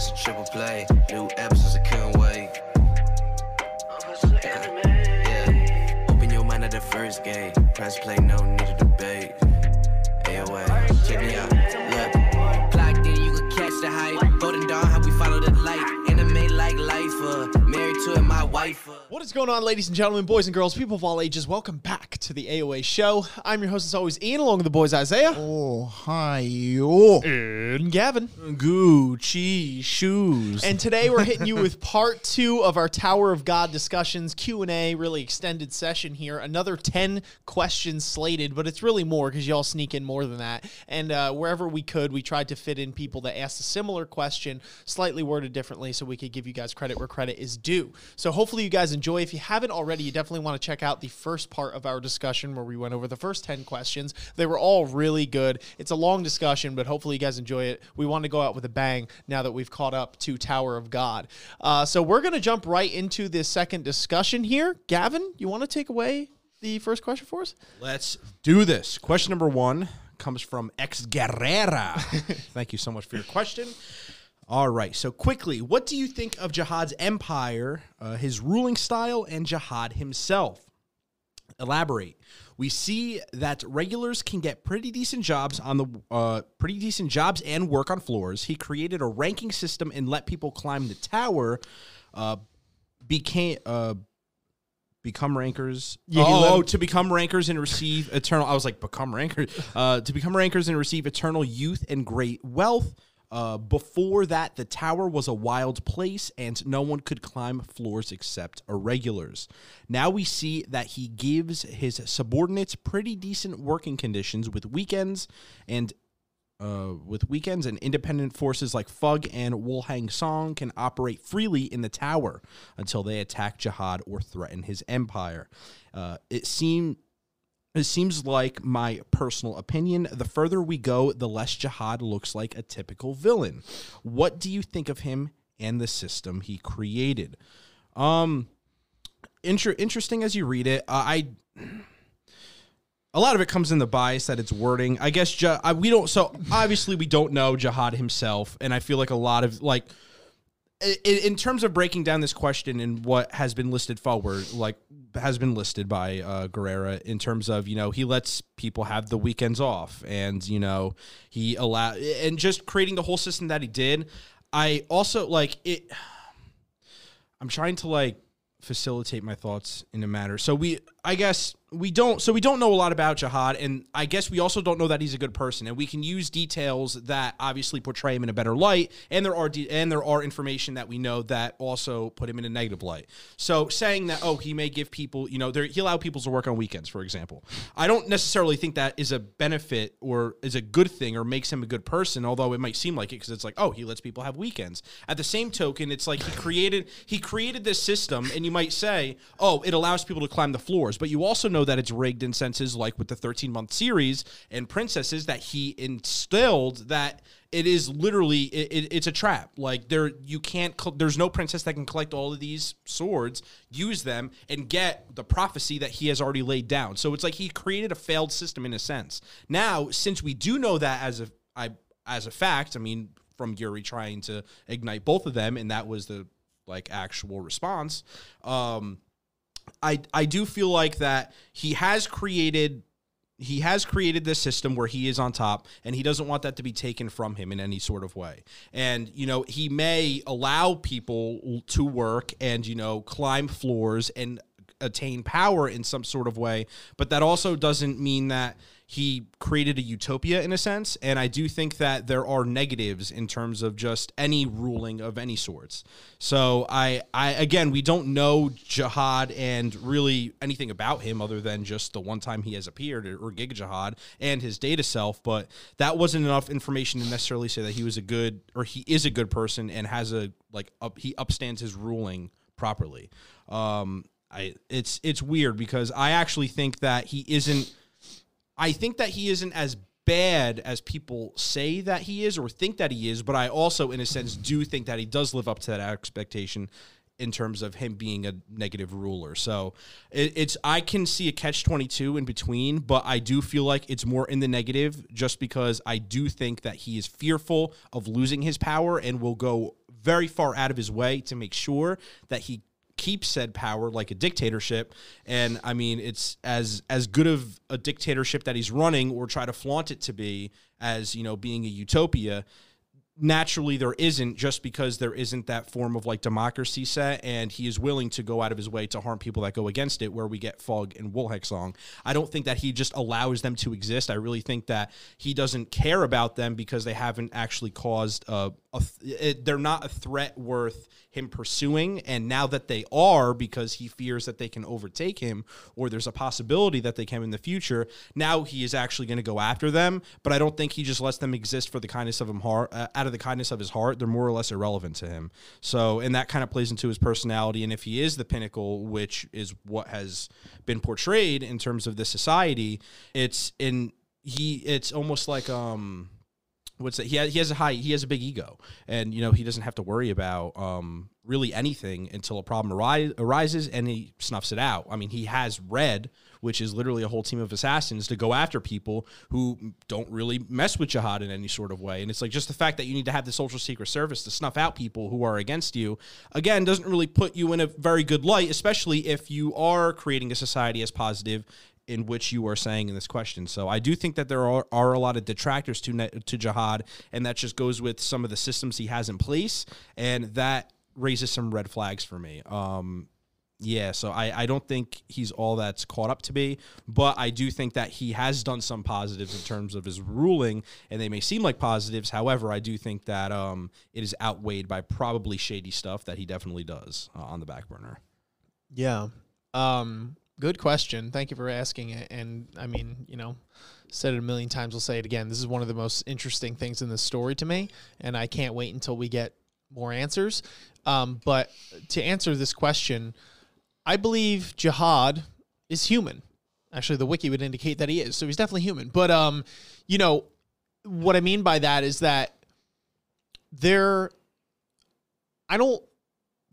that's a triple play. New episodes, I couldn't wait. Yeah, open your mind at the first gate. Press play, no need to debate. AOA, check me out. My wife. What is going on, ladies and gentlemen, boys and girls, people of all ages? Welcome back to the AOA show. I'm your host, as always, Ian, along with the boys Isaiah Oh, hi. yo. and Gavin. Gucci shoes. And today we're hitting you with part two of our Tower of God discussions Q and A, really extended session here. Another ten questions slated, but it's really more because y'all sneak in more than that. And uh, wherever we could, we tried to fit in people that asked a similar question, slightly worded differently, so we could give you guys credit where credit is due. So hopefully you guys enjoy. If you haven't already, you definitely want to check out the first part of our discussion where we went over the first ten questions. They were all really good. It's a long discussion, but hopefully you guys enjoy it. We want to go out with a bang now that we've caught up to Tower of God. Uh, so we're going to jump right into this second discussion here. Gavin, you want to take away the first question for us? Let's do this. Question number one comes from Ex Guerrera. Thank you so much for your question. All right. So, quickly, what do you think of Jahad's empire, uh, his ruling style, and Jahad himself? Elaborate. We see that regulars can get pretty decent jobs on the uh, pretty decent jobs and work on floors. He created a ranking system and let people climb the tower. Uh, became uh, become rankers. Yeah, oh, oh, to become rankers and receive eternal. I was like, become rankers. Uh, to become rankers and receive eternal youth and great wealth. Uh, before that, the tower was a wild place and no one could climb floors except irregulars. Now we see that he gives his subordinates pretty decent working conditions with weekends and uh, with weekends and independent forces like FUG and Wolhaiksong can operate freely in the tower until they attack Jahad or threaten his empire. Uh, it seems it seems like my personal opinion. The further we go, the less Jahad looks like a typical villain. What do you think of him and the system he created? Um, inter- interesting as you read it. Uh, I a lot of it comes in the bias that it's wording. I guess J- I, we don't. So obviously we don't know Jahad himself, and I feel like a lot of like in, terms of breaking down this question and what has been listed forward, like has been listed by uh, Guerrera in terms of you know he lets people have the weekends off, and you know he allow and just creating the whole system that he did. I also like it. I'm trying to like facilitate my thoughts in a matter. So we, I guess we don't. So we don't know a lot about Jahad, and I guess we also don't know that he's a good person. And we can use details that obviously portray him in a better light, and there are de- and there are information that we know that also put him in a negative light. So saying that oh he may give people you know he allow people to work on weekends, for example. I don't necessarily think that is a benefit or is a good thing or makes him a good person. Although it might seem like it because it's like oh he lets people have weekends. At the same token, it's like he created he created this system, and you might say oh it allows people to climb the but you also know that it's rigged in senses like with the 13 month series and princesses that he instilled that it is literally it, it- it's a trap. Like there you can't there's no princess that can collect all of these swords use them and get the prophecy that he has already laid down. So it's like he created a failed system in a sense. Now since we do know that as a i as a fact i mean from yuri trying to ignite both of them and that was the like actual response um I I do feel like that he has created he has created this system where he is on top and he doesn't want that to be taken from him in any sort of way. And you know, he may allow people to work and you know, climb floors and attain power in some sort of way, but that also doesn't mean that he created a utopia in a sense and i do think that there are negatives in terms of just any ruling of any sorts. So i i again we don't know jahad and really anything about him other than just the one time he has appeared or giga jahad and his data self but that wasn't enough information to necessarily say that he was a good or he is a good person and has a like up, he upstands his ruling properly. Um i it's it's weird because i actually think that he isn't I think that he isn't as bad as people say that he is or think that he is, but I also, in a sense, do think that he does live up to that expectation in terms of him being a negative ruler. So it, it's I can see a catch twenty two in between, but I do feel like it's more in the negative just because I do think that he is fearful of losing his power and will go very far out of his way to make sure that he keeps said power like a dictatorship. And i mean it's as as good of a dictatorship that he's running or try to flaunt it to be as you know being a utopia naturally there isn't just because there isn't that form of like democracy set and he is willing to go out of his way to harm people that go against it where we get FUG and Wolhek I don't think that he just allows them to exist. I really think that he doesn't care about them because they haven't actually caused a, a it, they're not a threat worth him pursuing. And now that they are, because he fears that they can overtake him, or there's a possibility that they can in the future, now he is actually going to go after them. But I don't think he just lets them exist for the kindness of him heart, uh, out of the kindness of his heart. They're more or less irrelevant to him. So, and that kind of plays into his personality. And if he is the pinnacle, which is what has been portrayed in terms of the society, it's in he. It's almost like um what's that? He has, he has a high he has a big ego, and you know he doesn't have to worry about um, really anything until a problem arise, arises, and he snuffs it out. I mean, he has Red, which is literally a whole team of assassins to go after people who don't really mess with jahad in any sort of way. And it's like just the fact that you need to have this ultra secret service to snuff out people who are against you, again, doesn't really put you in a very good light, especially if you are creating a society as positive in which you are saying in this question. So I do think that there are, are a lot of detractors to to jahad, and that just goes with some of the systems he has in place, and that raises some red flags for me. Um, yeah, so I, I don't think he's all that's caught up to be, but I do think that he has done some positives in terms of his ruling, and they may seem like positives. However, I do think that um, it is outweighed by probably shady stuff that he definitely does uh, on the back burner. Yeah. Um, Good question. Thank you for asking it. And I mean, you know, said it a million times. We'll say it again. This is one of the most interesting things in the story to me, and I can't wait until we get more answers. Um, but to answer this question, I believe Jahad is human. Actually, the wiki would indicate that he is, so he's definitely human. But um, you know, what I mean by that is that there, I don't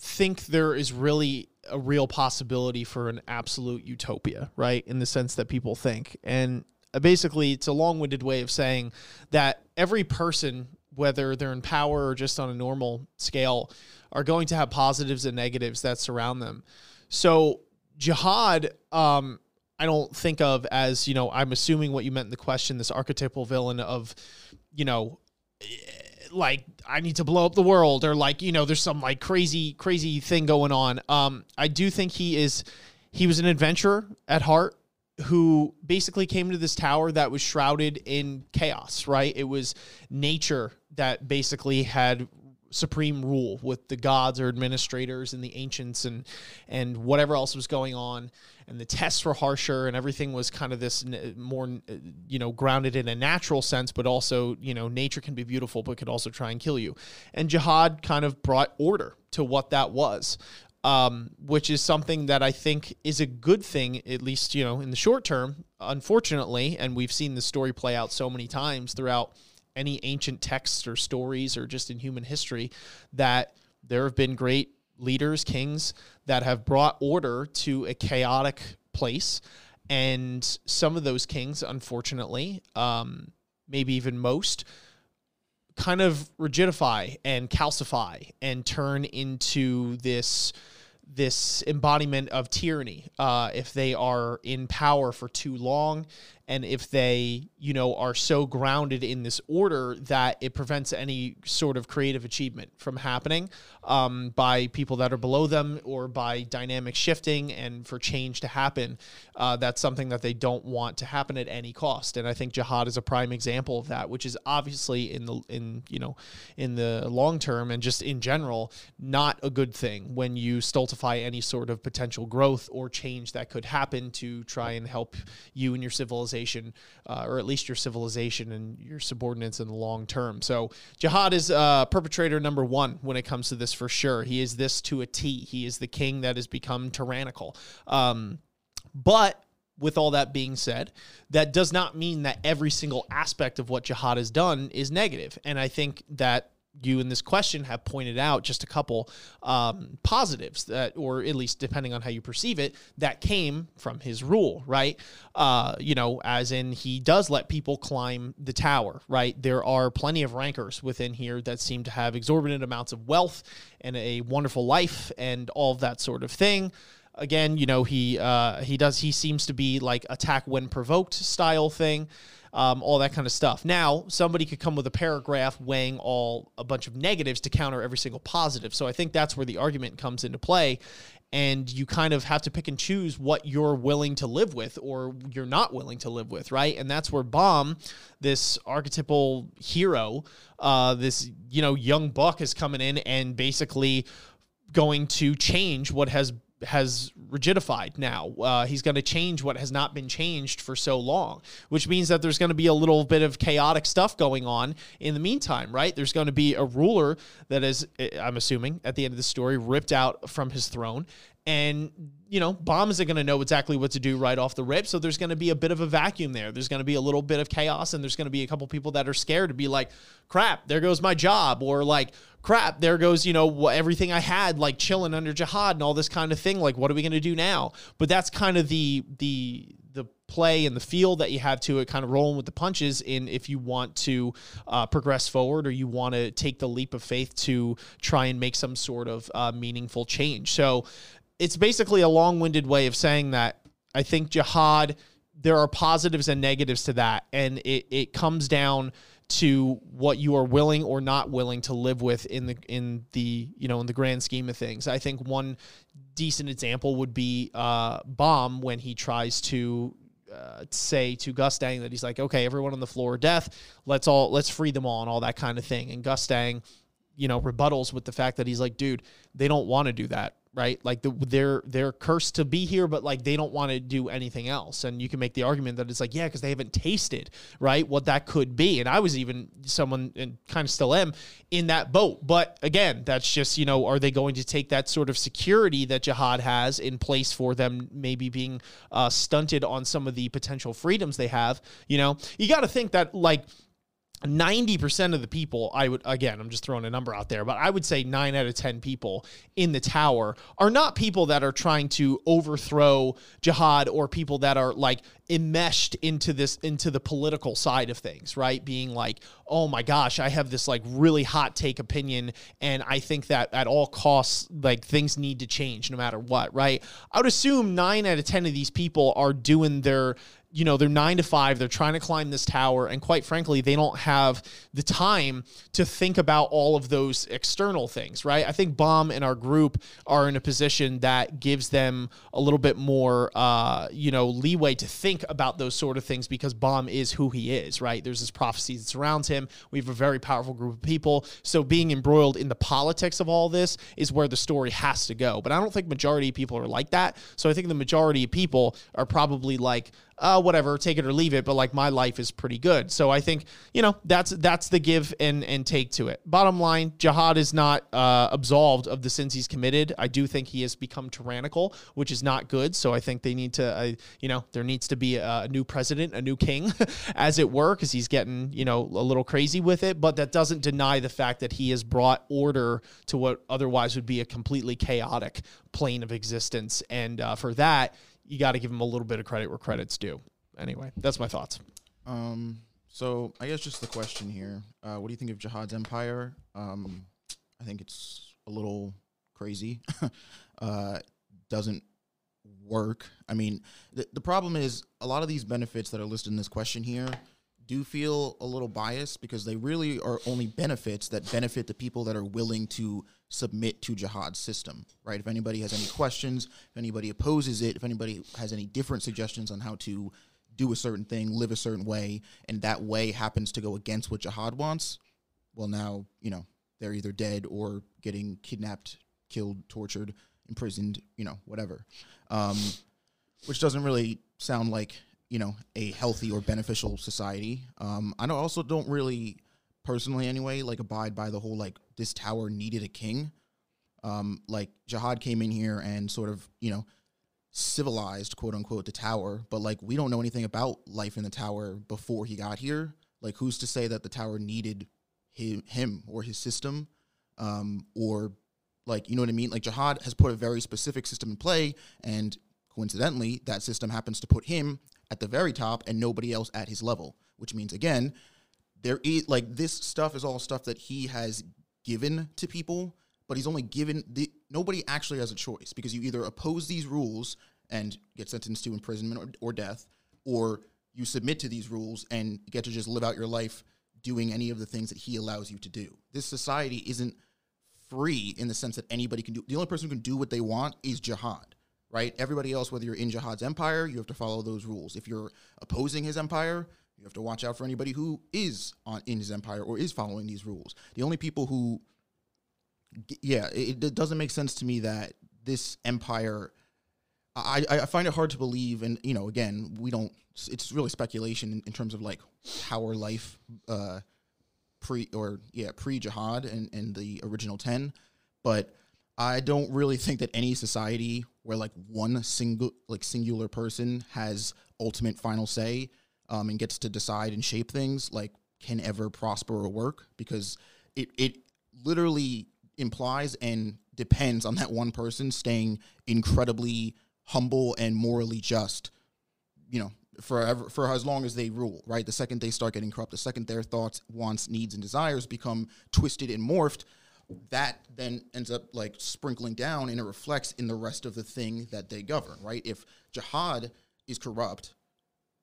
think there is really a real possibility for an absolute utopia, right? In the sense that people think. And uh, basically, it's a long winded way of saying that every person, whether they're in power or just on a normal scale, are going to have positives and negatives that surround them. So, jahad, um, I don't think of as, you know, I'm assuming what you meant in the question, this archetypal villain of, you know, like I need to blow up the world or like you know there's some like crazy crazy thing going on. Um, I do think he is he was an adventurer at heart who basically came to this tower that was shrouded in chaos. Right, it was nature that basically had supreme rule with the gods or administrators and the ancients and and whatever else was going on and the tests were harsher and everything was kind of this more you know grounded in a natural sense but also you know nature can be beautiful but could also try and kill you and jahad kind of brought order to what that was um, which is something that I think is a good thing, at least you know in the short term. Unfortunately, and we've seen the story play out so many times throughout any ancient texts or stories or just in human history that there have been great leaders, kings that have brought order to a chaotic place. And some of those kings, unfortunately, um, maybe even most, kind of rigidify and calcify and turn into this this embodiment of tyranny uh, if they are in power for too long and if they you know are so grounded in this order that it prevents any sort of creative achievement from happening um, by people that are below them or by dynamic shifting and for change to happen uh, that's something that they don't want to happen at any cost. And i think jahad is a prime example of that which is obviously in the in you know in the long term and just in general not a good thing when you stultify any sort of potential growth or change that could happen to try and help you and your civilization civilization, uh, or at least your civilization and your subordinates in the long term. So Jahad is uh, perpetrator number one when it comes to this for sure. He is this to a T. He is the king that has become tyrannical. Um, but with all that being said, that does not mean that every single aspect of what Jahad has done is negative. And I think that you in this question have pointed out just a couple um, positives that, or at least depending on how you perceive it, that came from his rule, right? Uh, you know, as in he does let people climb the tower, right? There are plenty of rankers within here that seem to have exorbitant amounts of wealth and a wonderful life and all of that sort of thing again, you know, he uh, he does he seems to be like attack when provoked style thing um, all that kind of stuff. Now, somebody could come with a paragraph weighing all a bunch of negatives to counter every single positive. So I think that's where the argument comes into play. And you kind of have to pick and choose what you're willing to live with or you're not willing to live with, right? And that's where Bam, this archetypal hero, uh, this, you know, young buck is coming in and basically going to change what has has rigidified now. Uh, he's going to change what has not been changed for so long, which means that there's going to be a little bit of chaotic stuff going on in the meantime, right? There's going to be a ruler that is, I'm assuming, at the end of the story, ripped out from his throne. And, you know, Bam isn't going to know exactly what to do right off the rip. So there's going to be a bit of a vacuum there. There's going to be a little bit of chaos, and there's going to be a couple people that are scared to be like, crap, there goes my job. Or like, crap, there goes, you know, everything I had like chilling under jahad and all this kind of thing. Like, what are we going to do now? But that's kind of the, the, the play and the feel that you have to it, kind of rolling with the punches in if you want to uh, progress forward or you want to take the leap of faith to try and make some sort of uh, meaningful change. So it's basically a long winded way of saying that I think jahad, there are positives and negatives to that. And it, it comes down to what you are willing or not willing to live with in the in the you know in the grand scheme of things. I think one decent example would be uh, Bam when he tries to uh, say to Gustang that he's like, okay, everyone on the floor death, let's all let's free them all and all that kind of thing. And Gustang, you know, rebuttals with the fact that he's like, dude, they don't want to do that right? Like the, they're they're cursed to be here, but like they don't want to do anything else. And you can make the argument that it's like, yeah, because they haven't tasted right what that could be. And I was even someone and kind of still am in that boat. But again, that's just you know, are they going to take that sort of security that jahad has in place for them, maybe being uh, stunted on some of the potential freedoms they have? You know, you got to think that like 90% of the people i would again i'm just throwing a number out there but i would say 9 out of 10 people in the tower are not people that are trying to overthrow jahad or people that are like enmeshed into this into the political side of things right? Being like oh my gosh i have this like really hot take opinion and i think that at all costs like things need to change no matter what right? I would assume 9 out of 10 of these people are doing their you know, they're nine to five, they're trying to climb this tower, and quite frankly, they don't have the time to think about all of those external things, right? I think Bam and our group are in a position that gives them a little bit more, uh, you know, leeway to think about those sort of things because Bam is who he is, right? There's this prophecy that surrounds him. We have a very powerful group of people. So being embroiled in the politics of all this is where the story has to go. But I don't think majority of people are like that. So I think the majority of people are probably like, uh, whatever, take it or leave it. But like my life is pretty good. So I think you know that's that's the give and and take to it. Bottom line, Jahad is not uh, absolved of the sins he's committed. I do think he has become tyrannical, which is not good. So I think they need to, uh, you know, there needs to be a, a new president, a new king, as it were, because he's getting you know a little crazy with it. But that doesn't deny the fact that he has brought order to what otherwise would be a completely chaotic plane of existence. And uh, for that, you got to give him a little bit of credit where credit's due. Anyway, that's my thoughts. Um, so I guess just the question here: uh, What do you think of Jahad's empire? Um, I think it's a little crazy. uh, doesn't work. I mean, the the problem is a lot of these benefits that are listed in this question here do feel a little biased because they really are only benefits that benefit the people that are willing to submit to jahad's system, right? If anybody has any questions, if anybody opposes it, if anybody has any different suggestions on how to do a certain thing, live a certain way, and that way happens to go against what jahad wants, well, now, you know, they're either dead or getting kidnapped, killed, tortured, imprisoned, you know, whatever. Um, which doesn't really sound like you know a healthy or beneficial society. Um, I also don't really personally anyway like abide by the whole like this tower needed a king. Um, like Jahad came in here and sort of you know civilized quote unquote the tower, but like we don't know anything about life in the tower before he got here. Like who's to say that the tower needed him, him or his system, um, or like you know what I mean. Like Jahad has put a very specific system in play, and coincidentally, that system happens to put him at the very top and nobody else at his level. Which means again, there is like this stuff is all stuff that he has given to people, but he's only given the nobody actually has a choice because you either oppose these rules and get sentenced to imprisonment or, or death, or you submit to these rules and get to just live out your life doing any of the things that he allows you to do. This society isn't free in the sense that anybody can do. The only person who can do what they want is jahad, right? Everybody else, whether you're in jahad's empire, you have to follow those rules. If you're opposing his empire, you have to watch out for anybody who is on in his empire or is following these rules. The only people who, yeah, it, it doesn't make sense to me that this empire. I, I find it hard to believe, and you know, again, we don't. It's really speculation in, in terms of like power life, uh, pre or yeah, pre jahad and and the original ten, but I don't really think that any society where like one single like singular person has ultimate final say um, and gets to decide and shape things like can ever prosper or work? Because it it literally implies and depends on that one person staying incredibly humble and morally just you know forever for as long as they rule right? The second they start getting corrupt the second their thoughts wants needs and desires become twisted and morphed that then ends up like sprinkling down and it reflects in the rest of the thing that they govern right? If jahad is corrupt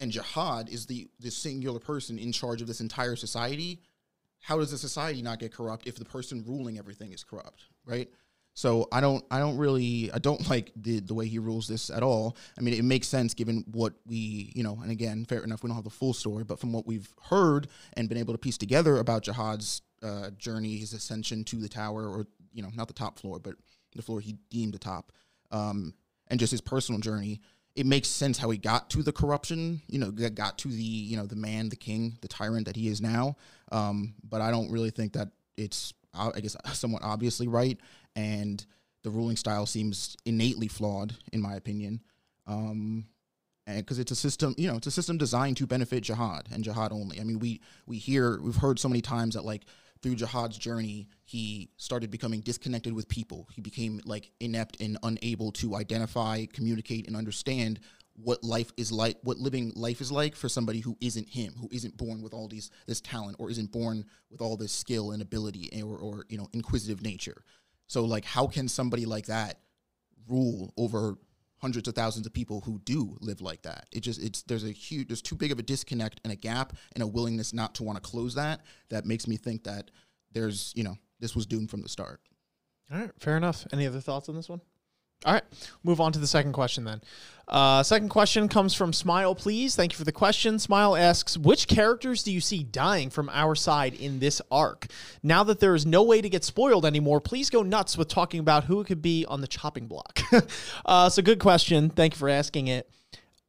and jahad is the the singular person in charge of this entire society how does the society not get corrupt if the person ruling everything is corrupt right? So i don't i don't really i don't like the the way he rules this at all. I mean it makes sense given what we you know and again fair enough we don't have the full story but from what we've heard and been able to piece together about jahad's uh, journey his ascension to the tower or you know not the top floor but the floor he deemed the top um, and just his personal journey it makes sense how he got to the corruption, you know, got to the, you know, the man, the king, the tyrant that he is now. Um, but I don't really think that it's, uh, I guess, somewhat obviously right. And the ruling style seems innately flawed, in my opinion. Um, and because it's a system, you know, it's a system designed to benefit jahad and jahad only. I mean, we we hear, we've heard so many times that like through jahad's journey, he started becoming disconnected with people. He became like inept and unable to identify, communicate, and understand what life is like, what living life is like for somebody who isn't him, who isn't born with all these this talent, or isn't born with all this skill and ability, or, or you know, inquisitive nature. So, like, how can somebody like that rule over hundreds of thousands of people who do live like that. It just it's there's a huge there's too big of a disconnect and a gap and a willingness not to want to close that that makes me think that there's you know this was doomed from the start. All right, fair enough. Any other thoughts on this one? All right, move on to the second question then. Uh, second question comes from Smile, please. Thank you for the question. Smile asks, which characters do you see dying from our side in this arc? Now that there is no way to get spoiled anymore, please go nuts with talking about who it could be on the chopping block. uh, so good question. Thank you for asking it.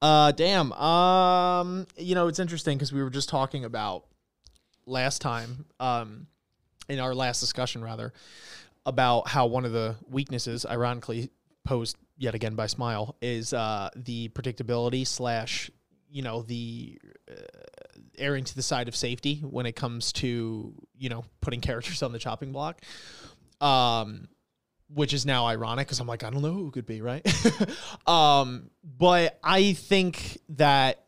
Uh, damn. Um, you know, it's interesting because we were just talking about last time, um, in our last discussion rather, about how one of the weaknesses, ironically, posed yet again by Smile is uh, the predictability slash you know the uh, erring to the side of safety when it comes to you know putting characters on the chopping block. Um, which is now ironic because I'm like I don't know who could be, right? um, but I think that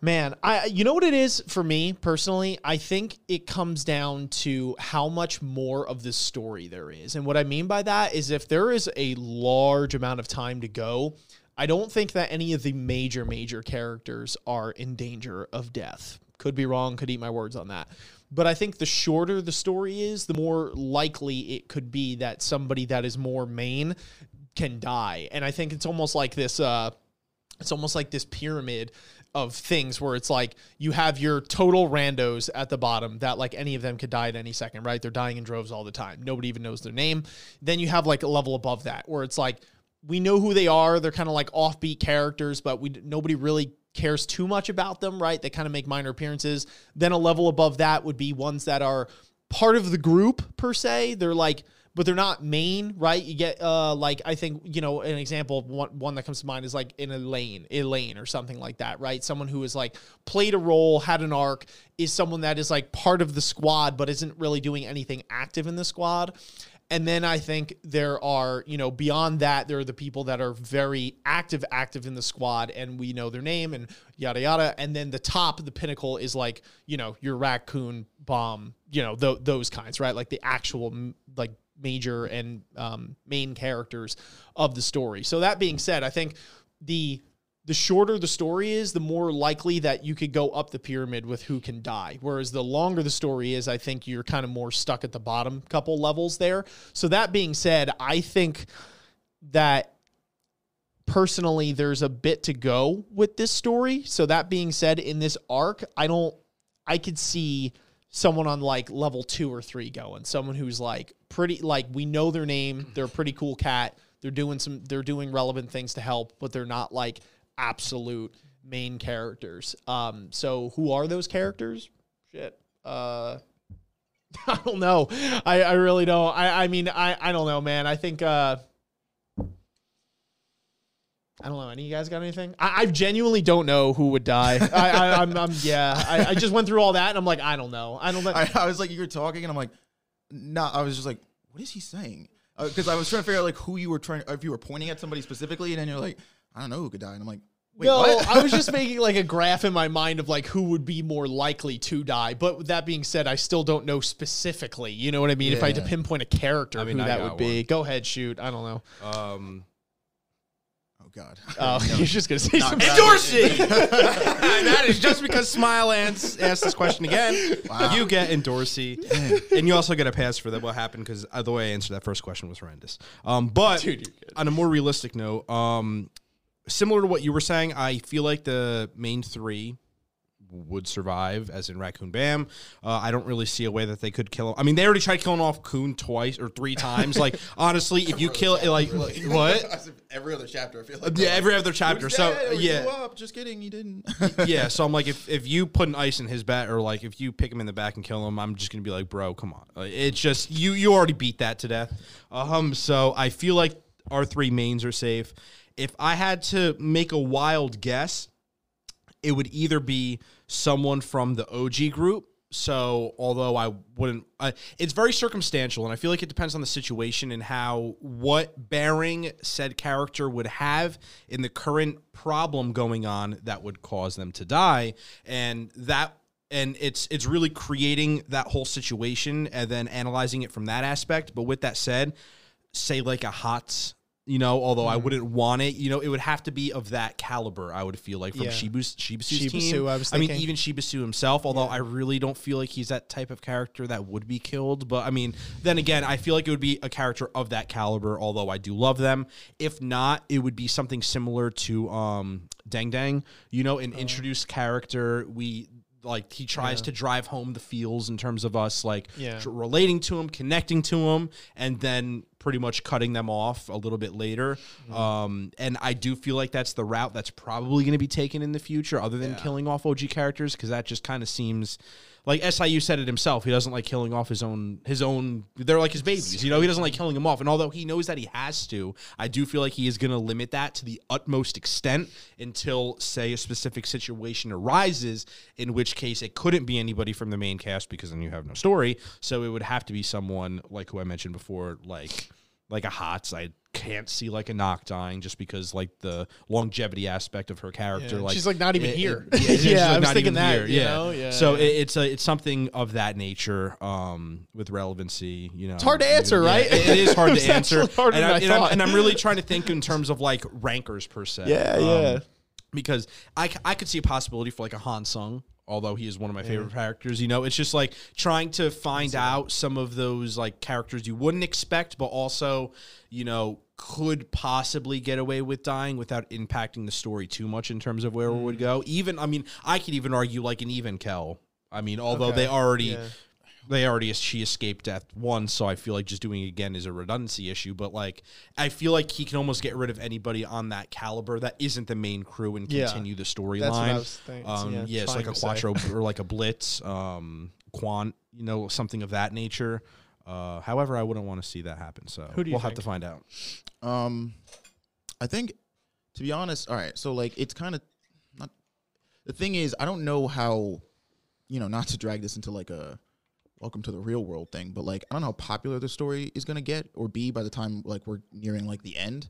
man i you know what it is for me personally? I think it comes down to how much more of the story there is. And what i mean by that is if there is a large amount of time to go i don't think that any of the major major characters are in danger of death. Could be wrong could eat my words on that. But i think the shorter the story is the more likely it could be that somebody that is more main can die. And i think it's almost like this uh it's almost like this pyramid of things where it's like you have your total randos at the bottom that like any of them could die at any second, right? They're dying in droves all the time. Nobody even knows their name. Then you have like a level above that where it's like we know who they are. They're kind of like offbeat characters, but we nobody really cares too much about them, right? They kind of make minor appearances. Then a level above that would be ones that are part of the group per se. They're like but they're not main, right? You get uh like I think you know an example of one one that comes to mind is like in Elaine, Elaine or something like that, right? Someone who is like played a role, had an arc, is someone that is like part of the squad but isn't really doing anything active in the squad. And then I think there are, you know, beyond that, there are the people that are very active, active in the squad, and we know their name and yada yada. And then the top, the pinnacle is like, you know, your raccoon bomb, you know, th- those kinds, right? Like the actual like major and um, main characters of the story. So that being said, I think the the shorter the story is, the more likely that you could go up the pyramid with who can die. Whereas the longer the story is, I think you're kind of more stuck at the bottom couple levels there. So that being said, I think that personally there's a bit to go with this story. So that being said, in this arc, I don't I could see someone on like level 2 or 3 going. Someone who's like pretty like we know their name, they're a pretty cool cat. They're doing some they're doing relevant things to help, but they're not like absolute main characters. Um so who are those characters? Shit. Uh I don't know. I, I really don't. I, I mean I, I don't know, man. I think uh I don't know. Any of you guys got anything? I, I genuinely don't know who would die. I, I, I'm, I'm, yeah. I, I just went through all that, and I'm like, I don't know. I don't know. I, I was like, you were talking, and I'm like, nah. I was just like, what is he saying? Because I was trying to figure out like who you were trying, if you were pointing at somebody specifically, and then you're like, I don't know who could die, and I'm like, wait, no, what? I was just making like a graph in my mind of like who would be more likely to die. But with that being said, I still don't know specifically. You know what I mean? If I had to pinpoint a character, I mean, who I that got would be. Go ahead, shoot. I don't know. Um, god. Oh, you're just gonna say something. Dorsey. and that is just because Smile Ants asked this question again. You get Endorsi, and you also get a pass for that. What happened? Because the way I answered that first question was horrendous. Um, but Dude, on a more realistic note, um, similar to what you were saying, I feel like the main three would survive, as in Rak Khun Bam. Uh, I don't really see a way that they could kill him. I mean, they already tried killing off Khun twice or three times. like, honestly, if you kill it, like, what? Every other chapter, I feel like. Yeah, every other chapter. So, yeah. Just kidding, you didn't. yeah, so I'm like, if, if you put an ice in his bat, or like if you pick him in the back and kill him, I'm just gonna be like, bro, come on. Like, it's just you you already beat that to death. Um, so I feel like our three mains are safe. If I had to make a wild guess, it would either be someone from the OG group. So, although I wouldn't, I, it's very circumstantial, and I feel like it depends on the situation and how what bearing said character would have in the current problem going on that would cause them to die, and that and it's it's really creating that whole situation and then analyzing it from that aspect. But with that said, say like a Hatz, you know, although I wouldn't want it, you know, it would have to be of that caliber. I would feel like from Yeah. Shibu's Shibasu's Shibusu, team. I was mean, even Shibasu himself. Although I really don't feel like he's that type of character that would be killed. But I mean, then again, I feel like it would be a character of that caliber. Although I do love them. If not, it would be something similar to um Dang Dang. You know, Oh. an introduced character. We like he tries to drive home the feels in terms of us like Yeah. tr- relating to him, connecting to him, and then pretty much cutting them off a little bit later. Mm-hmm. Um, and I do feel like that's the route that's probably going to be taken in the future, other than killing off OG characters, because that just kind of seems like SIU said it himself. He doesn't like killing off his own his own. They're like his babies, you know. He doesn't like killing them off, and although he knows that he has to, I do feel like he is going to limit that to the utmost extent until, say, a specific situation arises, in which case it couldn't be anybody from the main cast because then you have no story. So it would have to be someone like who I mentioned before, like like a Hatz. I can't see like a knock dying just because like the longevity aspect of her character. Yeah. Like She's, like, not even it- here. it- yeah, Yeah, like, I was not thinking that, here. you Yeah. know? Yeah, So it- it's a it's something of that nature um, with relevancy. You know, It's hard to answer, Yeah, right? it- is hard to answer, harder and, I, I and, I'm, and I'm really trying to think in terms of like rankers per se. Yeah, Um, yeah. because I, I could see a possibility for like a Han Sung, although he is one of my favorite characters. You know, it's just like trying to find out some of those like characters you wouldn't expect, but also, you know, could possibly get away with dying without impacting the story too much in terms of where it Mm. would go. Even, I mean, I could even argue like an even Kel. I mean, although Okay, they already. yeah. They already she escaped death once, so I feel like just doing it again is a redundancy issue. But like, I feel like he can almost get rid of anybody on that caliber that isn't the main crew and Yeah. continue the storyline. That's what I was thinking- Um, yeah, yeah, it's like a to say. Quattro or like a Blitz, um, Quant, you know, something of that nature. Uh, however, I wouldn't want to see that happen. So Who do you we'll have think? to find out. Um, I think, to be honest, all right. So like, it's kind of not. The thing is, I don't know how, you know, not to drag this into like a welcome to the real world thing, but like, I don't know how popular the story is gonna get or be by the time like we're nearing like the end.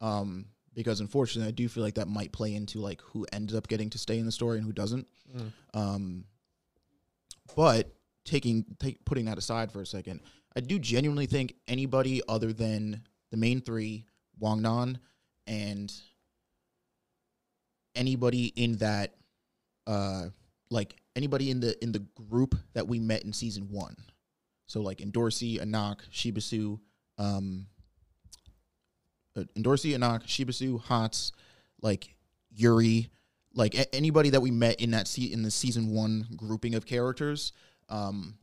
Um, because unfortunately, I do feel like that might play into like who ends up getting to stay in the story and who doesn't. Um, but taking take, putting that aside for a second, I do genuinely think anybody other than the main three, Wang Nan, and anybody in that, uh, like anybody in the in the group that we met in season one, so like Endorsi, Anak, Shibasu, um, uh, Endorsi, Anak, Shibasu, Hots, like Yuri, like a- anybody that we met in that se- in the season one grouping of characters, um,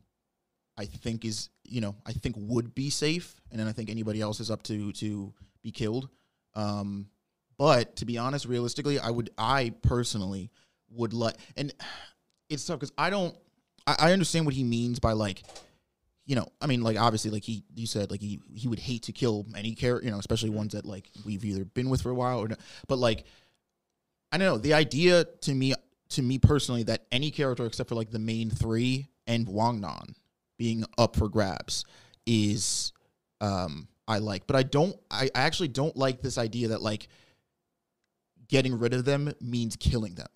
I think is you know I think would be safe, and then I think anybody else is up to to be killed. Um, but to be honest, realistically, I would I personally would let and it's tough because I don't I, I understand what he means by like you know I mean like obviously like he you said like he he would hate to kill any character you know especially ones that like we've either been with for a while or not. but like I don't know the idea to me to me personally that any character except for like the main three and Wang Nan being up for grabs is um I like but I don't I, I actually don't like this idea that like getting rid of them means killing them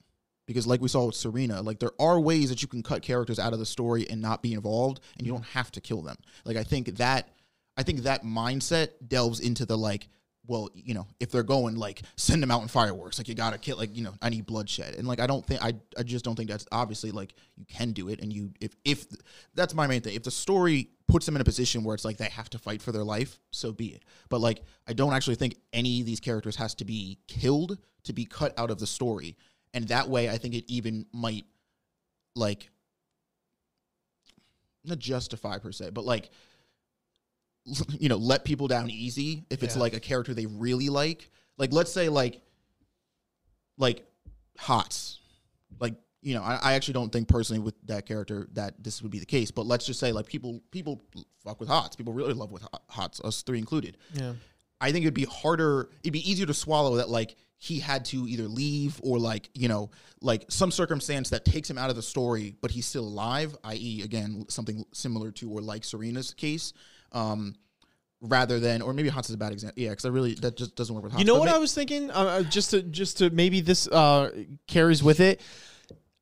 because like we saw with Serena like there are ways that you can cut characters out of the story and not be involved and you don't mm-hmm. have to kill them like I think that I think that mindset delves into the like well, you know, if they're going like send them out in fireworks, like you gotta kill, like you know, I need bloodshed, and like I don't think I, I just don't think that's obviously like you can do it, and you if if that's my main thing. If the story puts them in a position where it's like they have to fight for their life, so be it. But like I don't actually think any of these characters has to be killed to be cut out of the story, and that way I think it even might like not justify per se, but like you know let people down easy if it's Yeah. like a character they really like like let's say like like Hatz like you know I, I actually don't think personally with that character that this would be the case but let's just say like people people fuck with Hatz people really love with Hot- Hatz us three included Yeah. I think it'd be harder, it'd be easier to swallow that like he had to either leave or like, you know, like some circumstance that takes him out of the story, but he's still alive, i.e., again, something similar to or like Serena's case. Um, rather than, or maybe Hatz is a bad example. Yeah, because I really, that just doesn't work with Hatz. You know But what ma- I was thinking? Uh, Uh, just to just to maybe this uh, carries with it.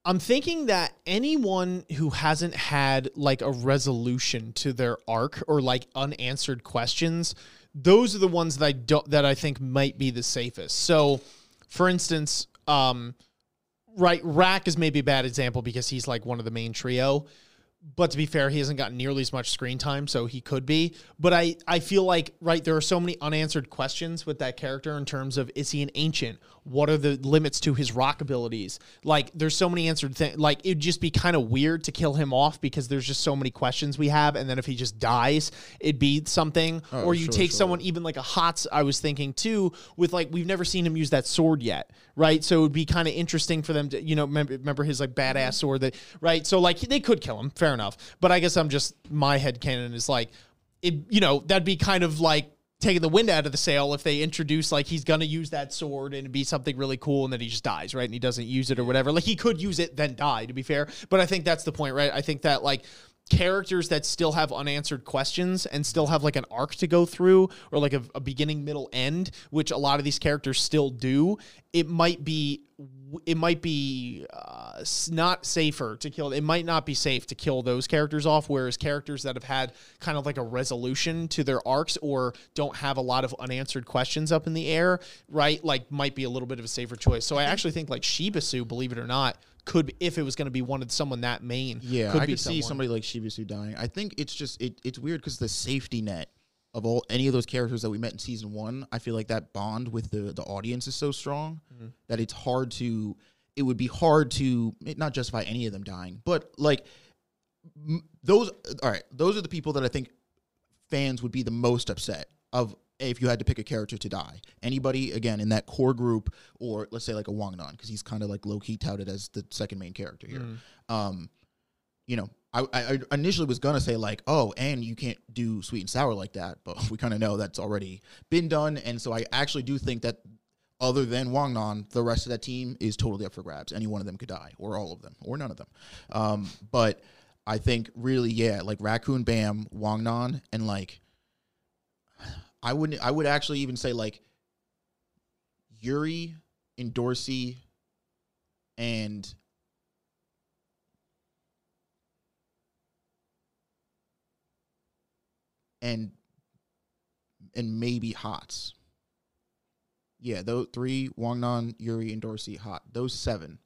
I'm thinking that anyone who hasn't had like a resolution to their arc or like unanswered questions, those are the ones that I don't that I think might be the safest. So, for instance, um, right, Rak is maybe a bad example because he's like one of the main trio. But to be fair, he hasn't gotten nearly as much screen time, so he could be. But I, I feel like right there are so many unanswered questions with that character in terms of is he an ancient? What are the limits to his rock abilities? Like there's so many answered things. Like it'd just be kind of weird to kill him off because there's just so many questions we have, and then if he just dies, it'd be something. Oh, or you sure, take sure. someone even like a Hatz. I was thinking too with like we've never seen him use that sword yet, right? So it would be kind of interesting for them to you know remember, remember his like badass mm-hmm. sword that right. So like they could kill him, fair enough. But I guess I'm just my head canon is like it. You know that'd be kind of like taking the wind out of the sail if they introduce like he's gonna use that sword and it'd be something really cool and then he just dies right and he doesn't use it or whatever like he could use it then die to be fair but i think that's the point right i think that like characters that still have unanswered questions and still have like an arc to go through or like a, a beginning middle end which a lot of these characters still do it might be it might be uh, not safer to kill it might not be safe to kill those characters off whereas characters that have had kind of like a resolution to their arcs or don't have a lot of unanswered questions up in the air right like might be a little bit of a safer choice so i actually think like shibasu believe it or not could if it was going to be one of someone that main Yeah, could I be could see somebody like Shibisu dying. I think it's just it, it's weird because the safety net of all any of those characters that we met in season one, I feel like that bond with the the audience is so strong Mm-hmm. that it's hard to. It would be hard to not justify any of them dying, but like m- those. All right, those are the people that I think fans would be the most upset of if you had to pick a character to die. Anybody again in that core group, or let's say like a Wang Nan, because he's kind of like low key touted as the second main character here. Um, you know, I, I initially was gonna say like, oh, and you can't do sweet and sour like that, but we kind of know that's already been done, and so I actually do think that other than Wang Nan, the rest of that team is totally up for grabs. Any one of them could die, or all of them, or none of them. Um, but I think really, yeah, like Rak Khun Bam, Wang Nan, and like I wouldn't I would actually even say like Yuri and Dorsey and and and maybe Hatz. Yeah, those three Wangnan, Yuri, and Dorsey, Hot. Those seven.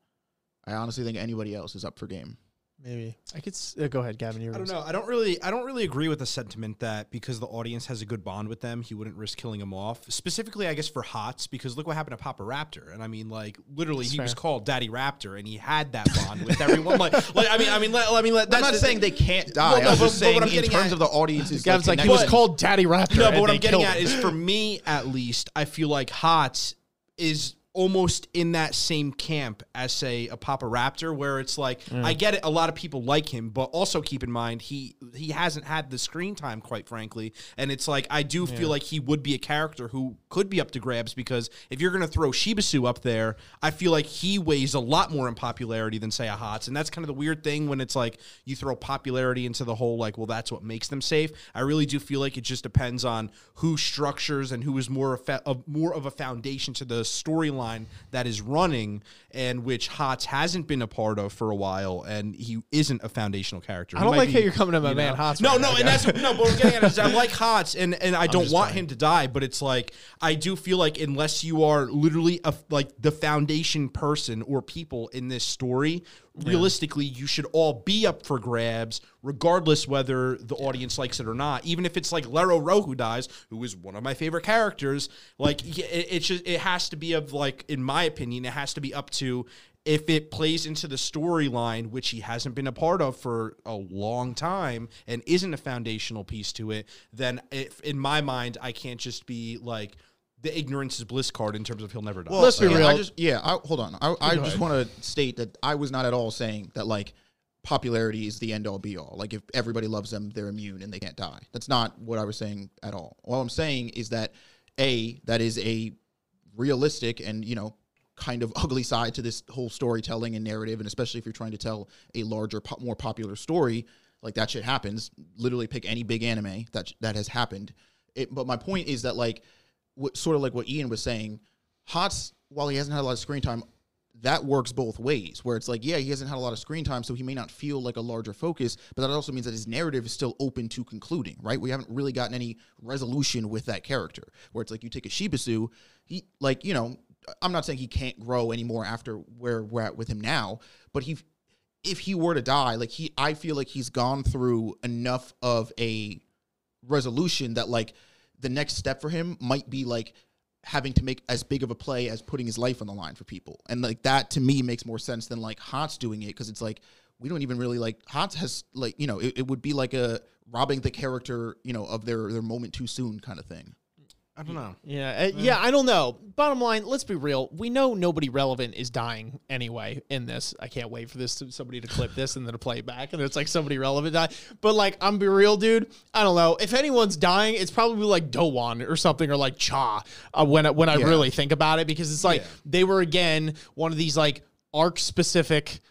I honestly think anybody else is up for game. Maybe I could s- uh, go ahead, Gavin. You're I don't know. I don't really. I don't really agree with the sentiment that because the audience has a good bond with them, he wouldn't risk killing them off. Specifically, I guess for Hatz, because look what happened to Papa Raptor, and I mean, like literally, That's he was fair. called Daddy Raptor, and he had that bond with everyone. Like, like I mean, I mean, let, I mean, let, I'm that's not the saying they can't die. Well, no, I was but- just but what I'm in getting terms at- of the audience's Gavin's like, he connection- was called Daddy Raptor. No, but and what they I'm getting killed at him. is for me, at least, I feel like Hatz is almost in that same camp as say a Papa Raptor, where it's like mm. I get it, a lot of people like him, but also keep in mind he he hasn't had the screen time, quite frankly, and it's like I do feel like he would be a character who could be up to grabs because if you're gonna throw Shibisu up there, I feel like he weighs a lot more in popularity than say a Hatz, and that's kind of the weird thing when it's like you throw popularity into the whole like, well, that's what makes them safe. I really do feel like it just depends on who structures and who is more of more of a foundation to the storyline that is running, and which Hatz hasn't been a part of for a while, and he isn't a foundational character. I don't like be- how you're coming to my man know? Hatz. No, right no, now, and that's no. But what I'm getting at is I like Hatz, and and I don't want him to die. But it's like I do feel like unless you are literally a, like the foundation person or people in this story, realistically, you should all be up for grabs, regardless whether the audience likes it or not. Even if it's like Lero Ro who dies, who is one of my favorite characters. Like it, it's just it has to be of like, in my opinion, it has to be up to if it plays into the storyline, which he hasn't been a part of for a long time and isn't a foundational piece to it, then if, in my mind, I can't just be like the ignorance is bliss card in terms of he'll never die. Well, Let's be yeah, real. I just yeah. I, hold on. I, I just want to state that I was not at all saying that like popularity is the end all be all. Like if everybody loves them, they're immune and they can't die. That's not what I was saying at all. All I'm saying is that a that is a realistic and you know kind of ugly side to this whole storytelling and narrative, and especially if you're trying to tell a larger, po- more popular story, like that shit happens. Literally, pick any big anime that that has happened. It, but my point is that like, what, sort of like what Ian was saying, Hatz, while he hasn't had a lot of screen time, that works both ways. Where it's like, yeah, he hasn't had a lot of screen time, so he may not feel like a larger focus, but that also means that his narrative is still open to concluding, right? We haven't really gotten any resolution with that character. Where it's like you take a Shibisu, he like, you know, I'm not saying he can't grow anymore after where we're at with him now, but he if he were to die, like he I feel like he's gone through enough of a resolution that like the next step for him might be like having to make as big of a play as putting his life on the line for people. And like that to me makes more sense than like Hatz doing it because it's like we don't even really like Hatz has like, you know, it, it would be like a robbing the character, you know, of their their moment too soon kind of thing. I don't know. Yeah, uh, yeah, I don't know. Bottom line, let's be real. We know nobody relevant is dying anyway in this. I can't wait for this to, somebody to clip this and then to play it back, and it's like somebody relevant die. But like, I'm be real, dude. I don't know if anyone's dying. It's probably like Dowan or something, or like Cha. Uh, when I- when I Yeah. really think about it, because it's like Yeah. they were again one of these like arc specific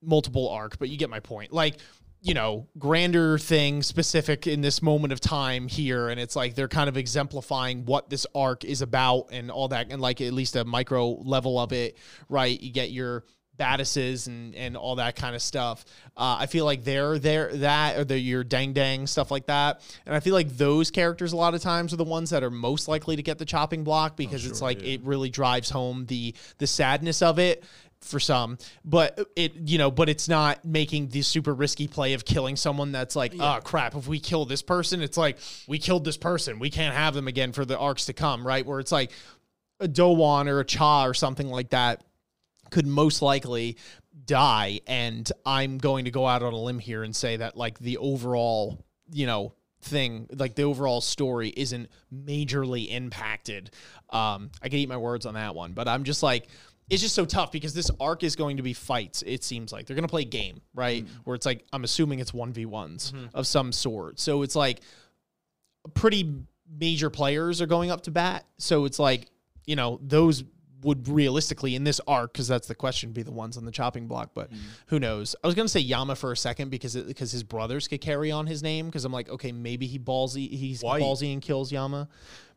multiple arc, but you get my point. Like, you know, grander thing specific in this moment of time here. And it's like they're kind of exemplifying what this arc is about and all that. And like at least a micro level of it, right? You get your Badises and, and all that kind of stuff. Uh, I feel like they're there, that or the, your dang dang stuff like that. And I feel like those characters a lot of times are the ones that are most likely to get the chopping block because it's like it really drives home the the sadness of it for some, but it you know, but it's not making the super risky play of killing someone that's like, oh crap, if we kill this person, it's like we killed this person, we can't have them again for the arcs to come, right? Where it's like a Dowan or a Cha or something like that could most likely die, and I'm going to go out on a limb here and say that like the overall, you know, thing like the overall story isn't majorly impacted. Um i can eat my words on that one but i'm just like it's just so tough because this arc is going to be fights. It seems like they're going to play a game, right? Mm-hmm. Where it's like I'm assuming it's one v ones mm-hmm. of some sort. So it's like pretty major players are going up to bat. So it's like you know those would realistically in this arc because that's the question be the ones on the chopping block. But mm-hmm. who knows? I was going to say Yama for a second because it, because his brothers could carry on his name because I'm like okay maybe he ballsy he's White. ballsy and kills Yama.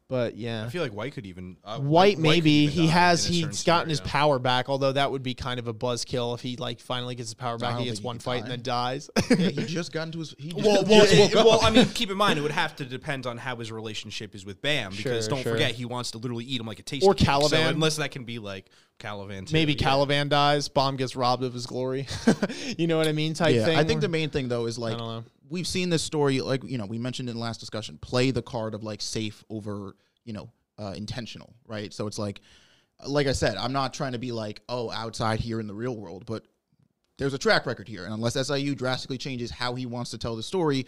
But yeah, I feel like White could even uh, White could maybe even he has in a certain he's gotten his power back. Although that would be kind of a buzzkill if he like finally gets his power back. don't He gets think he one could fight die. and then dies. Yeah, he just got into his. He just, Well, well, just woke it- up. well, I mean, keep in mind it would have to depend on how his relationship is with Bam because Sure, don't sure. forget he wants to literally eat him like a tasty Or cake. So Caliban. unless that can be like Caliban, too, maybe yeah. Caliban dies. Bam gets robbed of his glory. you know what I mean? Type yeah, thing. I think the main thing though is like don't know. We've seen this story, like you know, we mentioned in the last discussion, play the card of like safe over, you know, uh, intentional, right? So it's like, like I said, I'm not trying to be like, oh, outside here in the real world, but there's a track record here, and unless SIU drastically changes how he wants to tell the story,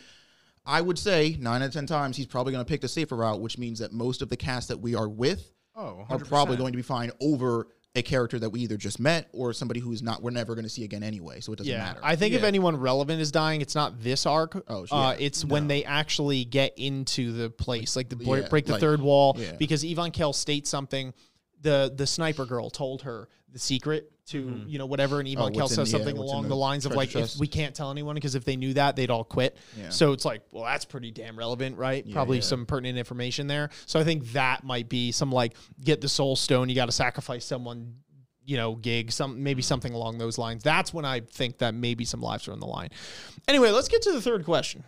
I would say nine out of ten times he's probably going to pick the safer route, which means that most of the cast that we are with Oh, are probably going to be fine over a character that we either just met or somebody who's not we're never going to see again anyway. So it doesn't yeah, matter. I think if anyone relevant is dying, it's not this arc. Oh, uh, yeah. it's when they actually get into the place, like the break, yeah, break the like- third wall. yeah. Because Yvonne Kell states something. The the sniper girl told her the secret to you know whatever, and Yvonne Oh, Kell what's in- says yeah, something what's along the the lines of treasure like, if we can't tell anyone because if they knew that, they'd all quit. Yeah. So it's like, well, that's pretty damn relevant, right? Probably yeah. some pertinent information there. So I think that might be some like get the soul stone. You got to sacrifice someone you know, gig, some maybe something along those lines. That's when I think that maybe some lives are on the line. Anyway, let's get to the third question.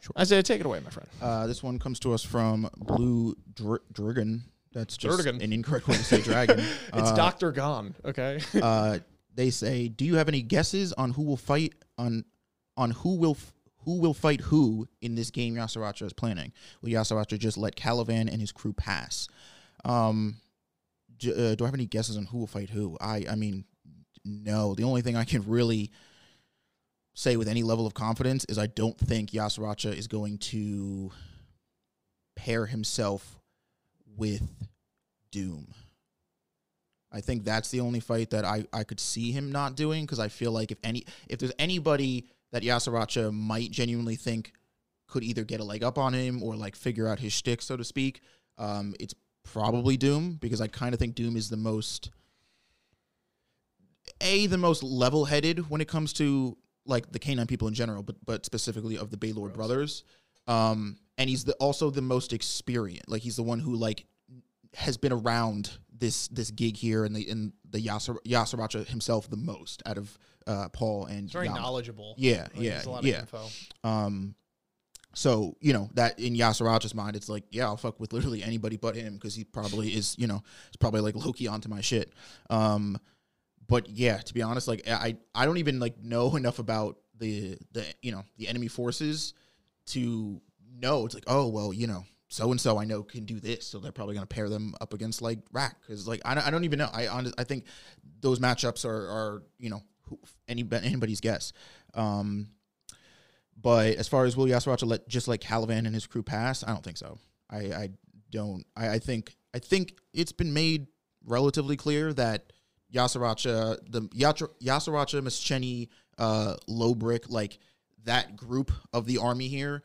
Sure. Isaiah, take it away, my friend. Uh, this one comes to us from Blue Dr- Dragon. That's just an incorrect way to say dragon. It's Uh, Doctor Gone. Okay. uh, they say, "Do you have any guesses on who will fight on on who will f- who will fight who in this game Yasaracha is planning? Will Yasaracha just let Caliban and his crew pass? Um, j- uh, do I have any guesses on who will fight who? I I mean, no. The only thing I can really say with any level of confidence is I don't think Yasaracha is going to pair himself with Doom. I think that's the only fight that I, I could see him not doing because I feel like if any if there's anybody that Yasaracha might genuinely think could either get a leg up on him or like figure out his shtick, so to speak, um, it's probably Doom because I kind of think Doom is the most a the most level headed when it comes to like the canine people in general, but but specifically of the Baylord brothers. Um, and he's the also the most experienced. Like he's the one who like has been around this this gig here and the in the Yasaracha himself the most out of uh, Paul and very Yama. knowledgeable. Yeah, Like, yeah, a lot yeah. of info. Um, so you know that in Yasaracha's mind, it's like, yeah, I'll fuck with literally anybody but him because he probably is, you know, it's probably like Loki onto my shit. Um, but yeah, to be honest, like I I don't even like know enough about the the you know the enemy forces to know it's like oh well you know so and so I know can do this, so they're probably gonna pair them up against like Rak because like I don't, I don't even know I I think those matchups are are you know who, any anybody's guess. Um, but as far as will Yasaracha let just like Caliban and his crew pass, I don't think so. I, I don't. I, I think I think it's been made relatively clear that Yasaracha, the Yatra, Yasaracha, Mischeni, uh, Lowbrick, like that group of the army here,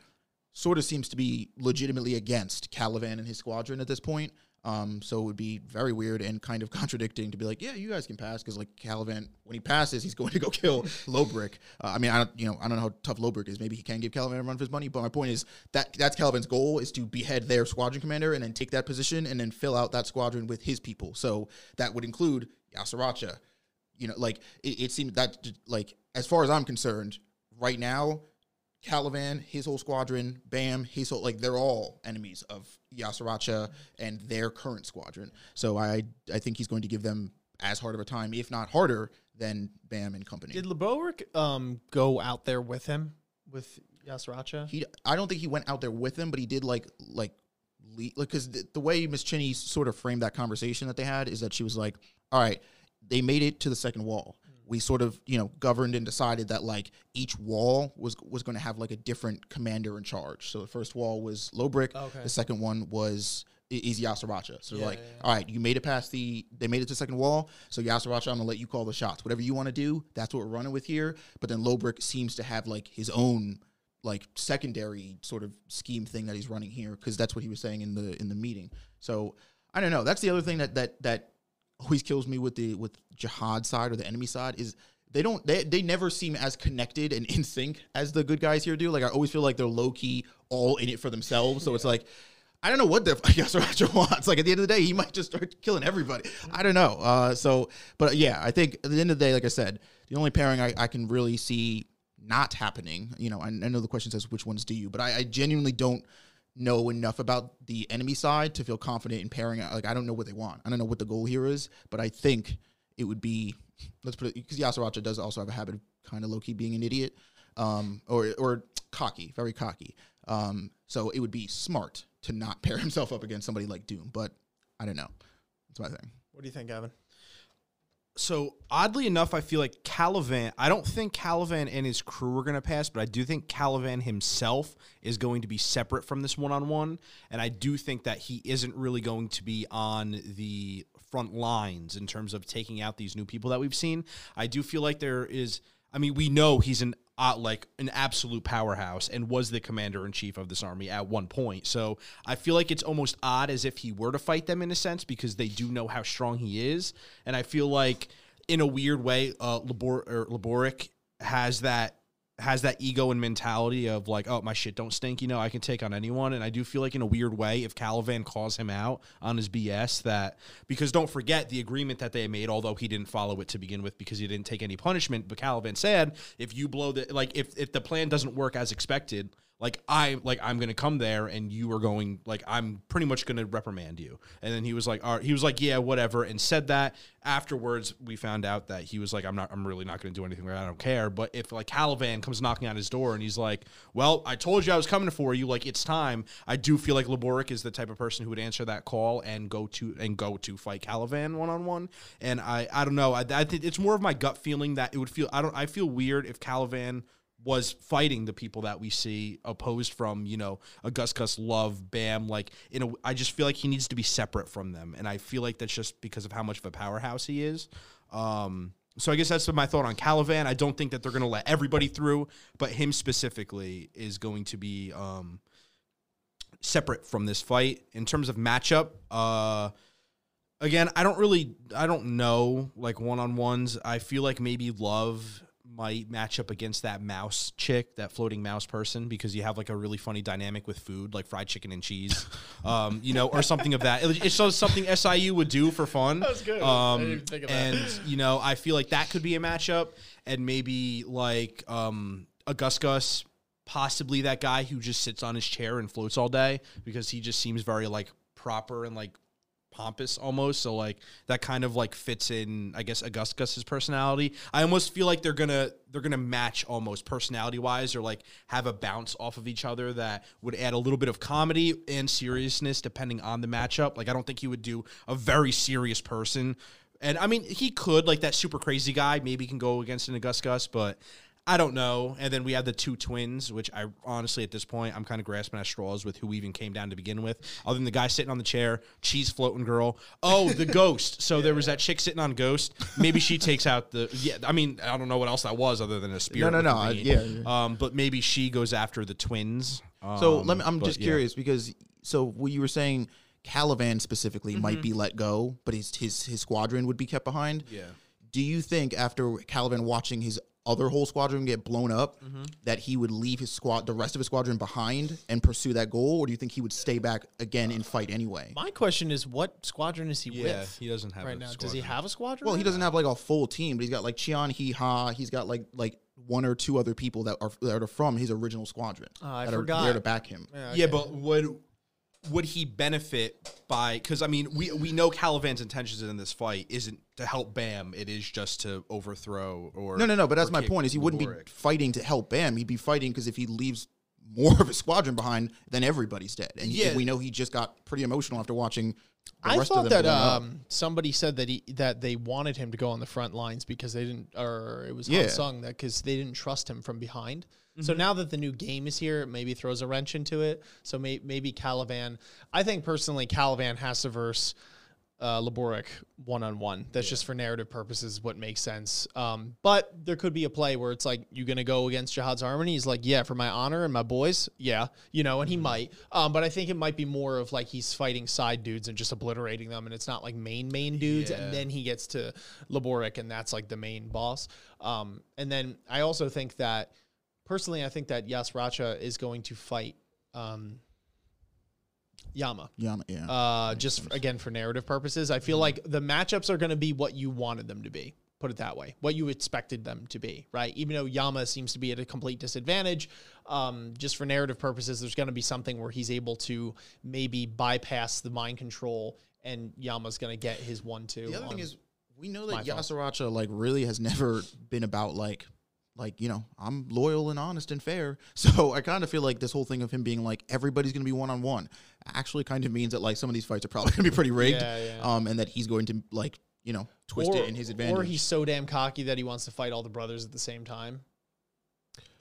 sort of seems to be legitimately against Caliban and his squadron at this point. Um, so it would be very weird and kind of contradicting to be like, yeah, you guys can pass because like Caliban, when he passes, he's going to go kill Lowbrick. Uh, I mean, I don't, you know, I don't know how tough Lowbrick is. Maybe he can give Caliban a run for his money, but my point is that that's Caliban's goal is to behead their squadron commander and then take that position and then fill out that squadron with his people. So that would include Yasaracha. You know, like it, it seems that like as far as I'm concerned, right now, Caliban, his whole squadron, Bam, his whole like they're all enemies of Yasaracha and their current squadron. So I I think he's going to give them as hard of a time, if not harder, than Bam and company. Did Leboric um go out there with him with Yasaracha? he I don't think he went out there with him, but he did like like le like because the, the way Miss Cheney sort of framed that conversation that they had is that she was like, all right, they made it to the second wall. We sort of you know governed and decided that like each wall was was going to have like a different commander in charge. So the first wall was Lowbrick. Oh, okay. The second one was is Yasiracha. So they're like, all right, you made it past the, they made it to the second wall. So Yasiracha, I'm gonna let you call the shots. Whatever you want to do, that's what we're running with here. But then Lobrick seems to have like his own like secondary sort of scheme thing that he's running here because that's what he was saying in the in the meeting. So I don't know. That's the other thing that that that always kills me with the with jahad side or the enemy side is they don't they, they never seem as connected and in sync as the good guys here do. Like I always feel like they're low key all in it for themselves. So it's like I don't know what the Yasuraja wants. Like at the end of the day, he might just start killing everybody. I don't know. Uh, so, but yeah, I think at the end of the day, like I said, the only pairing I, I can really see not happening. You know, I, I know the question says which ones do you, but I, I genuinely don't know enough about the enemy side to feel confident in pairing. Like I don't know what they want. I don't know what the goal here is, but I think it would be let's put it because Yasuracha does also have a habit of kind of low key being an idiot, um, or or cocky, very cocky. Um, so it would be smart to not pair himself up against somebody like Doom. But I don't know. That's my thing. What do you think, Evan? So oddly enough, I feel like Calivan. I don't think Calivan and his crew are going to pass, but I do think Calivan himself is going to be separate from this one-on-one, and I do think that he isn't really going to be on the front lines in terms of taking out these new people that we've seen. I do feel like there is. I mean, we know he's an uh, like an absolute powerhouse and was the commander in chief of this army at one point. So I feel like it's almost odd as if he were to fight them in a sense because they do know how strong he is, and I feel like in a weird way, uh, Labor or Laboric has that has that ego and mentality of like, oh, my shit don't stink, you know, I can take on anyone. And I do feel like in a weird way, if Calivan calls him out on his BS, that because don't forget the agreement that they made, although he didn't follow it to begin with because he didn't take any punishment. But Calivan said, if you blow the like, if if the plan doesn't work as expected, like I like I'm gonna come there and you are going like I'm pretty much gonna reprimand you. And then he was like, all right, he was like, yeah, whatever, and said that. Afterwards, we found out that he was like, I'm not, I'm really not gonna do anything. I don't care. But if like Calivan comes knocking on his door and he's like, well, I told you I was coming for you. Like it's time. I do feel like Laboric is the type of person who would answer that call and go to and go to fight Calivan one on one. And I, I don't know. I, I think it's more of my gut feeling that it would feel. I don't. I feel weird if Calivan was fighting the people that we see opposed from you know Augustus Love Bam like in a I just feel like he needs to be separate from them. And I feel like that's just because of how much of a powerhouse he is. Um so I guess that's my thought on Calivan. I don't think that they're going to let everybody through but him specifically is going to be um separate from this fight. In terms of matchup uh again I don't really I don't know like one-on-ones. I feel like maybe Love might match up against that mouse chick, that floating mouse person, because you have like a really funny dynamic with food, like fried chicken and cheese, um, you know, or something of that. It- It's just something SIU would do for fun. That was good. Um, I didn't think of that. and you know, I feel like that could be a matchup, and maybe like um, Augustus, possibly that guy who just sits on his chair and floats all day, because he just seems very like proper and like pompous almost so like that kind of like fits in i guess augustus's personality. I almost feel like they're gonna they're gonna match almost personality wise or like have a bounce off of each other that would add a little bit of comedy and seriousness depending on the matchup. Like i don't think he would do a very serious person. And i mean he could like that super crazy guy maybe can go against an augustus but I don't know. And then we have the two twins, which I honestly, at this point, I'm kind of grasping at straws with who even came down to begin with. Other than the guy sitting on the chair, cheese floating girl. Oh, the ghost. So there was that chick sitting on ghost. Maybe she takes out the. Yeah, I mean, I don't know what else that was other than a spirit. no, no, no, vein. yeah, yeah. Um, but maybe she goes after the twins. So Um, let me, I'm but just yeah. curious because so what you were saying, Calivan specifically Mm-hmm. might be let go, but his his his squadron would be kept behind. Yeah. Do you think after Calivan watching his other whole squadron get blown up, Mm-hmm. that he would leave his squad, the rest of his squadron behind, and pursue that goal, or do you think he would stay back again and fight anyway? My question is, what squadron is he Yeah, with he doesn't have right a now? Does he have a squadron? Well, he doesn't have like a full team, but he's got like Chian Hee Ha. He's got like like one or two other people that are that are from his original squadron Oh, I that forgot. are there to back him. now? Yeah, okay. but would would he benefit by? Because I mean, we we know Calivan's intentions in this fight isn't to help Bam. It is just to overthrow or No, no, no. But that's my point: is he wouldn't be fighting to help Bam. He'd be fighting because if he leaves more of his squadron behind, then everybody's dead. And Yeah. we know he just got pretty emotional after watching. The I rest thought of them that um, somebody said that he that they wanted him to go on the front lines because they didn't, or it was Yeah. unsung that because they didn't trust him from behind. So now that the new game is here, it maybe throws a wrench into it. So may, maybe Caliban. I think personally, Caliban has to verse uh, Laboric one on one. That's just for narrative purposes what makes sense. Um, but there could be a play where it's like you're gonna go against Jahad's Harmony. He's like, yeah, for my honor and my boys, yeah, you know, and he might. Um, but I think it might be more of like he's fighting side dudes and just obliterating them, and it's not like main main dudes. Yeah. And then he gets to Laboric, and that's like the main boss. Um, and then I also think that personally, I think that Yas Racha is going to fight. Um, Yama Yeah, yeah. uh, just f- again for narrative purposes. I feel like the matchups are going to be what you wanted them to be. Put it that way, what you expected them to be, right? Even though Yama seems to be at a complete disadvantage, um, just for narrative purposes, there's going to be something where he's able to maybe bypass the mind control, and Yama's going to get his one-two. The other thing is, we know that fault. Yasaracha like really has never been about like, like you know, I'm loyal and honest and fair. So I kind of feel like this whole thing of him being like everybody's gonna be one on one actually kind of means that like some of these fights are probably gonna be pretty rigged. Yeah, yeah. Um, and that he's going to like you know twist or, it in his advantage. or he's so damn cocky that he wants to fight all the brothers at the same time.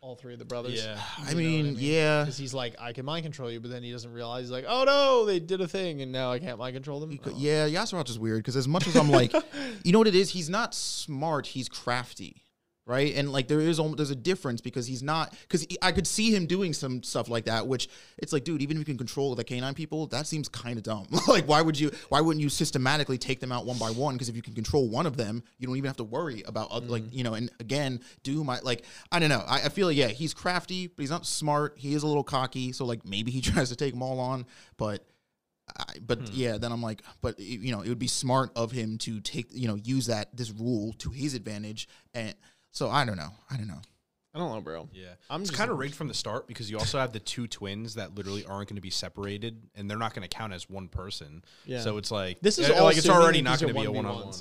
All three of the brothers. Yeah. I mean, yeah. Because he's like, I can mind control you, but then he doesn't realize he's like, oh no, they did a thing, and now I can't mind control them. He could- Oh. Yeah, Yasaracha's weird because as much as I'm like, you know what it is? He's not smart. He's crafty, right? And like there is almost there's a difference because he's not because I could see him doing some stuff like that, which it's like, dude, even if you can control the canine people, that seems kind of dumb. like, why would you? Why wouldn't you systematically take them out one by one? Because if you can control one of them, you don't even have to worry about other, like mm-hmm. you know. And again, do my like I don't know. I, I feel like yeah, he's crafty, but he's not smart. He is a little cocky, so like maybe he tries to take them all on, but. I, but hmm. yeah, then I'm like, but you know, it would be smart of him to take, you know, use that this rule to his advantage, and so I don't know, I don't know. I don't know, bro. Yeah, I'm it's just- kind of rigged from the start because you also have the two twins that literally aren't going to be separated, and they're not going to count as one person. Yeah. So it's like This is uh, all like it's already not going to be a 1v1s. one on one.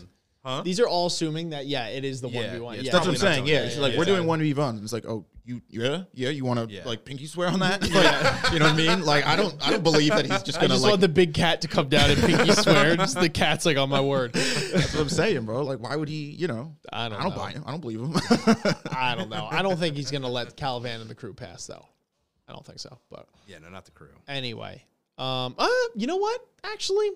Huh? These are all assuming that yeah, it is the one v one. yeah, Yeah, That's what I'm probably not saying. doing Yeah, that. it's Yeah, like yeah, we're yeah. doing one v ones. It's like, oh, you, yeah, yeah, you want to Yeah. like pinky swear on that? Like, you know what I mean? Like, I don't, I don't believe that he's just I gonna just like. want the big cat to come down and pinky swear. Just the cat's like on my word. that's what I'm saying, bro. Like, why would he? You know, I don't I don't know. buy him. I don't believe him. I don't know. I don't think he's gonna let Calivan and the crew pass though. I don't think so. But Yeah, no, not the crew. anyway, um, uh, you know what? Actually,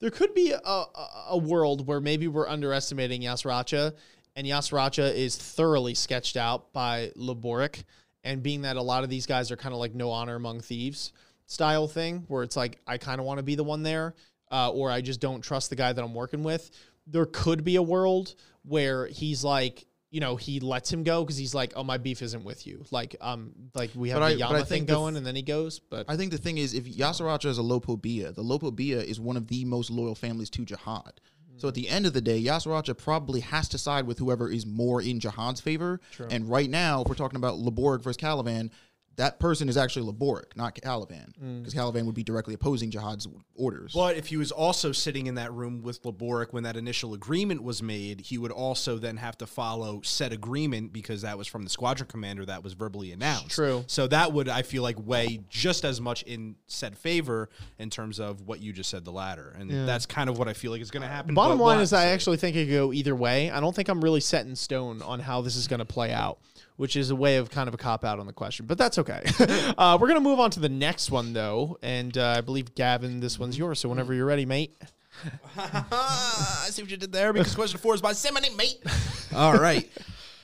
there could be a, a, a world where maybe we're underestimating Yasracha, and Yasracha is thoroughly sketched out by Laboric, and being that a lot of these guys are kind of like no honor among thieves style thing, where it's like I kind of want to be the one there, uh, or I just don't trust the guy that I'm working with. There could be a world where he's like. You know, he lets him go because he's like, "Oh, my beef isn't with you." Like, um, like we have But the I- Yama thing think the f- going, and then he goes. But I think the thing is, if Yasaracha is a Lopobia, the Lopobia is one of the most loyal families to Jahad. So at the end of the day, Yasaracha probably has to side with whoever is more in Jahad's favor. And right now, if we're talking about Laboric versus Caliban, that person is actually Laboric, not Caliban, mm. because Caliban would be directly opposing Jahad's orders. But if he was also sitting in that room with Laboric when that initial agreement was made, he would also then have to follow said agreement because that was from the squadron commander that was verbally announced. True. So that would, I feel like, weigh just as much in said favor in terms of what you just said, the latter. And that's kind of what I feel like is going to happen. Bottom line is, I actually think it could go either way. I don't think I'm really set in stone on how this is going to play out, which is a way of kind of a cop out on the question, but that's okay. uh, we're going to move on to the next one, though. And uh, I believe, Gavin, this one's yours. So whenever you're ready, mate. I see what you did there because question four is by Simony, mate. All right.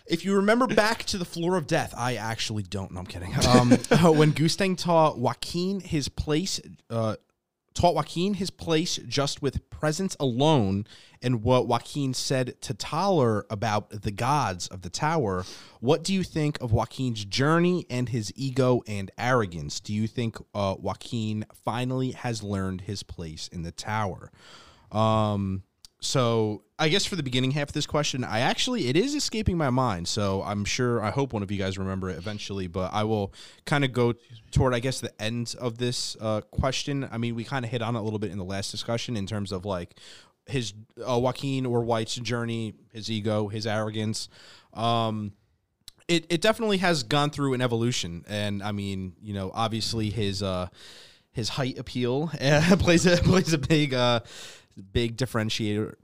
If you remember back to the floor of death, I actually don't. No, I'm kidding. Um, when Gustang taught Joaquin his place, uh, taught Joaquin his place just with presence alone, and what Joaquin said to Taller about the gods of the tower, what do you think of Joaquin's journey and his ego and arrogance? Do you think uh, Joaquin finally has learned his place in the tower? Um, so I guess for the beginning half of this question, I actually it is escaping my mind. So I'm sure I hope one of you guys remember it eventually, but I will kind of go toward I guess the end of this uh, question. I mean, we kind of hit on it a little bit in the last discussion in terms of like his uh, Joaquin or White's journey, his ego, his arrogance. Um, it, it definitely has gone through an evolution. And i mean you know obviously his uh his height appeal uh, plays a plays a big uh big differentiator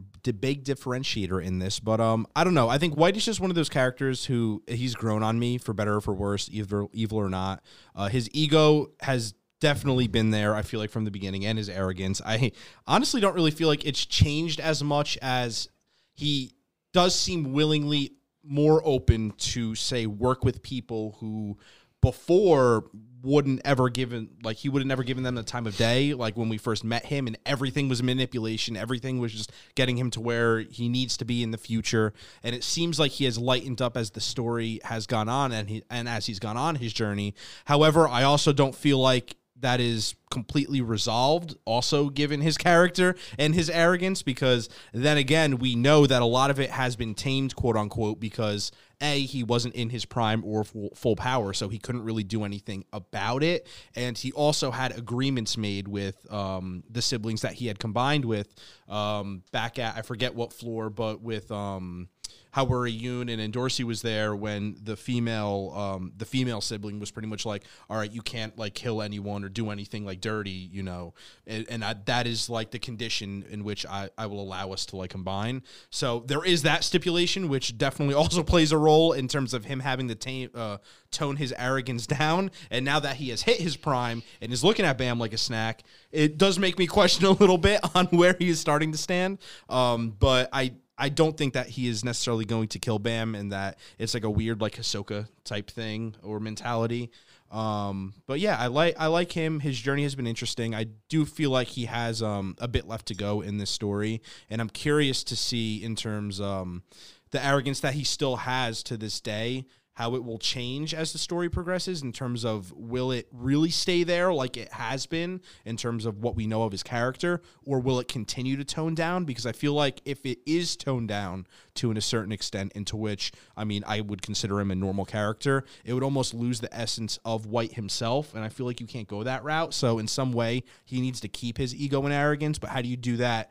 big differentiator in this. But um i don't know. I think white is just one of those characters who he's grown on me for better or for worse either evil or not. Uh his ego has definitely been there i feel like from the beginning and his arrogance. I honestly don't really feel like it's changed as much as he does seem willingly more open to say work with people who before wouldn't ever given like he would have never given them the time of day. Like when we first met him and everything was manipulation everything was just getting him to where he needs to be in the future. And it seems like he has lightened up as the story has gone on and he and as he's gone on his journey. However i also don't feel like that is completely resolved also given his character and his arrogance because then again we know that a lot of it has been tamed quote unquote because a he wasn't in his prime or full, power so he couldn't really do anything about it. And he also had agreements made with um, the siblings that he had combined with um, back at i forget what floor but with um, how Wuri Yoon and Dorsey was there when the female um, the female sibling was pretty much like, all right, you can't like kill anyone or do anything like dirty, you know, and, and I, that is like the condition in which I, I will allow us to like combine. So there is that stipulation, which definitely also plays a role in terms of him having to tame, uh, tone his arrogance down. And now that he has hit his prime and is looking at Bam like a snack, it does make me question a little bit on where he is starting to stand. Um, but I I don't think that he is necessarily going to kill Bam and that it's like a weird like Hisoka type thing or mentality. Um, but yeah, I like I like him. His journey has been interesting. I do feel like he has um, a bit left to go in this story, and I'm curious to see in terms um, the arrogance that he still has to this day how it will change as the story progresses in terms of will it really stay there like it has been in terms of what we know of his character or will it continue to tone down? Because i feel like if it is toned down to a certain extent into which i mean i would consider him a normal character it would almost lose the essence of white himself and i feel like you can't go that route. So in some way he needs to keep his ego and arrogance but how do you do that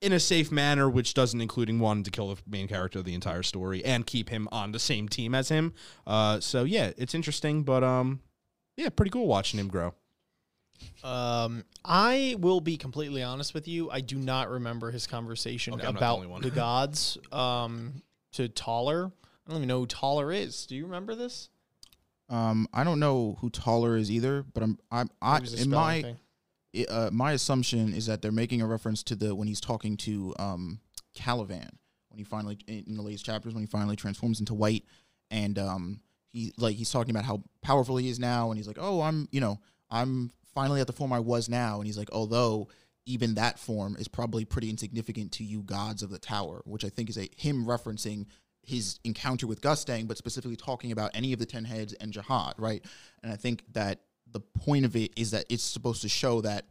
in a safe manner, which doesn't including wanting to kill the main character of the entire story and keep him on the same team as him. Uh, so yeah, it's interesting, but um, yeah, pretty cool watching him grow. Um, I will be completely honest with you. I do not remember his conversation Okay, I'm the about the gods. Um, to Taller. I don't even know who Taller is. Do you remember this? Um, I don't know who taller is either, but I'm I'm I, It in my thing. I- uh, my assumption is that they're making a reference to the when he's talking to um Calivan when he finally in in the latest chapters when he finally transforms into white and um he like he's talking about how powerful he is now and he's like oh I'm you know I'm finally at the form I was now and he's like although even that form is probably pretty insignificant to you gods of the tower which I think is a him referencing his encounter with Gustang, but specifically talking about any of the ten heads and Jahad, right? And I think that the point of it is that it's supposed to show that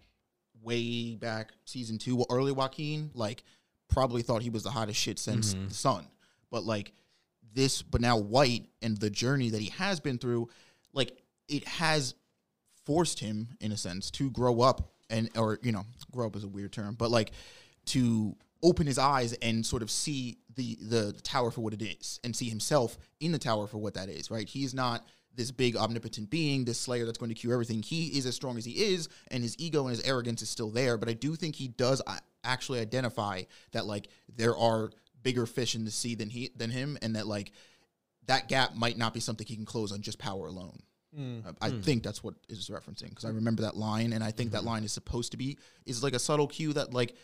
way back season two, well, early Joaquin, like probably thought he was the hottest shit since mm-hmm. the sun. But like this, but now White and the journey that he has been through, like it has forced him in a sense to grow up and or you know grow up is a weird term but like to open his eyes and sort of see the the tower for what it is and see himself in the tower for what that is right he's not this big omnipotent being this slayer that's going to cure everything. He is as strong as he is and his ego and his arrogance is still there. But i do think he does uh, actually identify that like there are bigger fish in the sea than he than him and that like that gap might not be something he can close on just power alone. Uh, I think that's what is referencing because I remember that line, and I think that line is supposed to be is like a subtle cue that like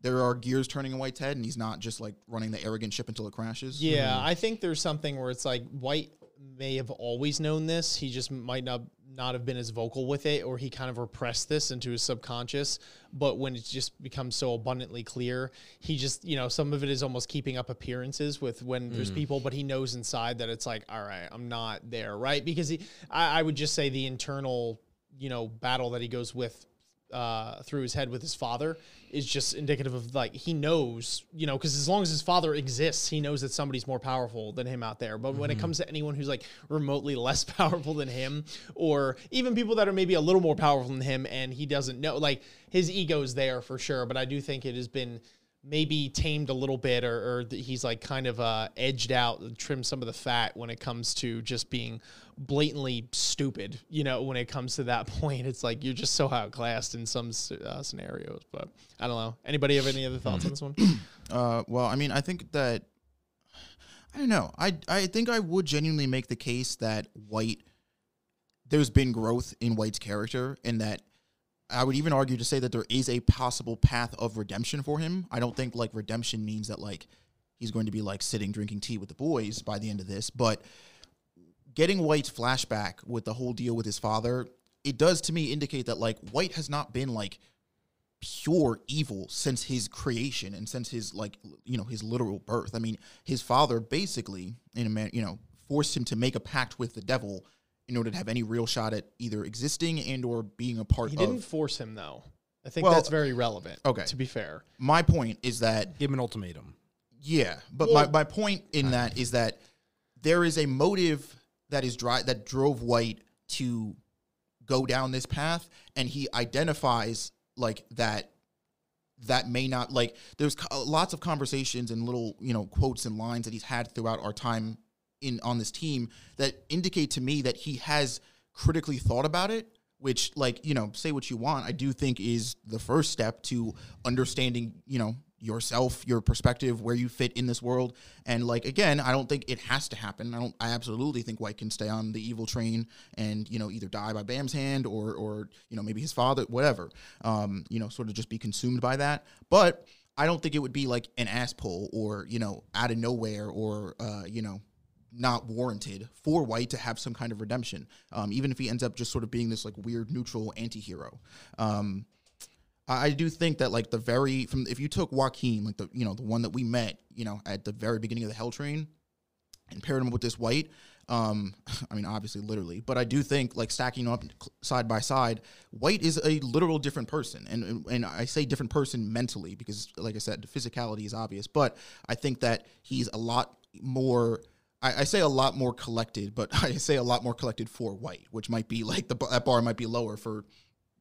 there are gears turning in White's head, and he's not just like running the arrogant ship until it crashes. Yeah, I think there's something where it's like White may have always known this. He just might not not have been as vocal with it, or he kind of repressed this into his subconscious. But when it just becomes so abundantly clear, he just you know some of it is almost keeping up appearances with when there's mm. people, but he knows inside that it's like, all right, I'm not there, right? Because he, I, I would just say the internal you know battle that he goes with uh, through his head with his father is just indicative of like he knows, you know, because as long as his father exists, he knows that somebody's more powerful than him out there. But when it comes to anyone who's like remotely less powerful than him, or even people that are maybe a little more powerful than him, and he doesn't know, like his ego's there for sure. But I do think it has been maybe tamed a little bit or, or he's like kind of uh, edged out and trimmed some of the fat when it comes to just being blatantly stupid you know when it comes to that point it's like you're just so outclassed in some uh, scenarios but i don't know anybody have any other thoughts on this one Uh, well, I mean, I think that I don't know. I I think I would genuinely make the case that White there's been growth in White's character, and that I would even argue to say that there is a possible path of redemption for him. I don't think like redemption means that like he's going to be like sitting drinking tea with the boys by the end of this, but getting White's flashback with the whole deal with his father, it does to me indicate that like White has not been like pure evil since his creation and since his like you know his literal birth. I mean, his father basically in a man, you know, forced him to make a pact with the devil in order to have any real shot at either existing and or being a part he of. didn't force him though i think Well, that's very relevant okay. to be fair My point is that Give him an ultimatum. Yeah, but Well- my, my point in that is that there is a motive that is dry that drove White to go down this path, and he identifies like that that may not like there's co- lots of conversations and little you know quotes and lines that he's had throughout our time in on this team that indicate to me that he has critically thought about it which like you know say what you want i do think is the first step to understanding you know yourself your perspective where you fit in this world. And like again i don't think it has to happen. I don't i absolutely think white can stay on the evil train and you know either die by bam's hand or or you know maybe his father whatever um you know sort of just be consumed by that. But i don't think it would be like an ass pull or you know out of nowhere or uh you know not warranted for White to have some kind of redemption, um, even if he ends up just sort of being this like weird neutral anti-hero. Um, I do think that like the very from if you took Joaquin, like the you know the one that we met, you know at the very beginning of the Hell Train, and paired him with this White, um, I mean obviously literally, but I do think like stacking up side by side, White is a literal different person, and and, I say different person mentally because like I said, the physicality is obvious, but I think that he's a lot more. I, I say a lot more collected, but I say a lot more collected for White, which might be like the that bar might be lower for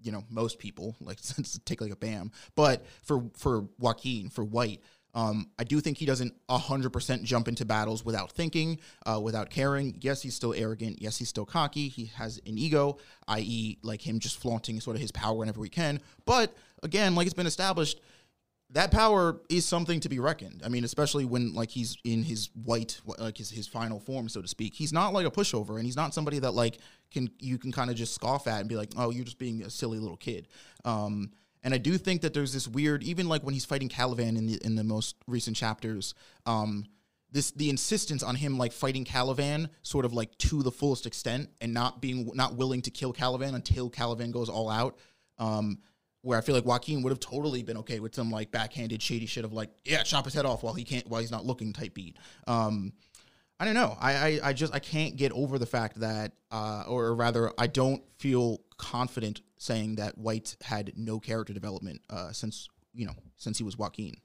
you know most people like take like a bam but for for joaquin for white um, I do think he doesn't 100% jump into battles without thinking, uh, without caring. Yes, he's still arrogant. Yes, he's still cocky. He has an ego, i.e., like him just flaunting sort of his power whenever he can. But again, like it's been established, that power is something to be reckoned. I mean, especially when like he's in his white, like his, his final form, so to speak. He's not like a pushover, and he's not somebody that like can you can kind of just scoff at and be like, oh, you're just being a silly little kid. Um, and I do think that there's this weird, even like when he's fighting Caliban in the in the most recent chapters, um, this the insistence on him like fighting Caliban sort of like to the fullest extent and not being not willing to kill Caliban until Caliban goes all out. Um, where I feel like Joaquin would have totally been okay with some like backhanded shady shit of like, yeah, chop his head off while he can't while he's not looking type beat. Um, I don't know. I, I, I just I can't get over the fact that, uh, or rather, I don't feel confident saying that White had no character development uh, since you know since he was Joaquin.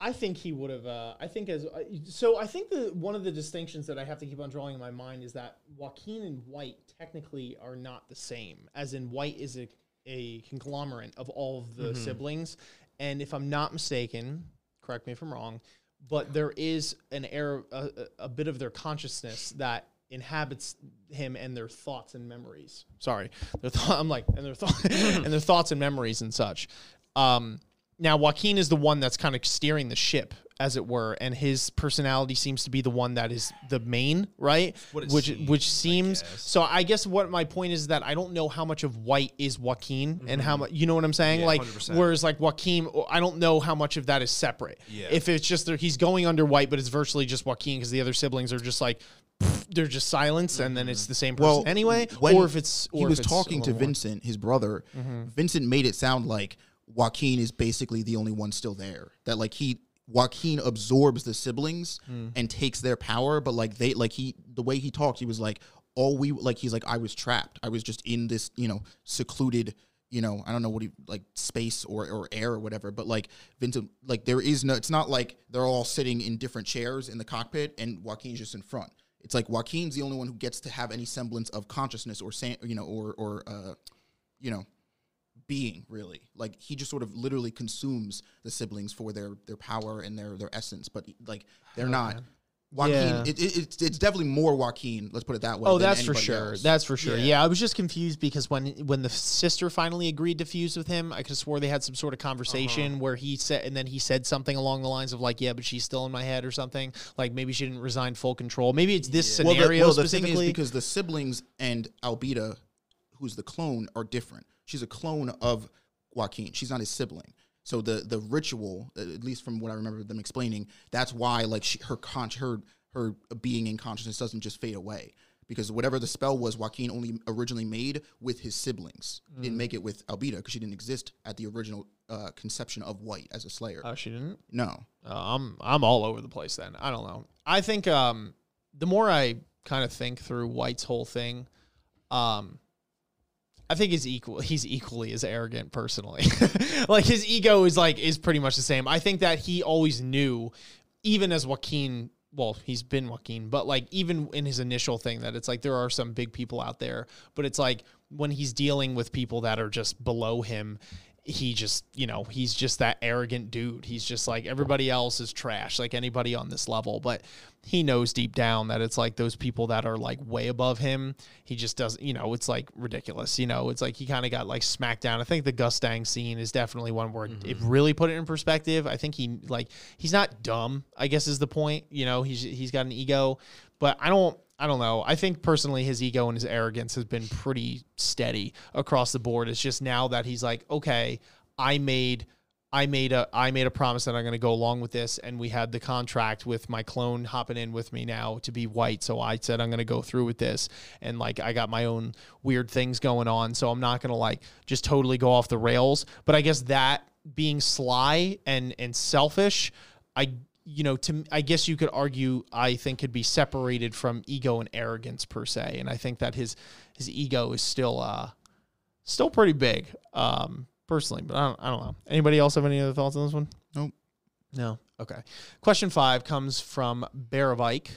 I think he would have. Uh, I think as uh, so. I think the one of the distinctions that I have to keep on drawing in my mind is that Joaquin and White technically are not the same. As in, White is a, a conglomerate of all of the siblings, and if I'm not mistaken, correct me if I'm wrong, but there is an air, a, a a bit of their consciousness that inhabits him and their thoughts and memories. Sorry, their th- I'm like, and their thought and their thoughts and memories and such. Um, now Joaquin is the one that's kind of steering the ship, as it were, and his personality seems to be the one that is the main, right? what it which seems, which seems. guess. So I guess what my point is that I don't know how much of White is Joaquin and how much you know what I'm saying. Yeah, like 100%. whereas like Joaquin, I don't know how much of that is separate. Yeah. If it's just that he's going under White, but it's virtually just Joaquin because the other siblings are just like. They're just silence, and then it's the same person Well, anyway. when Or if it's or he was talking to one-on-one. Mm-hmm. Vincent, his brother. Vincent made it sound like Joaquin is basically the only one still there. That like he Joaquin absorbs the siblings Mm. and takes their power, but like they like he the way he talked, he was like all we like he's like I was trapped. I was just in this you know secluded. You know, I don't know what he like space or, or air or whatever, but like Vincent, like there is no, it's not like they're all sitting in different chairs in the cockpit and Joaquin's just in front. It's like Joaquin's the only one who gets to have any semblance of consciousness or san- you know or or uh, you know being really. Like he just sort of literally consumes the siblings for their their power and their their essence, but like they're oh, not. Joaquin, Yeah. it, it, it's it's definitely more Joaquin. Let's put it that way. Oh, that's for sure. else. That's for sure. Yeah. Yeah. I was just confused because when when the sister finally agreed to fuse with him, I could have swore they had some sort of conversation uh-huh. where he said, and then he said something along the lines of like, "Yeah, but she's still in my head" or something. Like maybe she didn't resign full control. Maybe it's this Well, scenario the, well, the thing is because the siblings and Albita, who's the clone, are different. She's a clone of Joaquin. She's not his sibling. So the the ritual, at least from what I remember them explaining, that's why like she, her con- her her being in consciousness doesn't just fade away because whatever the spell was, Joaquin only originally made with his siblings. Mm. didn't make it with Albita because she didn't exist at the original uh, conception of White as a Slayer. oh, she didn't. no, Uh, I'm I'm all over the place then. I don't know. I think um the more I kind of think through White's whole thing, um I think he's equal he's equally as arrogant personally. like his ego is like is pretty much the same. I think that he always knew even as Joaquin well, he's been Joaquin, but like even in his initial thing that it's like there are some big people out there, but it's like when he's dealing with people that are just below him, he just, you know, he's just that arrogant dude. He's just like everybody else is trash, like anybody on this level. But he knows deep down that it's like those people that are like way above him. He just doesn't, you know, it's like ridiculous. You know, it's like he kind of got like smacked down. I think the Gustang scene is definitely one where it mm-hmm. really put it in perspective. I think he like he's not dumb. I guess is the point. You know, he's he's got an ego, but I don't. I don't know. I think personally his ego and his arrogance has been pretty steady across the board. It's just now that he's like, okay, I made I made a I made a promise that I'm going to go along with this, and we had the contract with my clone hopping in with me now to be white. So I said I'm going to go through with this, and like I got my own weird things going on, so I'm not going to like just totally go off the rails. But I guess that being sly and and selfish, I you know to I guess you could argue I think could be separated from ego and arrogance per se, and I think that his his ego is still uh still pretty big. Um, personally, but I don't, I don't know. Anybody else have any other thoughts on this one? Nope. No. Okay. Question five comes from Baravike.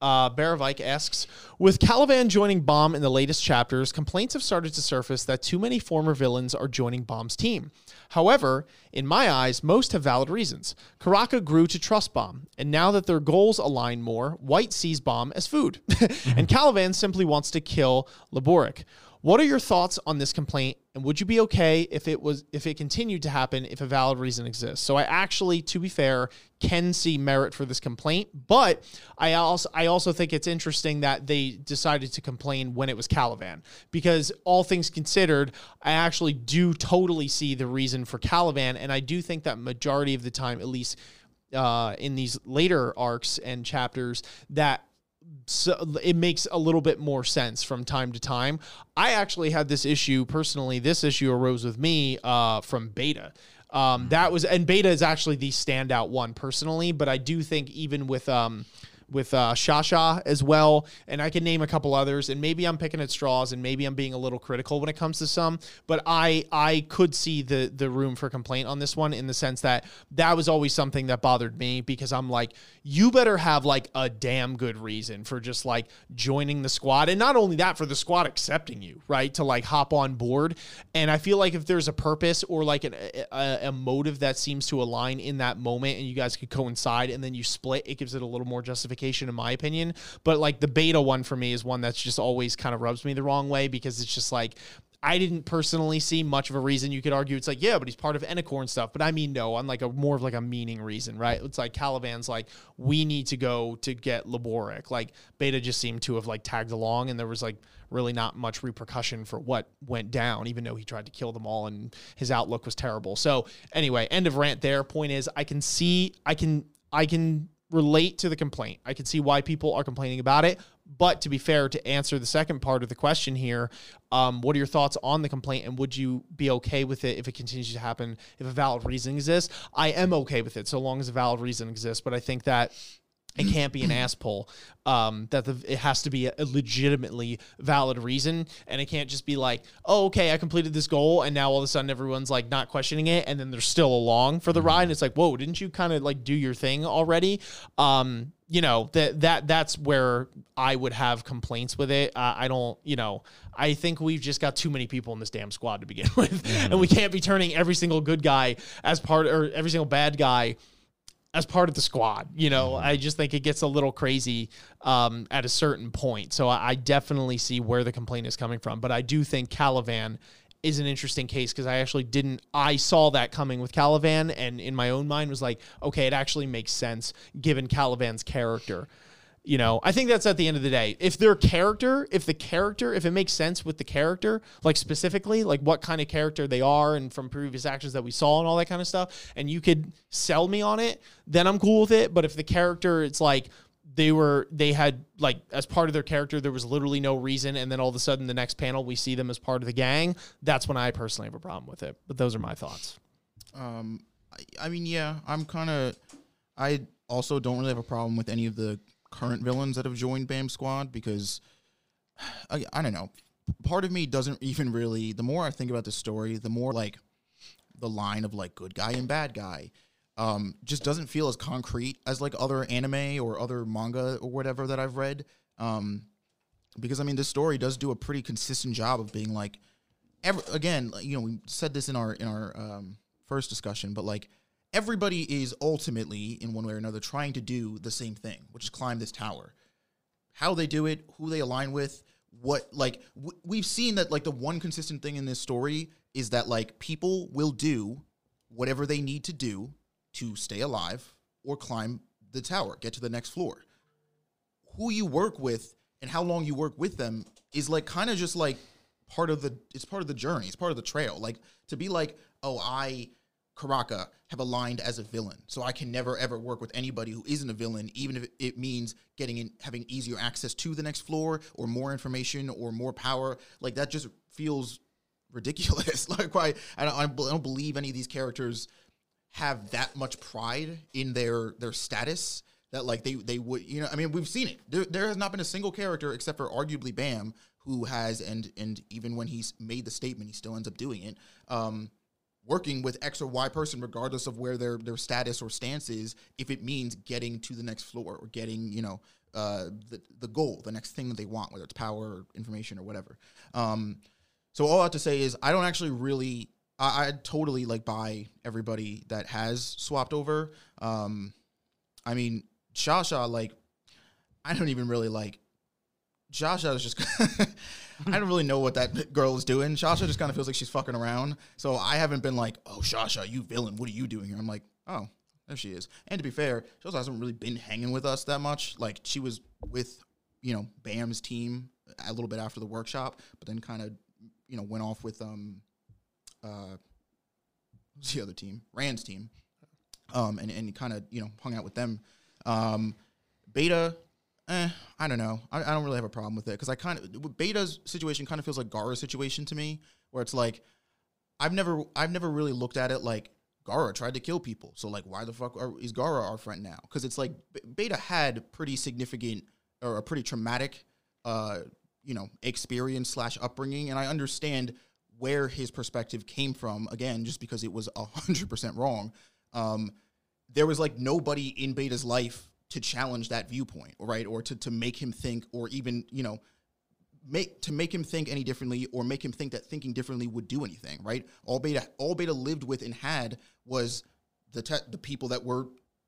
Uh, Baravike asks, with Kallavan joining Bam in the latest chapters, complaints have started to surface that too many former villains are joining Bam's team. However, in my eyes, most have valid reasons. Karaka grew to trust Bam, and now that their goals align more, White sees Bam as food, and mm-hmm. Kallavan simply wants to kill Laboric. What are your thoughts on this complaint, and would you be okay if it was if it continued to happen if a valid reason exists? So I actually, to be fair, can see merit for this complaint, but I also I also think it's interesting that they decided to complain when it was Kallavan because all things considered, I actually do totally see the reason for Kallavan, and I do think that majority of the time, at least uh, in these later arcs and chapters, that so it makes a little bit more sense from time to time. I actually had this issue personally. This issue arose with me uh, from Beta. Um, that was and Beta is actually the standout one personally, but I do think even with um, with uh, Shasha as well, and I can name a couple others. And maybe I'm picking at straws, and maybe I'm being a little critical when it comes to some. But I I could see the the room for complaint on this one in the sense that that was always something that bothered me because I'm like, you better have like a damn good reason for just like joining the squad, and not only that for the squad accepting you, right, to like hop on board. And I feel like if there's a purpose or like an, a, a motive that seems to align in that moment, and you guys could coincide, and then you split, it gives it a little more justification in my opinion. But like the beta one for me is one that's just always kind of rubs me the wrong way because it's just like I didn't personally see much of a reason. You could argue it's like, yeah, but he's part of Enicore and stuff. But I mean, no, on like a more of like a meaning reason, right? It's like Kallavan's like, we need to go to get Laboric. Like Beta just seemed to have like tagged along and there was like really not much repercussion for what went down, even though he tried to kill them all and his outlook was terrible. So anyway, end of rant there. Point is I can see I can I can relate to the complaint. I can see why people are complaining about it. But to be fair, to answer the second part of the question here, um, what are your thoughts on the complaint and would you be okay with it if it continues to happen, if a valid reason exists? I am okay with it so long as a valid reason exists. But I think that it can't be an ass pull. Um, that the, it has to be a, legitimately valid reason, and it can't just be like, oh, okay, I completed this goal, and now all of a sudden everyone's like not questioning it, and then they're still along for the ride. And it's like, whoa, didn't you kind of like do your thing already? Um, you know that that that's where I would have complaints with it. Uh, I don't, you know, I think we've just got too many people in this damn squad to begin with, and we can't be turning every single good guy as part or every single bad guy as part of the squad. You know, I just think it gets a little crazy um, at a certain point. So I, I definitely see where the complaint is coming from, but I do think Kallavan is an interesting case because I actually didn't. I saw that coming with Kallavan, and in my own mind was like, okay, it actually makes sense given Kallavan's character. You know, I think that's at the end of the day. If their character, if the character, if it makes sense with the character, like specifically, like what kind of character they are and from previous actions that we saw and all that kind of stuff, and you could sell me on it, then I'm cool with it. But if the character, it's like they were, they had like as part of their character, there was literally no reason, and then all of a sudden the next panel we see them as part of the gang, that's when I personally have a problem with it. But those are my thoughts. Um, I, I mean, yeah, I'm kind of. I also don't really have a problem with any of the current villains that have joined BAM Squad because I, I don't know. Part of me doesn't even really. The more I think about the story, the more like the line of like good guy and bad guy um, just doesn't feel as concrete as like other anime or other manga or whatever that I've read. Um, because I mean, this story does do a pretty consistent job of being like, every, again, you know, we said this in our in our um, first discussion, but like everybody is ultimately in one way or another trying to do the same thing, which is climb this tower. How they do it, who they align with, what like w- we've seen that like the one consistent thing in this story is that like people will do whatever they need to do to stay alive or climb the tower, get to the next floor. Who you work with and how long you work with them is like kind of just like part of the it's part of the journey, it's part of the trail. Like to be like, "Oh, I Karaka have aligned as a villain, so I can never ever work with anybody who isn't a villain, even if it means getting in, having easier access to the next floor or more information or more power. Like that just feels ridiculous. like why I don't, I don't believe any of these characters have that much pride in their their status that like they they would you know I mean we've seen it. There, there has not been a single character except for arguably Bam who has and and even when he's made the statement he still ends up doing it. Um, working with X or Y person, regardless of where their their status or stance is, if it means getting to the next floor or getting, you know, uh, the the goal, the next thing that they want, whether it's power or information or whatever. Um, so all I have to say is I don't actually really I, I totally like buy everybody that has swapped over. Um, I mean, Shasha, like, I don't even really like. Shasha is just. I don't really know what that girl is doing. Shasha just kind of feels like she's fucking around. So I haven't been like, oh, Shasha, you villain. What are you doing here? I'm like, oh, there she is. And to be fair, she also hasn't really been hanging with us that much. Like, she was with, you know, Bam's team a little bit after the workshop, but then kind of, you know, went off with, um, uh, who's the other team? Rand's team. Um, and, and kind of, you know, hung out with them. Um, Beta, eh, I don't know. I, I don't really have a problem with it because I kind of Beta's situation kind of feels like Gaara's situation to me, where it's like I've never I've never really looked at it like Gaara tried to kill people, so like why the fuck are, is Gaara our friend now? Because it's like Beta had pretty significant or a pretty traumatic, uh, you know, experience slash upbringing, and I understand where his perspective came from. Again, just because it was hundred percent wrong. Um, there was like nobody in Beta's life to challenge that viewpoint, right? Or to, to make him think, or even, you know, make to make him think any differently or make him think that thinking differently would do anything, right? All beta all beta lived with and had was the te- the people that were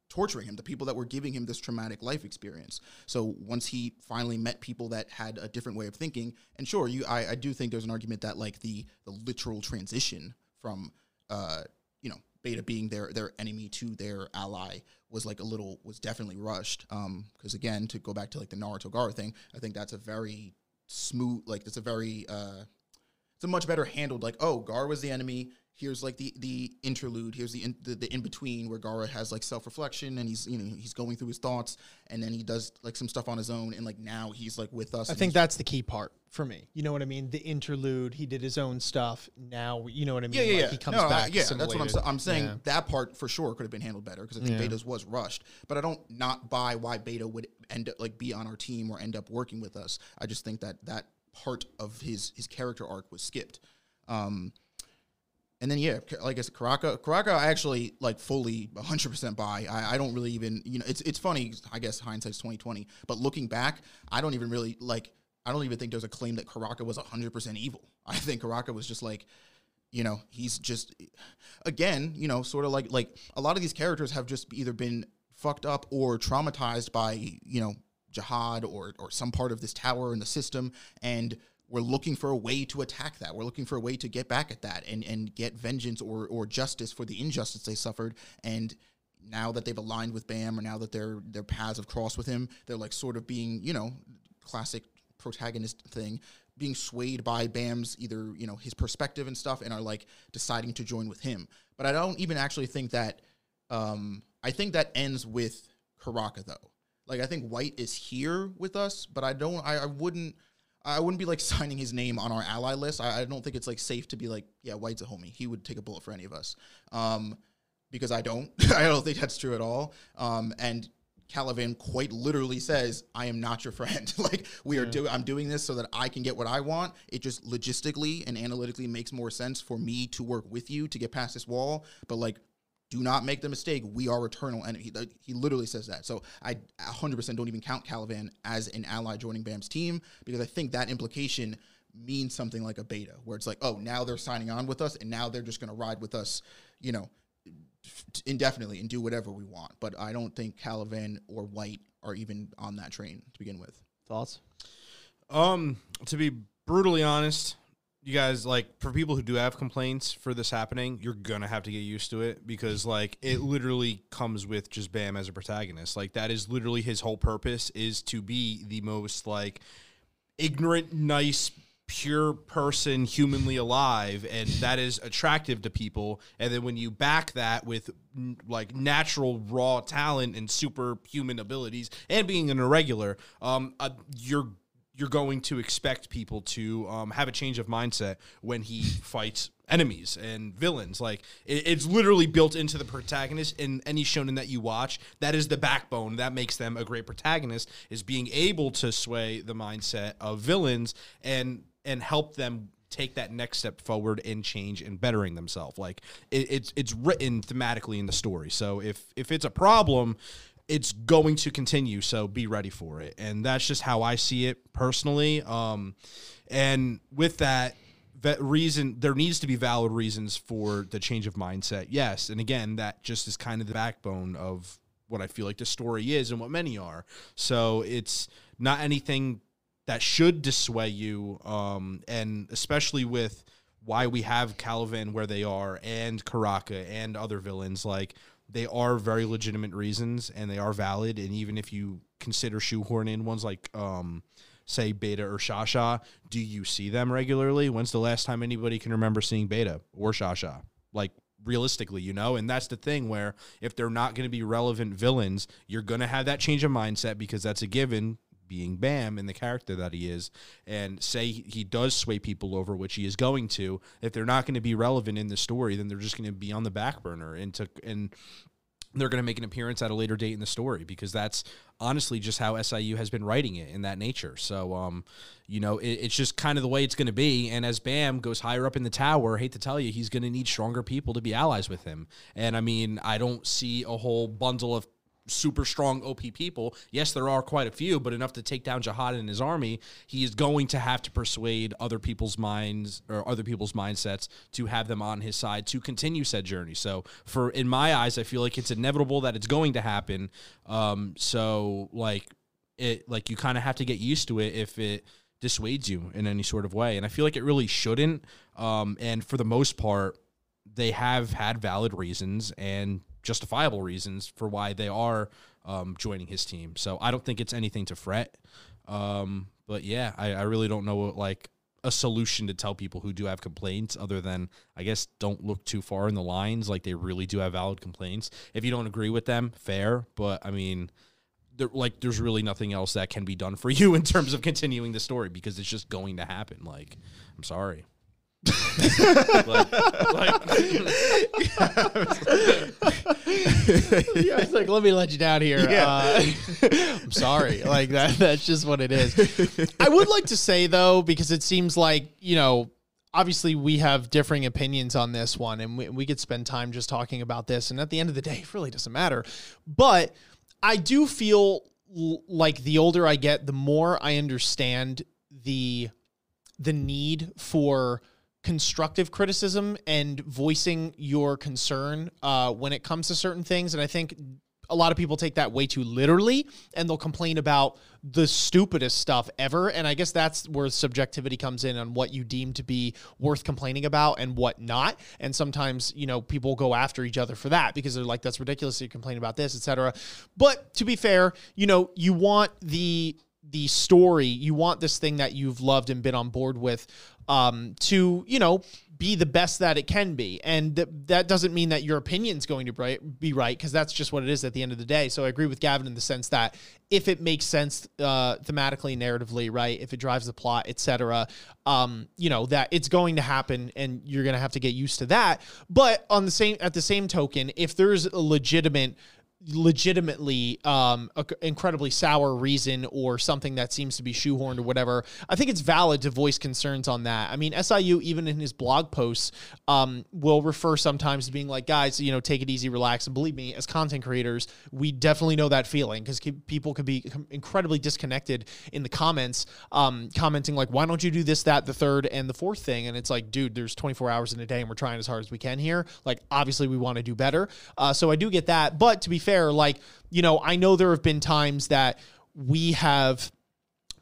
torturing him, the people that were giving him this traumatic life experience. So once he finally met people that had a different way of thinking, and sure, you I, I do think there's an argument that like the the literal transition from uh you know beta being their their enemy to their ally was like a little was definitely rushed. Um because again to go back to like the naruto gaara thing i think that's a very smooth like that's a very uh it's a much better handled like oh gaara was the enemy here's like the the interlude here's the in, the, the in between where gaara has like self-reflection and he's you know he's going through his thoughts and then he does like some stuff on his own and like now he's like with us I think that's the key part for me. You know what I mean? The interlude, he did his own stuff. Now, you know what I mean? Yeah, yeah, Like, yeah. He comes No, I- back. yeah, that's what I'm, I'm saying. Yeah. That part for sure could have been handled better because I think Yeah. Beta's was rushed. But I don't not buy why Beta would end up like be on our team or end up working with us. I just think that that part of his his character arc was skipped. Um, and then yeah, like I said, Karaka, Karaka, I actually like fully 100 percent buy. I, I don't really even you know it's it's funny. I guess hindsight's 2020, but looking back, I don't even really like. I don't even think there's a claim that Karaka was 100 percent evil. I think Karaka was just like you know he's just again you know sort of like like a lot of these characters have just either been fucked up or traumatized by you know jahad or or some part of this tower in the system and we're looking for a way to attack that. We're looking for a way to get back at that and and get vengeance or or justice for the injustice they suffered. And now that they've aligned with Bam or now that their their paths have crossed with him they're like sort of being you know classic protagonist thing being swayed by Bam's either you know his perspective and stuff and are like deciding to join with him. But I don't even actually think that um I think that ends with Karaka though. Like I think White is here with us but I don't I, I wouldn't I wouldn't be like signing his name on our ally list. I, I don't think it's like safe to be like, yeah, White's a homie. He would take a bullet for any of us. Um, because I don't. I don't think that's true at all. Um, and Kallavan quite literally says, "I am not your friend. like we are doing. I'm doing this so that I can get what I want. It just logistically and analytically makes more sense for me to work with you to get past this wall. But like." Do not make the mistake. We are eternal, and he, he literally says that. So I 100% don't even count Kallavan as an ally joining Bam's team because I think that implication means something like a beta, where it's like, oh, now they're signing on with us, and now they're just going to ride with us, you know, indefinitely and do whatever we want. But I don't think Kallavan or White are even on that train to begin with. Thoughts? Um, to be brutally honest, you guys like for people who do have complaints for this happening, you're gonna have to get used to it because like it literally comes with just Bam as a protagonist. Like that is literally his whole purpose is to be the most like ignorant, nice, pure person humanly alive and that is attractive to people and then when you back that with like natural raw talent and superhuman abilities and being an irregular um uh, you're you're going to expect people to um, have a change of mindset when he fights enemies and villains. Like it, it's literally built into the protagonist in any shonen that you watch. That is the backbone that makes them a great protagonist. Is being able to sway the mindset of villains and and help them take that next step forward and change and bettering themselves. Like it, it's it's written thematically in the story. So if if it's a problem, it's going to continue so be ready for it. And that's just how i see it personally. Um and with that that reason there needs to be valid reasons for the change of mindset yes. And again that just is kind of the backbone of what i feel like the story is and what many are. So it's not anything that should dissuade you um and especially with why we have Kallavan where they are and Karaka and other villains like they are very legitimate reasons and they are valid. And even if you consider shoehorn in ones like um say beta or shasha do you see them regularly? When's the last time anybody can remember seeing beta or shasha like realistically you know? And that's the thing where if they're not going to be relevant villains you're going to have that change of mindset because that's a given being Bam and the character that he is, and say he does sway people over, which he is going to, if they're not going to be relevant in the story, then they're just going to be on the back burner and to and they're going to make an appearance at a later date in the story because that's honestly just how SIU has been writing it in that nature. So, um, you know, it, it's just kind of the way it's going to be. And as Bam goes higher up in the tower, hate to tell you, he's going to need stronger people to be allies with him. And I mean, I don't see a whole bundle of super strong OP people. Yes, there are quite a few, but enough to take down Jahad and his army. He is going to have to persuade other people's minds or other people's mindsets to have them on his side to continue said journey. So, for in my eyes, I feel like it's inevitable that it's going to happen. Um, so like it, like you kind of have to get used to it if it dissuades you in any sort of way, and I feel like it really shouldn't. Um, and for the most part, they have had valid reasons and justifiable reasons for why they are um, joining his team. So I don't think it's anything to fret. Um, but yeah, I, I really don't know like a solution to tell people who do have complaints other than I guess don't look too far in the lines. Like they really do have valid complaints. If you don't agree with them, fair. But I mean, like there's really nothing else that can be done for you in terms of continuing the story because it's just going to happen. Like I'm sorry. Like, like yeah, it's like let me let you down here. Uh, I'm sorry. Like that. That's just what it is. I would like to say though, because it seems like you know obviously we have differing opinions on this one, and we, we could spend time just talking about this. And at the end of the day, it really doesn't matter. But I do feel l- like the older I get, the more I understand the the need for constructive criticism and voicing your concern uh, when it comes to certain things. And I think a lot of people take that way too literally and they'll complain about the stupidest stuff ever. And I guess that's where subjectivity comes in on what you deem to be worth complaining about and what not. And sometimes, you know, people go after each other for that because they're like, that's ridiculous. You complain about this, etc. But to be fair, you know, you want the the story you want this thing that you've loved and been on board with um, to you know be the best that it can be. And th- that doesn't mean that your opinion's going to be right because that's just what it is at the end of the day. So i agree with gavin in the sense that if it makes sense uh, thematically narratively right if it drives the plot etc um, you know that it's going to happen and you're going to have to get used to that. But on the same at the same token if there's a legitimate legitimately um incredibly sour reason or something that seems to be shoehorned or whatever i think it's valid to voice concerns on that. I mean siu even in his blog posts um will refer sometimes to being like guys you know take it easy relax. And believe me as content creators we definitely know that feeling because people can be incredibly disconnected in the comments um commenting like why don't you do this that the third and the fourth thing? And it's like dude there's 24 hours in a day and we're trying as hard as we can here. Like obviously we want to do better. Uh, so i do get that. But to be fair, like, you know, I know there have been times that we have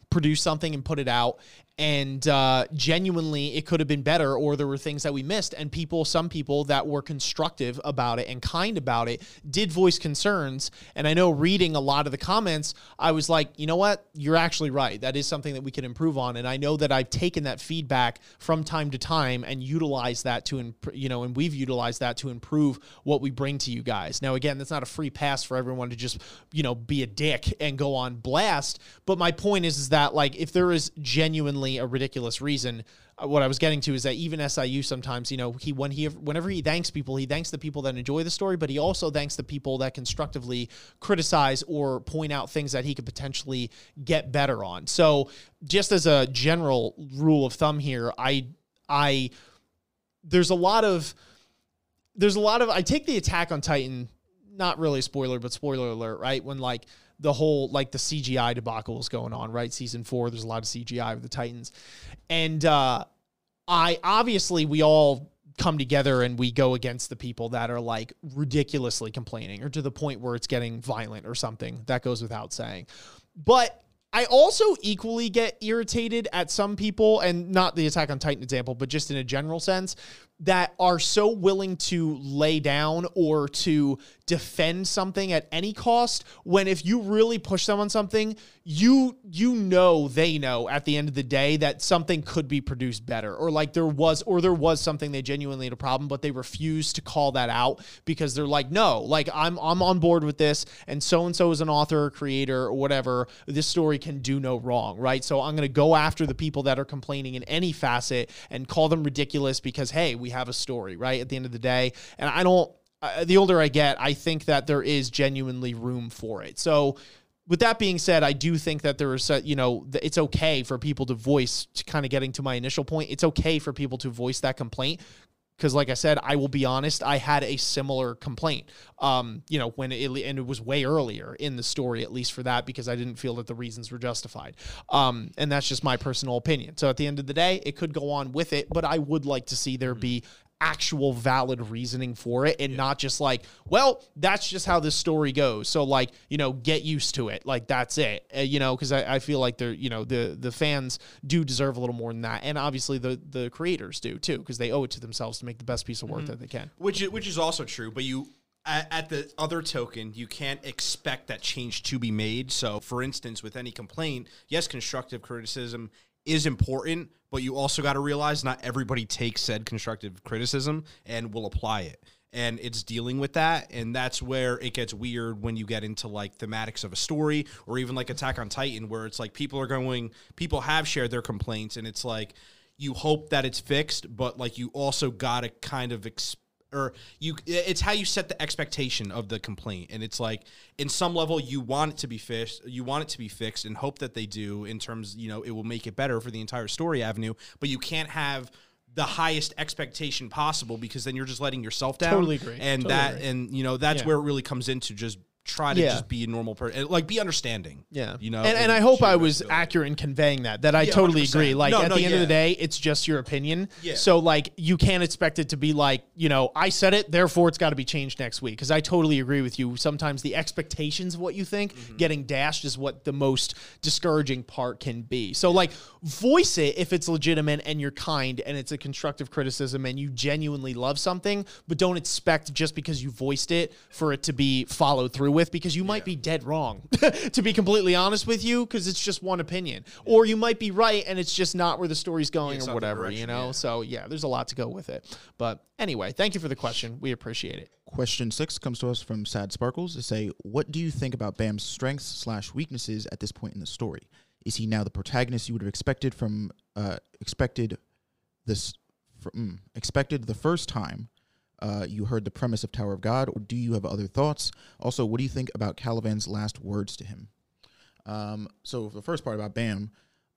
produced something and put it out and uh, genuinely it could have been better or there were things that we missed. And people some people that were constructive about it and kind about it did voice concerns. And i know reading a lot of the comments i was like you know what? You're actually right. That is something that we can improve on. And i know that i've taken that feedback from time to time and utilized that to imp- you know and we've utilized that to improve what we bring to you guys. Now again that's not a free pass for everyone to just you know be a dick and go on blast. But my point is is that like if there is genuinely a ridiculous reason. Uh, what I was getting to is that even SIU sometimes, you know, he when he whenever he thanks people, he thanks the people that enjoy the story, but he also thanks the people that constructively criticize or point out things that he could potentially get better on. So, just as a general rule of thumb here, I I there's a lot of there's a lot of I take the attack on Titan not really spoiler, but spoiler alert, right? When like the whole like the CGI debacle is going on, right? Season four, there's a lot of CGI with the Titans, and uh, I obviously we all come together and we go against the people that are like ridiculously complaining or to the point where it's getting violent or something. That goes without saying, but. I also equally get irritated at some people, and not the Attack on Titan example, but just in a general sense, that are so willing to lay down or to defend something at any cost when if you really push them on something you you know they know at the end of the day that something could be produced better or like there was or there was something they genuinely had a problem but they refuse to call that out because they're like no like I'm I'm on board with this and so and so is an author or creator or whatever. This story can do no wrong right? So I'm going to go after the people that are complaining in any facet and call them ridiculous because hey we have a story right at the end of the day and I don't uh, the older I get, I think that there is genuinely room for it. So, with that being said, I do think that there is, you know, it's okay for people to voice, to kind of getting to my initial point, it's okay for people to voice that complaint. Because, like I said, I will be honest, I had a similar complaint, um, you know, when it, and it was way earlier in the story, at least for that, because I didn't feel that the reasons were justified. Um, and that's just my personal opinion. So at the end of the day, it could go on with it, but I would like to see there be actual valid reasoning for it and yeah. not just like, well, that's just how this story goes. So like, you know, get used to it. Like that's it. Uh, you know, because I, I feel like they're, you know, the the fans do deserve a little more than that, and obviously the the creators do too, because they owe it to themselves to make the best piece of work mm-hmm. that they can. Which is, which is also true, but you. At, at the other token, you can't expect that change to be made. So, for instance, with any complaint, yes, constructive criticism is important, but you also got to realize not everybody takes said constructive criticism and will apply it. And it's dealing with that. And that's where it gets weird when you get into like thematics of a story or even like Attack on Titan, where it's like people are going, people have shared their complaints, and it's like you hope that it's fixed, but like you also got to kind of expect or you it's how you set the expectation of the complaint and it's like in some level you want it to be fixed you want it to be fixed and hope that they do in terms you know it will make it better for the entire story avenue but you can't have the highest expectation possible because then you're just letting yourself down. Totally agree. And Totally that agree. and you know that's Yeah. where it really comes into just try to Yeah. just be a normal person, like be understanding. Yeah, you know. and, and I hope I was accurate in conveying that. That I Yeah, totally 100%. agree. Like No, at no, the end of the day, it's just your opinion. Yeah. So like you can't expect it to be like you know I said it, therefore it's got to be changed next week. Because I totally agree with you. Sometimes the expectations of what you think Mm-hmm. getting dashed is what the most discouraging part can be. So like voice it if it's legitimate and you're kind and it's a constructive criticism and you genuinely love something, but don't expect just because you voiced it for it to be followed through with because you might be dead wrong to be completely honest with you because it's just one opinion. Or you might be right and it's just not where the story's going it's or whatever you know? yeah. so yeah there's a lot to go with it. But anyway thank you for the question. We appreciate it. Question six comes to us from Sad Sparkles. To say, "What do you think about Bam's strengths slash weaknesses at this point in the story? Is he now the protagonist you would have expected from uh, expected this fr- mm, expected the first time uh, you heard the premise of Tower of God, or do you have other thoughts? Also, what do you think about Kallavan's last words to him? Um, so the first part about Bam,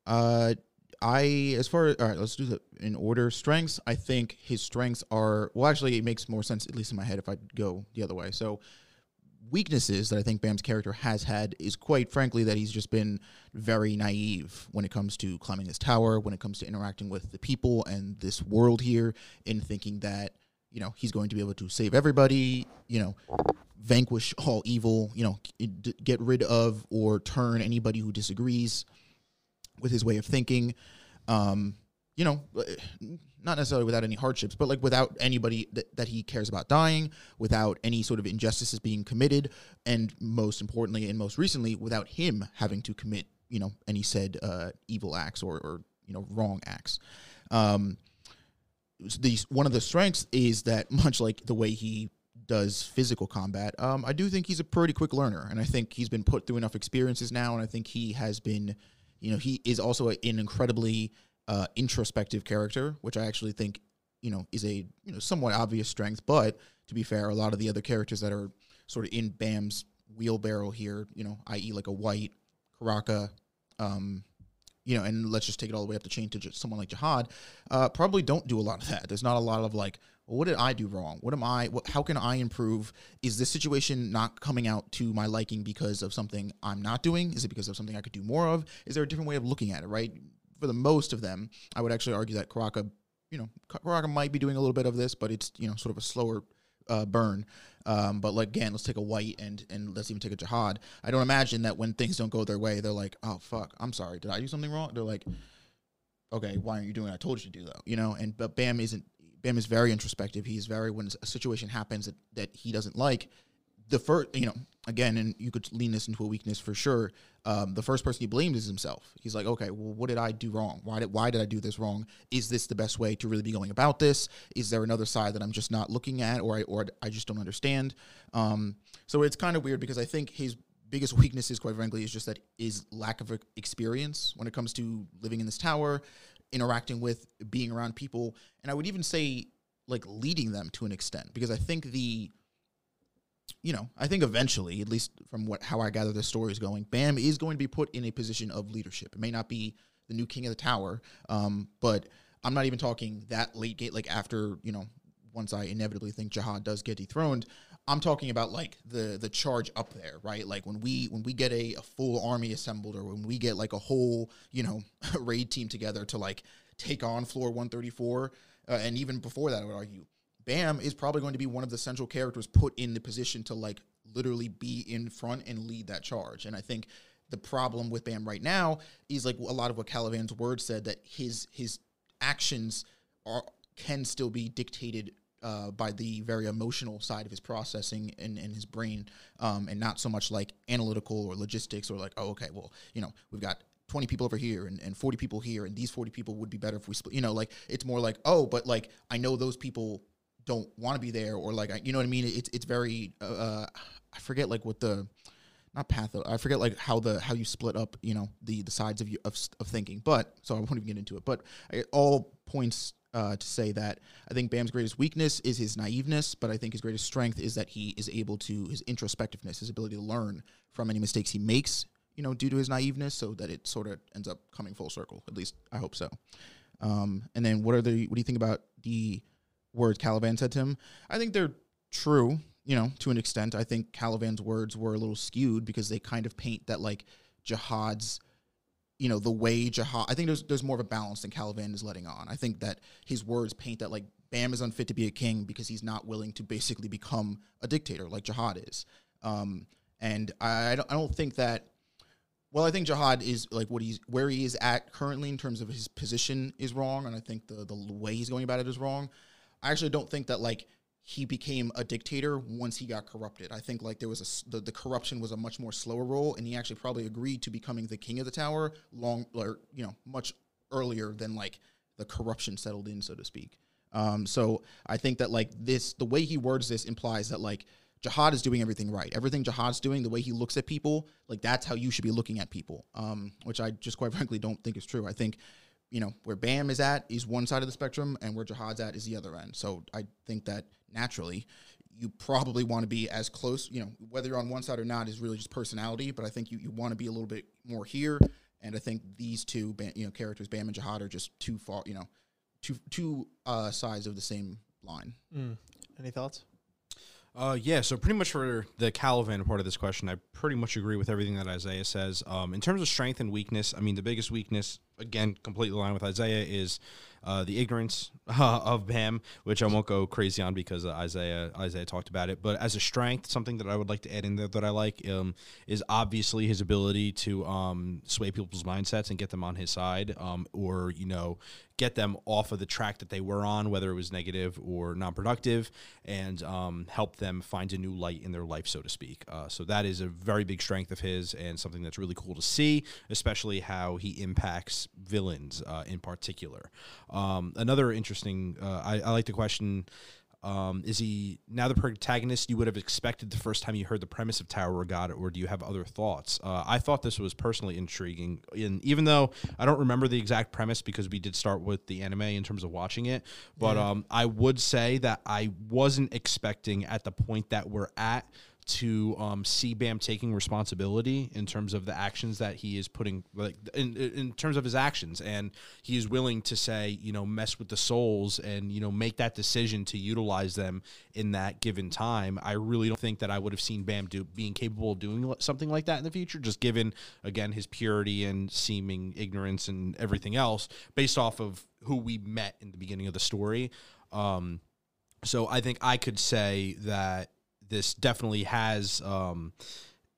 uh, I as far as all right, let's do the in order. Strengths, I think his strengths are well. Actually, it makes more sense at least in my head if I go the other way. So weaknesses that I think Bam's character has had is quite frankly that he's just been very naive when it comes to climbing this tower, when it comes to interacting with the people and this world here, in thinking that you know he's going to be able to save everybody, you know, vanquish all evil, you know, get rid of or turn anybody who disagrees with his way of thinking. Um, you know, not necessarily without any hardships, but like without anybody that, that he cares about dying, without any sort of injustices being committed, and most importantly and most recently, without him having to commit, you know, any said uh, evil acts or, or you know wrong acts. Um, the one of the strengths is that much like the way he does physical combat, um, I do think he's a pretty quick learner, and I think he's been put through enough experiences now, and I think he has been, you know, he is also a, an incredibly uh, introspective character, which I actually think, you know, is a you know somewhat obvious strength. But to be fair, a lot of the other characters that are sort of in Bam's wheelbarrow here, you know, i.e., like a White, Karaka, um, you know, and let's just take it all the way up the chain to someone like Jahad, uh, probably don't do a lot of that. There's not a lot of like, well, what did I do wrong? What am I? What, how can I improve? Is this situation not coming out to my liking because of something I'm not doing? Is it because of something I could do more of? Is there a different way of looking at it? Right. For the most of them, I would actually argue that Karaka, you know, Karaka might be doing a little bit of this, but it's you know sort of a slower uh, burn. Um, but like again, let's take a white and and let's even take a jahad. I don't imagine that when things don't go their way, they're like, oh fuck, I'm sorry, did I do something wrong? They're like, okay, why aren't you doing? It? I told you to do though, you know. And but Bam isn't. Bam is very introspective. He's very when a situation happens that, that he doesn't like. The first, you know, again, and you could lean this into a weakness for sure. Um, the first person he blames is himself. He's like, okay, well, what did I do wrong? Why did why did I do this wrong? Is this the best way to really be going about this? Is there another side that I'm just not looking at, or I or I just don't understand? Um, so it's kind of weird because I think his biggest weakness is, quite frankly, is just that is lack of experience when it comes to living in this tower, interacting with, being around people, and I would even say like leading them to an extent because I think the you know, I think eventually, at least from what how I gather the story is going, Bam is going to be put in a position of leadership. It may not be the new king of the tower, um, but I'm not even talking that late gate, like after you know, once I inevitably think Jahad does get dethroned. I'm talking about like the the charge up there, right? Like when we when we get a, a full army assembled, or when we get like a whole you know raid team together to like take on floor 134, uh, and even before that, I would argue Bam is probably going to be one of the central characters put in the position to like literally be in front and lead that charge. And I think the problem with Bam right now is like a lot of what Kallavan's words said that his his actions are can still be dictated uh, by the very emotional side of his processing and, and his brain, um, and not so much like analytical or logistics or like, oh, okay, well, you know, we've got 20 people over here and, and 40 people here, and these 40 people would be better if we split, you know, like it's more like, oh, but like I know those people don't want to be there, or like, you know what I mean? It's, it's very, uh, I forget like what the, not path. I forget like how the how you split up, you know, the the sides of you of, of thinking. But so I won't even get into it. But I, all points uh, to say that I think Bam's greatest weakness is his naiveness, but I think his greatest strength is that he is able to his introspectiveness, his ability to learn from any mistakes he makes, you know, due to his naiveness, so that it sort of ends up coming full circle. At least I hope so. Um, and then what are the what do you think about the words Kallavan said to him? I think they're true, you know, to an extent. I think Kallavan's words were a little skewed because they kind of paint that like jahad's you know the way jahad i think there's there's more of a balance than kallavan is letting on i think that his words paint that like bam is unfit to be a king because he's not willing to basically become a dictator like jahad is um, and I, I don't, I don't think that well i think jahad is like what he's where he is at currently in terms of his position is wrong and i think the the way he's going about it is wrong i actually don't think that like he became a dictator once he got corrupted. I think like there was a the, the corruption was a much more slower role, and he actually probably agreed to becoming the king of the tower long or you know much earlier than like the corruption settled in, so to speak. Um, so I think that like this, the way he words this implies that like Jahad is doing everything right. Everything Jahad's doing, the way he looks at people, like that's how you should be looking at people. Um, which I just quite frankly don't think is true. I think you know where Bam is at is one side of the spectrum, and where Jahad's at is the other end. So I think that naturally, you probably want to be as close. You know, whether you're on one side or not is really just personality. But I think you, you want to be a little bit more here. And I think these two, you know, characters, Bam and Jahad, are just too far. You know, two two uh, sides of the same line. Any thoughts? Uh, yeah, so pretty much for the Caliban part of this question, I pretty much agree with everything that Isaiah says. Um, in terms of strength and weakness, I mean, the biggest weakness, again, completely aligned with Isaiah, is uh, the ignorance uh, of Bam, which I won't go crazy on because uh, Isaiah Isaiah talked about it. But as a strength, something that I would like to add in there that I like um, is obviously his ability to um, sway people's mindsets and get them on his side, um, or you know, get them off of the track that they were on, whether it was negative or non-productive, and um, help them find a new light in their life, so to speak. Uh, so that is a very big strength of his, and something that's really cool to see, especially how he impacts villains uh, in particular. Um, another interesting, uh, I, I like the question. Um, is he now the protagonist you would have expected the first time you heard the premise of Tower of God, or do you have other thoughts? Uh, I thought this was personally intriguing, and even though I don't remember the exact premise because we did start with the anime in terms of watching it, but um, I would say that I wasn't expecting at the point that we're at to um, see Bam taking responsibility in terms of the actions that he is putting, like in, in terms of his actions, and he is willing to say, you know, mess with the souls and you know make that decision to utilize them in that given time. I really don't think that I would have seen Bam do being capable of doing something like that in the future, just given again his purity and seeming ignorance and everything else, based off of who we met in the beginning of the story. Um, so I think I could say that this definitely has um,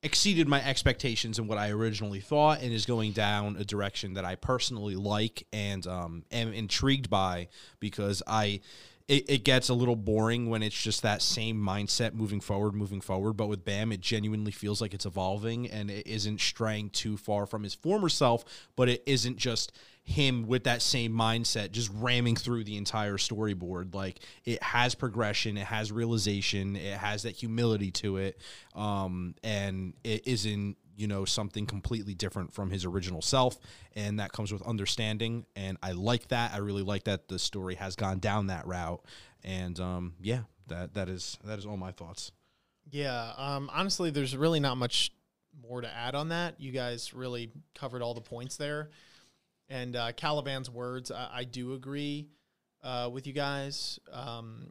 exceeded my expectations and what I originally thought, and is going down a direction that I personally like and um, am intrigued by because I. It, it gets a little boring when it's just that same mindset moving forward, moving forward. But with Bam, it genuinely feels like it's evolving and it isn't straying too far from his former self, but it isn't just him with that same mindset just ramming through the entire storyboard like it has progression it has realization it has that humility to it um, and it isn't you know something completely different from his original self and that comes with understanding and i like that i really like that the story has gone down that route and um, yeah that that is that is all my thoughts Yeah. Um, honestly, there's really not much more to add on that. You guys really covered all the points there. And uh, Kallavan's words, I, I do agree uh, with you guys. Um,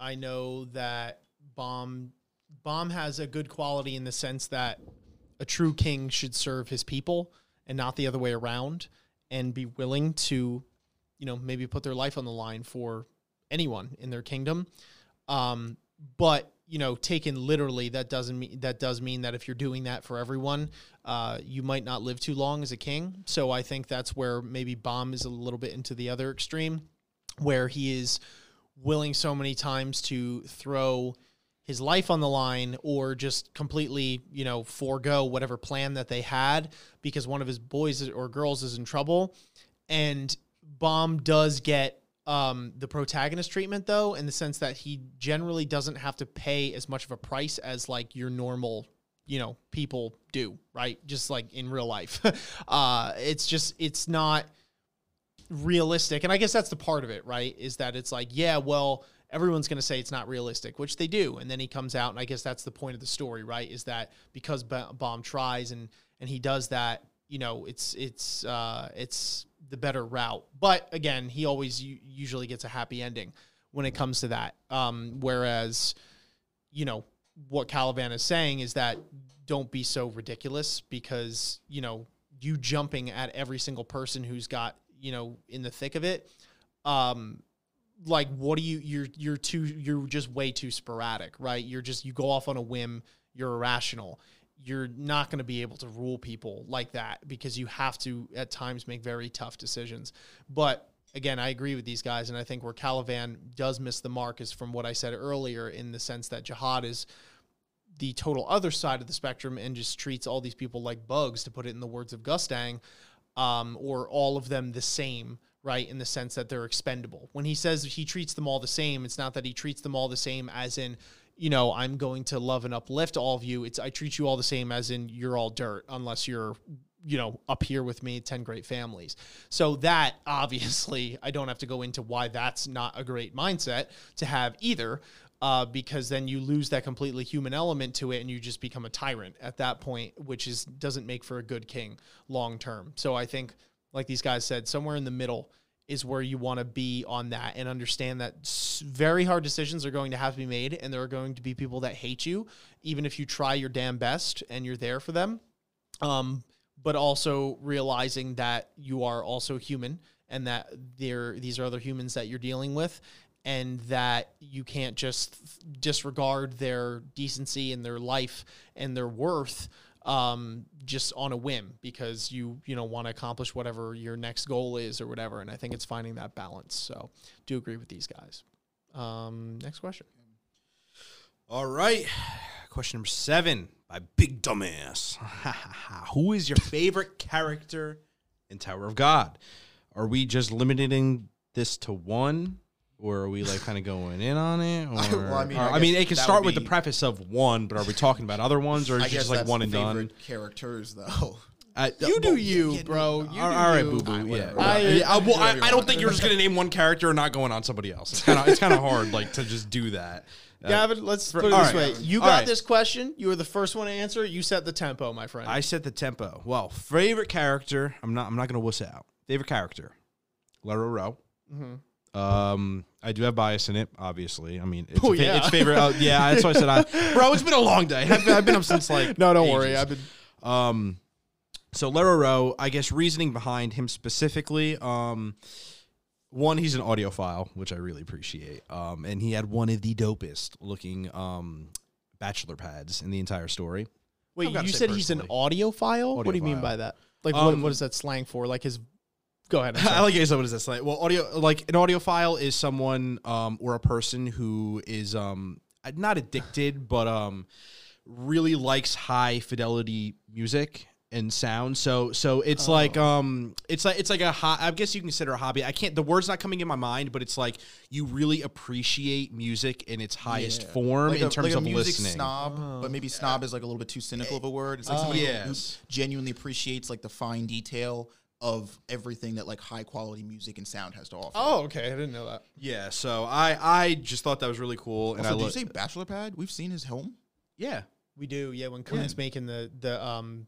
I know that Bam Bam has a good quality in the sense that a true king should serve his people and not the other way around, and be willing to, you know, maybe put their life on the line for anyone in their kingdom. Um, but you know, taken literally, that doesn't mean that does mean that if you're doing that for everyone, uh, you might not live too long as a king. So I think that's where maybe Bam is a little bit into the other extreme, where he is willing so many times to throw his life on the line or just completely, you know, forego whatever plan that they had because one of his boys or girls is in trouble. And Bam does get um, the protagonist treatment though, in the sense that he generally doesn't have to pay as much of a price as like your normal, you know, people do, right? Just like in real life. uh, it's just, it's not realistic. And I guess that's the part of it, right? Is that it's like, yeah, well, everyone's going to say it's not realistic, which they do. And then he comes out, and I guess that's the point of the story, right? Is that because Bam tries and and he does that, you know, it's it's uh, it's the better route. But again, he always usually gets a happy ending when it comes to that. Um, whereas, you know, what Kallavan is saying is that don't be so ridiculous because you know you jumping at every single person who's got you know in the thick of it. Um, like what do you you're you're too you're just way too sporadic right you're just you go off on a whim you're irrational you're not going to be able to rule people like that because you have to at times make very tough decisions but again i agree with these guys and i think where kallavan does miss the mark is from what i said earlier in the sense that jahad is the total other side of the spectrum and just treats all these people like bugs to put it in the words of gustang um, or all of them the same right? In the sense that they're expendable. When he says he treats them all the same, it's not that he treats them all the same as in, you know, I'm going to love and uplift all of you. It's I treat you all the same as in you're all dirt unless you're you know up here with me 10 great families so that obviously i don't have to go into why that's not a great mindset to have either uh, because then you lose that completely human element to it and you just become a tyrant at that point which is doesn't make for a good king long term so i think like these guys said, somewhere in the middle is where you want to be on that and understand that very hard decisions are going to have to be made and there are going to be people that hate you even if you try your damn best and you're there for them. Um, but also realizing that you are also human and that there these are other humans that you're dealing with and that you can't just disregard their decency and their life and their worth um, just on a whim because you you know want to accomplish whatever your next goal is or whatever. And I think it's finding that balance. So do agree with these guys. Um, next question. All right. Question number seven by Big Dumbass. Who is your favorite character in Tower of God? Are we just limiting this to one? Or are we like kind of going in on it? Or, Well, I mean, or- I I mean, it can start would with the preface of one, but are we talking about other ones, or is it just like one the and done? favorite characters though. I- You do well, you, bro. You all do all right, you. boo boo. Alright, Yeah. I, I- well, I, I don't think you're just gonna name one character and not going on somebody else. It's kind of it's kind of hard, like to just do that. Uh, Gavin, let's put it this right. way. You All got right. this question. You were the first one to answer. You set the tempo, my friend. I set the tempo. Well, favorite character. I'm not. I'm not gonna wuss out. Favorite character. Lero-Ro. Mm-hmm. Um, I do have bias in it, obviously. I mean, it's, Oh, fa- yeah. it's favorite. Uh, yeah, that's why I said, I, bro. It's been a long day. I've been, I've been up since like. no, don't worry. I've been Um, so Lero-Ro, I guess reasoning behind him specifically. Um, one, he's an audiophile, which I really appreciate. Um, and he had one of the dopest looking um bachelor pads in the entire story. Wait, you said he's an personally. audiophile? What do you mean by that? Like, Um, what, what is that slang for? Like his. Go ahead. I'm sorry. I like it. What is this like? Well, audio like an audiophile is someone um, or a person who is um, not addicted, but um, really likes high fidelity music and sound. So so it's like um, it's like it's like a ho- I guess you can consider a hobby. I can't. The word's not coming in my mind, but it's like you really appreciate music in its highest Yeah. form Like in a, terms like a of music listening. snob, but maybe snob is like a little bit too cynical of a word. It's like somebody Yes. who genuinely appreciates like the fine detail of everything that like high quality music and sound has to offer. oh, okay. I didn't know that. Yeah. So I I just thought that was really cool, and also, I did you say bachelor pad? We've seen his home. yeah. We do, yeah. When Khun's making the the um,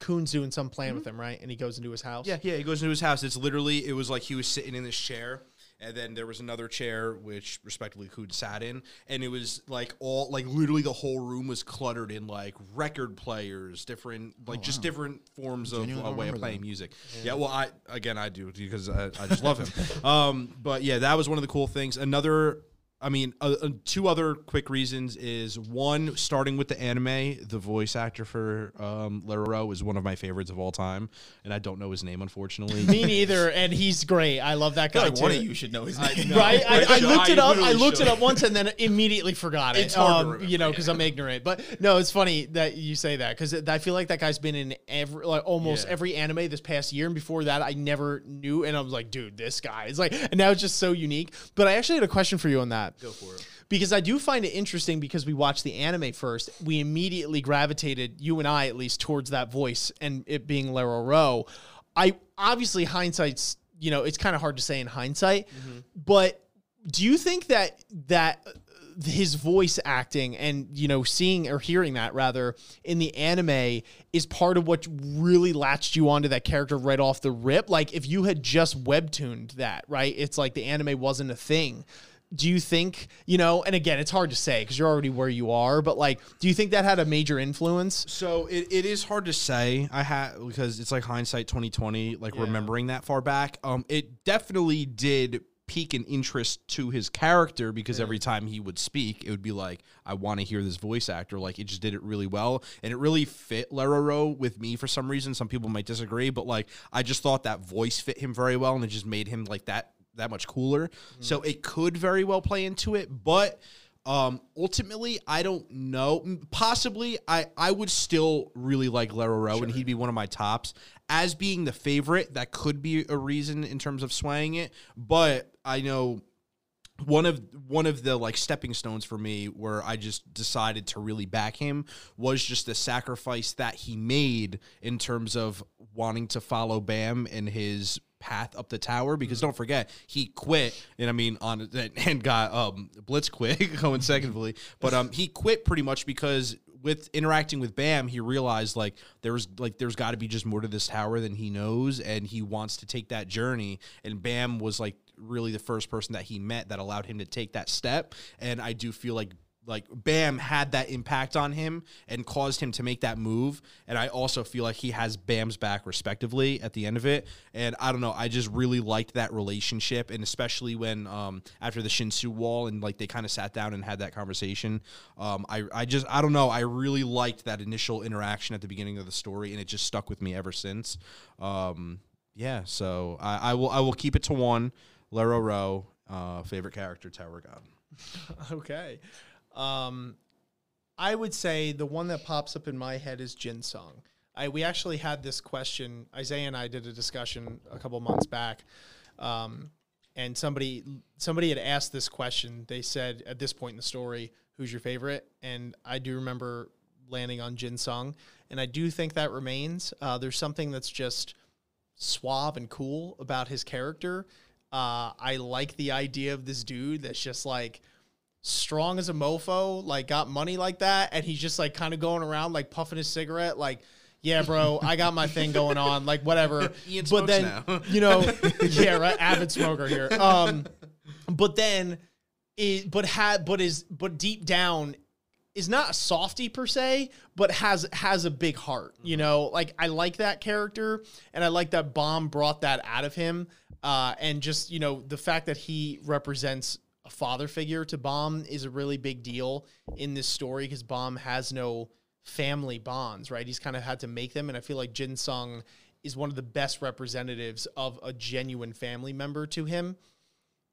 Khun's doing some plan with him, right? And he goes into his house. Yeah, yeah. He goes into his house. It's literally, it was like he was sitting in this chair, and then there was another chair which, respectively, Hood sat in, and it was like all, like literally the whole room was cluttered in like record players, different, like just different forms of Genuinely uh, way of playing that. music. Yeah. well, I again I do because I, I just love him. Um, but yeah, that was one of the cool things. Another. I mean, uh, uh, two other quick reasons is one, starting with the anime, the voice actor for um, Lero is one of my favorites of all time, and I don't know his name, unfortunately. Me neither. And he's great. I love that guy like too. one of you should know his name. Right, I, I I looked it up. I literally looked it up once and then immediately forgot it. It's hard to um, remember, you know, because I'm ignorant. But no, it's funny that you say that because I feel like that guy's been in every, like almost Yeah. every anime this past year, and before that, I never knew. And I was like, dude, this guy is like, and now it's just so unique. But I actually had a question for you on that. Go for it. because I do find it interesting because we watched the anime first. We immediately gravitated, you and I at least, towards that voice and it being Lero-Ro. I obviously hindsight's, you know, it's kind of hard to say in hindsight, mm-hmm. but do you think that that his voice acting and you know seeing or hearing that rather in the anime is part of what really latched you onto that character right off the rip like if you had just webtooned that right it's like the anime wasn't a thing do you think you know and again it's hard to say because you're already where you are but like do you think that had a major influence So it, it is hard to say. I had because it's like hindsight twenty twenty, like Yeah. remembering that far back. Um, it definitely did pique an interest to his character because every time he would speak, it would be like, I want to hear this voice actor. Like it just did it really well, and it really fit Lero-Ro with me for some reason. Some people might disagree, but like I just thought that voice fit him very well, and it just made him like that that much cooler. So it could very well play into it, but. Um, ultimately, I don't know. Possibly, I I would still really like Lero-Ro, and he'd be one of my tops as being the favorite. That could be a reason in terms of swaying it, but I know one of one of the like stepping stones for me where I just decided to really back him was just the sacrifice that he made in terms of wanting to follow Bam and his path up the tower because don't forget he quit and I mean on and got um blitz quit going secondly but um he quit pretty much because with interacting with Bam, he realized like there's like there's got to be just more to this tower than he knows, and he wants to take that journey. And Bam was like really the first person that he met that allowed him to take that step. And I do feel like like Bam had that impact on him and caused him to make that move. And I also feel like he has Bam's back respectively at the end of it. And I don't know, I just really liked that relationship, and especially when um after the Shinsu wall and like they kind of sat down and had that conversation. Um, I I just I don't know, I really liked that initial interaction at the beginning of the story, and it just stuck with me ever since. Um, yeah, so I, I will I will keep it to one. Lero-Ro, uh, favorite character, Tower God. okay um i would say the one that pops up in my head is Jin Sung I, we actually had this question isaiah and i did a discussion a couple months back um, and somebody somebody had asked this question. They said at this point in the story who's your favorite? And i do remember landing on Jin Sung and i do think that remains. Uh, there's something that's just suave and cool about his character. Uh, i like the idea of this dude that's just like strong as a mofo, like got money like that, and he's just like kind of going around like puffing his cigarette, like, yeah, bro, I got my thing going on, like whatever. But then, now. you know, yeah, right, avid smoker here. Um, but then, it, but had, but is, but deep down is not a softy per se, but has has a big heart. You know, like I like that character, and I like that Bam brought that out of him. Uh, and just you know the fact that he represents a father figure to Bam is a really big deal in this story because Bam has no family bonds, right? He's kind of had to make them, and I feel like Jin Sung is one of the best representatives of a genuine family member to him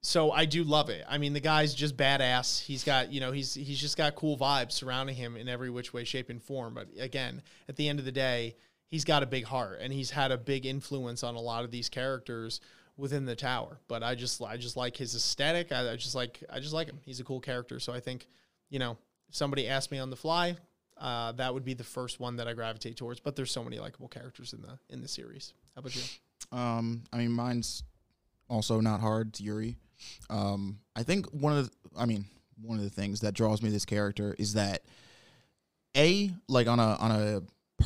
so I do love it. I mean, the guy's just badass. He's got, you know, he's he's just got cool vibes surrounding him in every which way, shape, and form. But again, at the end of the day, he's got a big heart and he's had a big influence on a lot of these characters within the tower. But I just I just like his aesthetic. I, I just like I just like him. He's a cool character. So I think, you know, if somebody asked me on the fly, uh, that would be the first one that I gravitate towards. But there's so many likable characters in the in the series. How about you? Um, I mean, mine's also not hard. It's Yuri. Um, I think one of the, I mean, one of the things that draws me to this character is that a like on a on a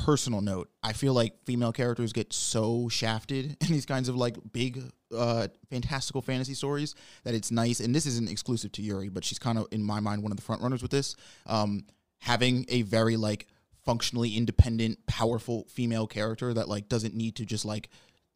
personal note, I feel like female characters get so shafted in these kinds of like big, uh, fantastical fantasy stories that it's nice. And this isn't exclusive to Yuri, but she's kind of in my mind one of the front runners with this. Um, having a very like functionally independent, powerful female character that like doesn't need to just like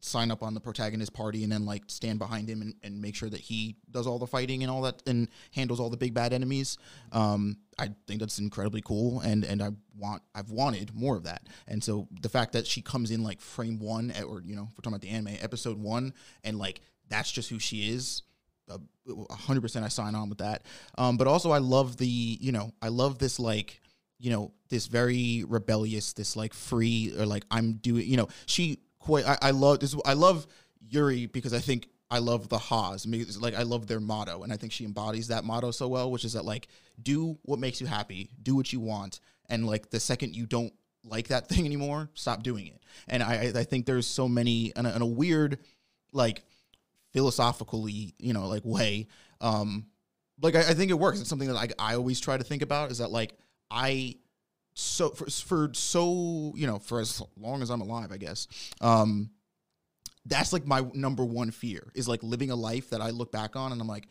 sign up on the protagonist party and then like stand behind him and, and make sure that he does all the fighting and all that and handles all the big bad enemies. Um, I think that's incredibly cool and and I want I've wanted more of that. And so the fact that she comes in like frame one at, or you know, we're talking about the anime, episode one, and like that's just who she is. A hundred percent, I sign on with that. Um, but also, I love the, you know, I love this like, you know, this very rebellious, this like free or like I'm doing, you know, she quite. I, I love this. I love Yuri because I think I love the Haas. I mean, like I love their motto, and I think she embodies that motto so well, which is that like do what makes you happy, do what you want, and like the second you don't like that thing anymore, stop doing it. And I, I think there's so many and a, weird, like philosophically, you know, like way. Um, like I, I think it works. It's something that I, I always try to think about is that like I so for for so you know for as long as I'm alive, I guess. Um, that's like my number one fear is like living a life that I look back on and I'm like,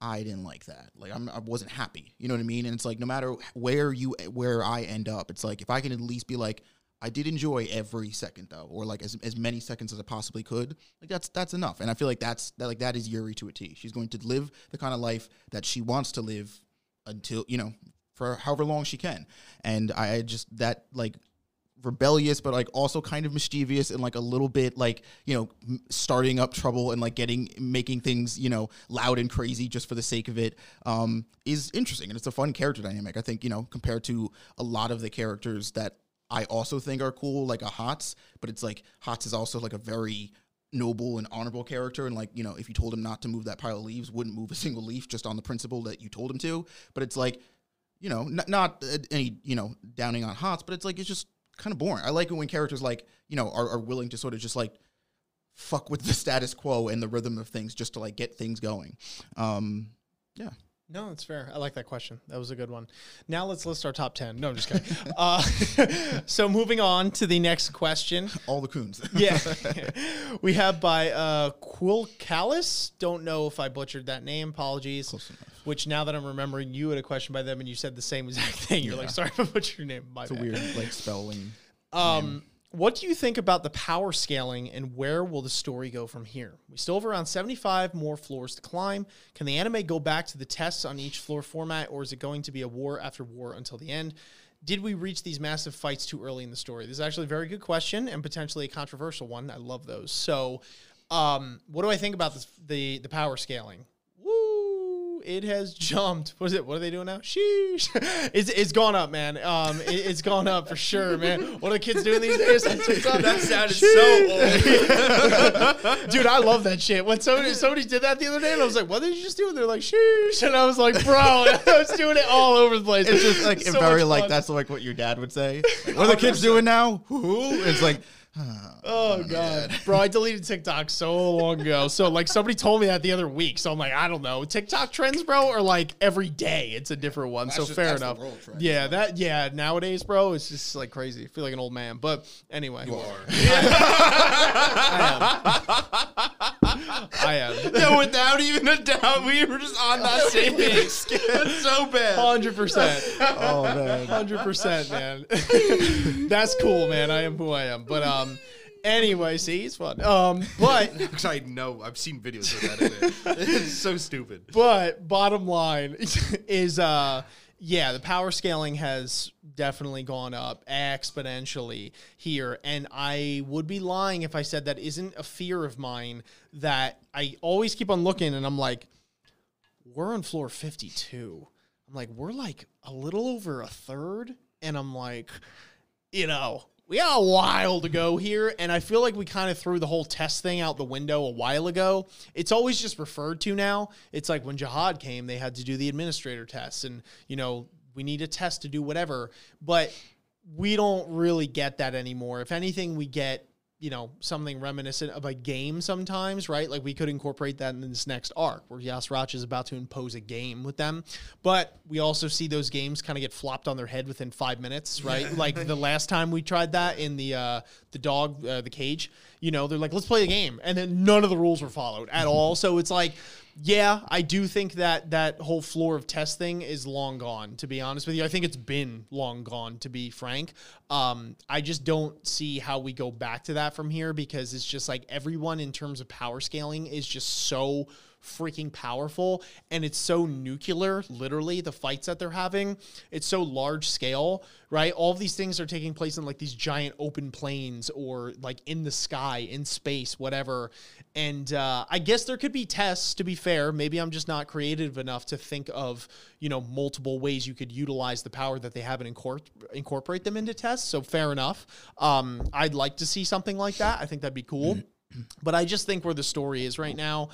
I didn't like that. Like I'm, I wasn't happy. You know what I mean? And it's like no matter where you where I end up, it's like if I can at least be like, I did enjoy every second though, or like as, as many seconds as I possibly could. Like that's that's enough. And I feel like that's that like that is Yuri to a T. She's going to live the kind of life that she wants to live until you know for however long she can. And I just that like rebellious but like also kind of mischievous and like a little bit like you know starting up trouble and like getting making things you know loud and crazy just for the sake of it um is interesting. And it's a fun character dynamic. I think you know compared to a lot of the characters that i also think are cool like a Hatz but it's like Hatz is also like a very noble and honorable character. And like you know if you told him not to move that pile of leaves wouldn't move a single leaf just on the principle that you told him to. But it's like you know, not, not uh, any, you know, downing on Hatz, but it's like, it's just kind of boring. I like it when characters like, you know, are, are willing to sort of just like fuck with the status quo and the rhythm of things just to like get things going. Um, yeah. No, that's fair. I like that question. That was a good one. Now let's list our top 10. No, I'm just kidding. uh, so moving on to the next question. All the Khuns. Yeah. we have by uh, Quilcalis. Don't know if I butchered that name. Apologies. Close enough. Which now that I'm remembering, you had a question by them and you said the same exact thing. You're like, sorry if I butchered your name. My It's a weird like spelling. Um, what do you think about the power scaling and where will the story go from here? We still have around 75 more floors to climb. Can the anime go back to the tests on each floor format, or is it going to be a war after war until the end? Did we reach these massive fights too early in the story? This is actually a very good question and potentially a controversial one. I love those. So, um, what do I think about this, the the power scaling? It has jumped. What is it? What are they doing now? Sheesh! It's it's gone up, man. Um, it, it's gone up for sure, man. What are the kids doing these days? That sounded Sheesh. so old. Dude, I love that shit. When somebody somebody did that the other day, and I was like, "What did you just do?" And they're like, "Sheesh," and I was like, "Bro," I was doing it all over the place. It's just like So very like fun. that's like what your dad would say. Like, what are the kids doing now? Who? It's like, Oh god, bro! I deleted TikTok so long ago. So like somebody told me that the other week. So I'm like, I don't know. TikTok trends, bro, are like every day it's a different one. so just- fair that's the enough. world trend, yeah, that yeah. Nowadays, bro, it's just like crazy. I feel like an old man. But anyway, you are. I am. no, without even a doubt, we were just on that same page. That's so bad. Hundred percent. oh man. Hundred percent, man. That's cool, man. I am who I am. But um, anyway, see, it's fun. Um, but Because I know I've seen videos of that. In it. It's so stupid. but bottom line is uh yeah the power scaling has definitely gone up exponentially here and i would be lying if i said that isn't a fear of mine that i always keep on looking and i'm like we're on floor 52 i'm like we're like a little over a third and i'm like you know, we got a while to go here, and I feel like we kind of threw the whole test thing out the window a while ago. It's always just referred to now. It's like when Jahad came, they had to do the administrator tests, and you know, we need a test to do whatever. But we don't really get that anymore. If anything, we get you know something reminiscent of a game sometimes, right? Like we could incorporate that in this next arc where Yasrach is about to impose a game with them, but we also see those games kind of get flopped on their head within five minutes, right? like the last time we tried that in the uh, the dog uh, the cage, you know, they're like, let's play a game, and then none of the rules were followed at all. So it's like. Yeah, I do think that that whole floor of testing is long gone. To be honest with you, I think it's been long gone. To be frank, um, I just don't see how we go back to that from here because it's just like everyone in terms of power scaling is just so freaking powerful and it's so nuclear literally the fights that they're having. It's so large scale right? All of these things are taking place in like these giant open plains or like in the sky in space whatever. And uh, i guess there could be tests to be fair. Maybe i'm just not creative enough to think of you know multiple ways you could utilize the power that they have and incor- incorporate them into tests. So fair enough. Um, i'd like to see something like that. I think that'd be cool. But I just think where the story is right now,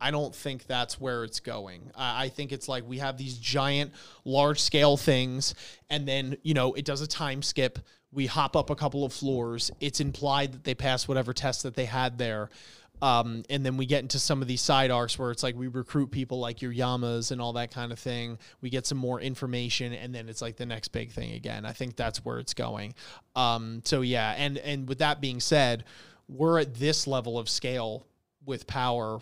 I don't think that's where it's going. I I think it's like we have these giant, large scale things, and then, you know, it does a time skip. We hop up a couple of floors. It's implied that they pass whatever test that they had there. Um, and then we get into some of these side arcs where it's like we recruit people like your Yamas and all that kind of thing. We get some more information, and then it's like the next big thing again. I think that's where it's going. Um, so yeah, and and with that being said, we're at this level of scale with power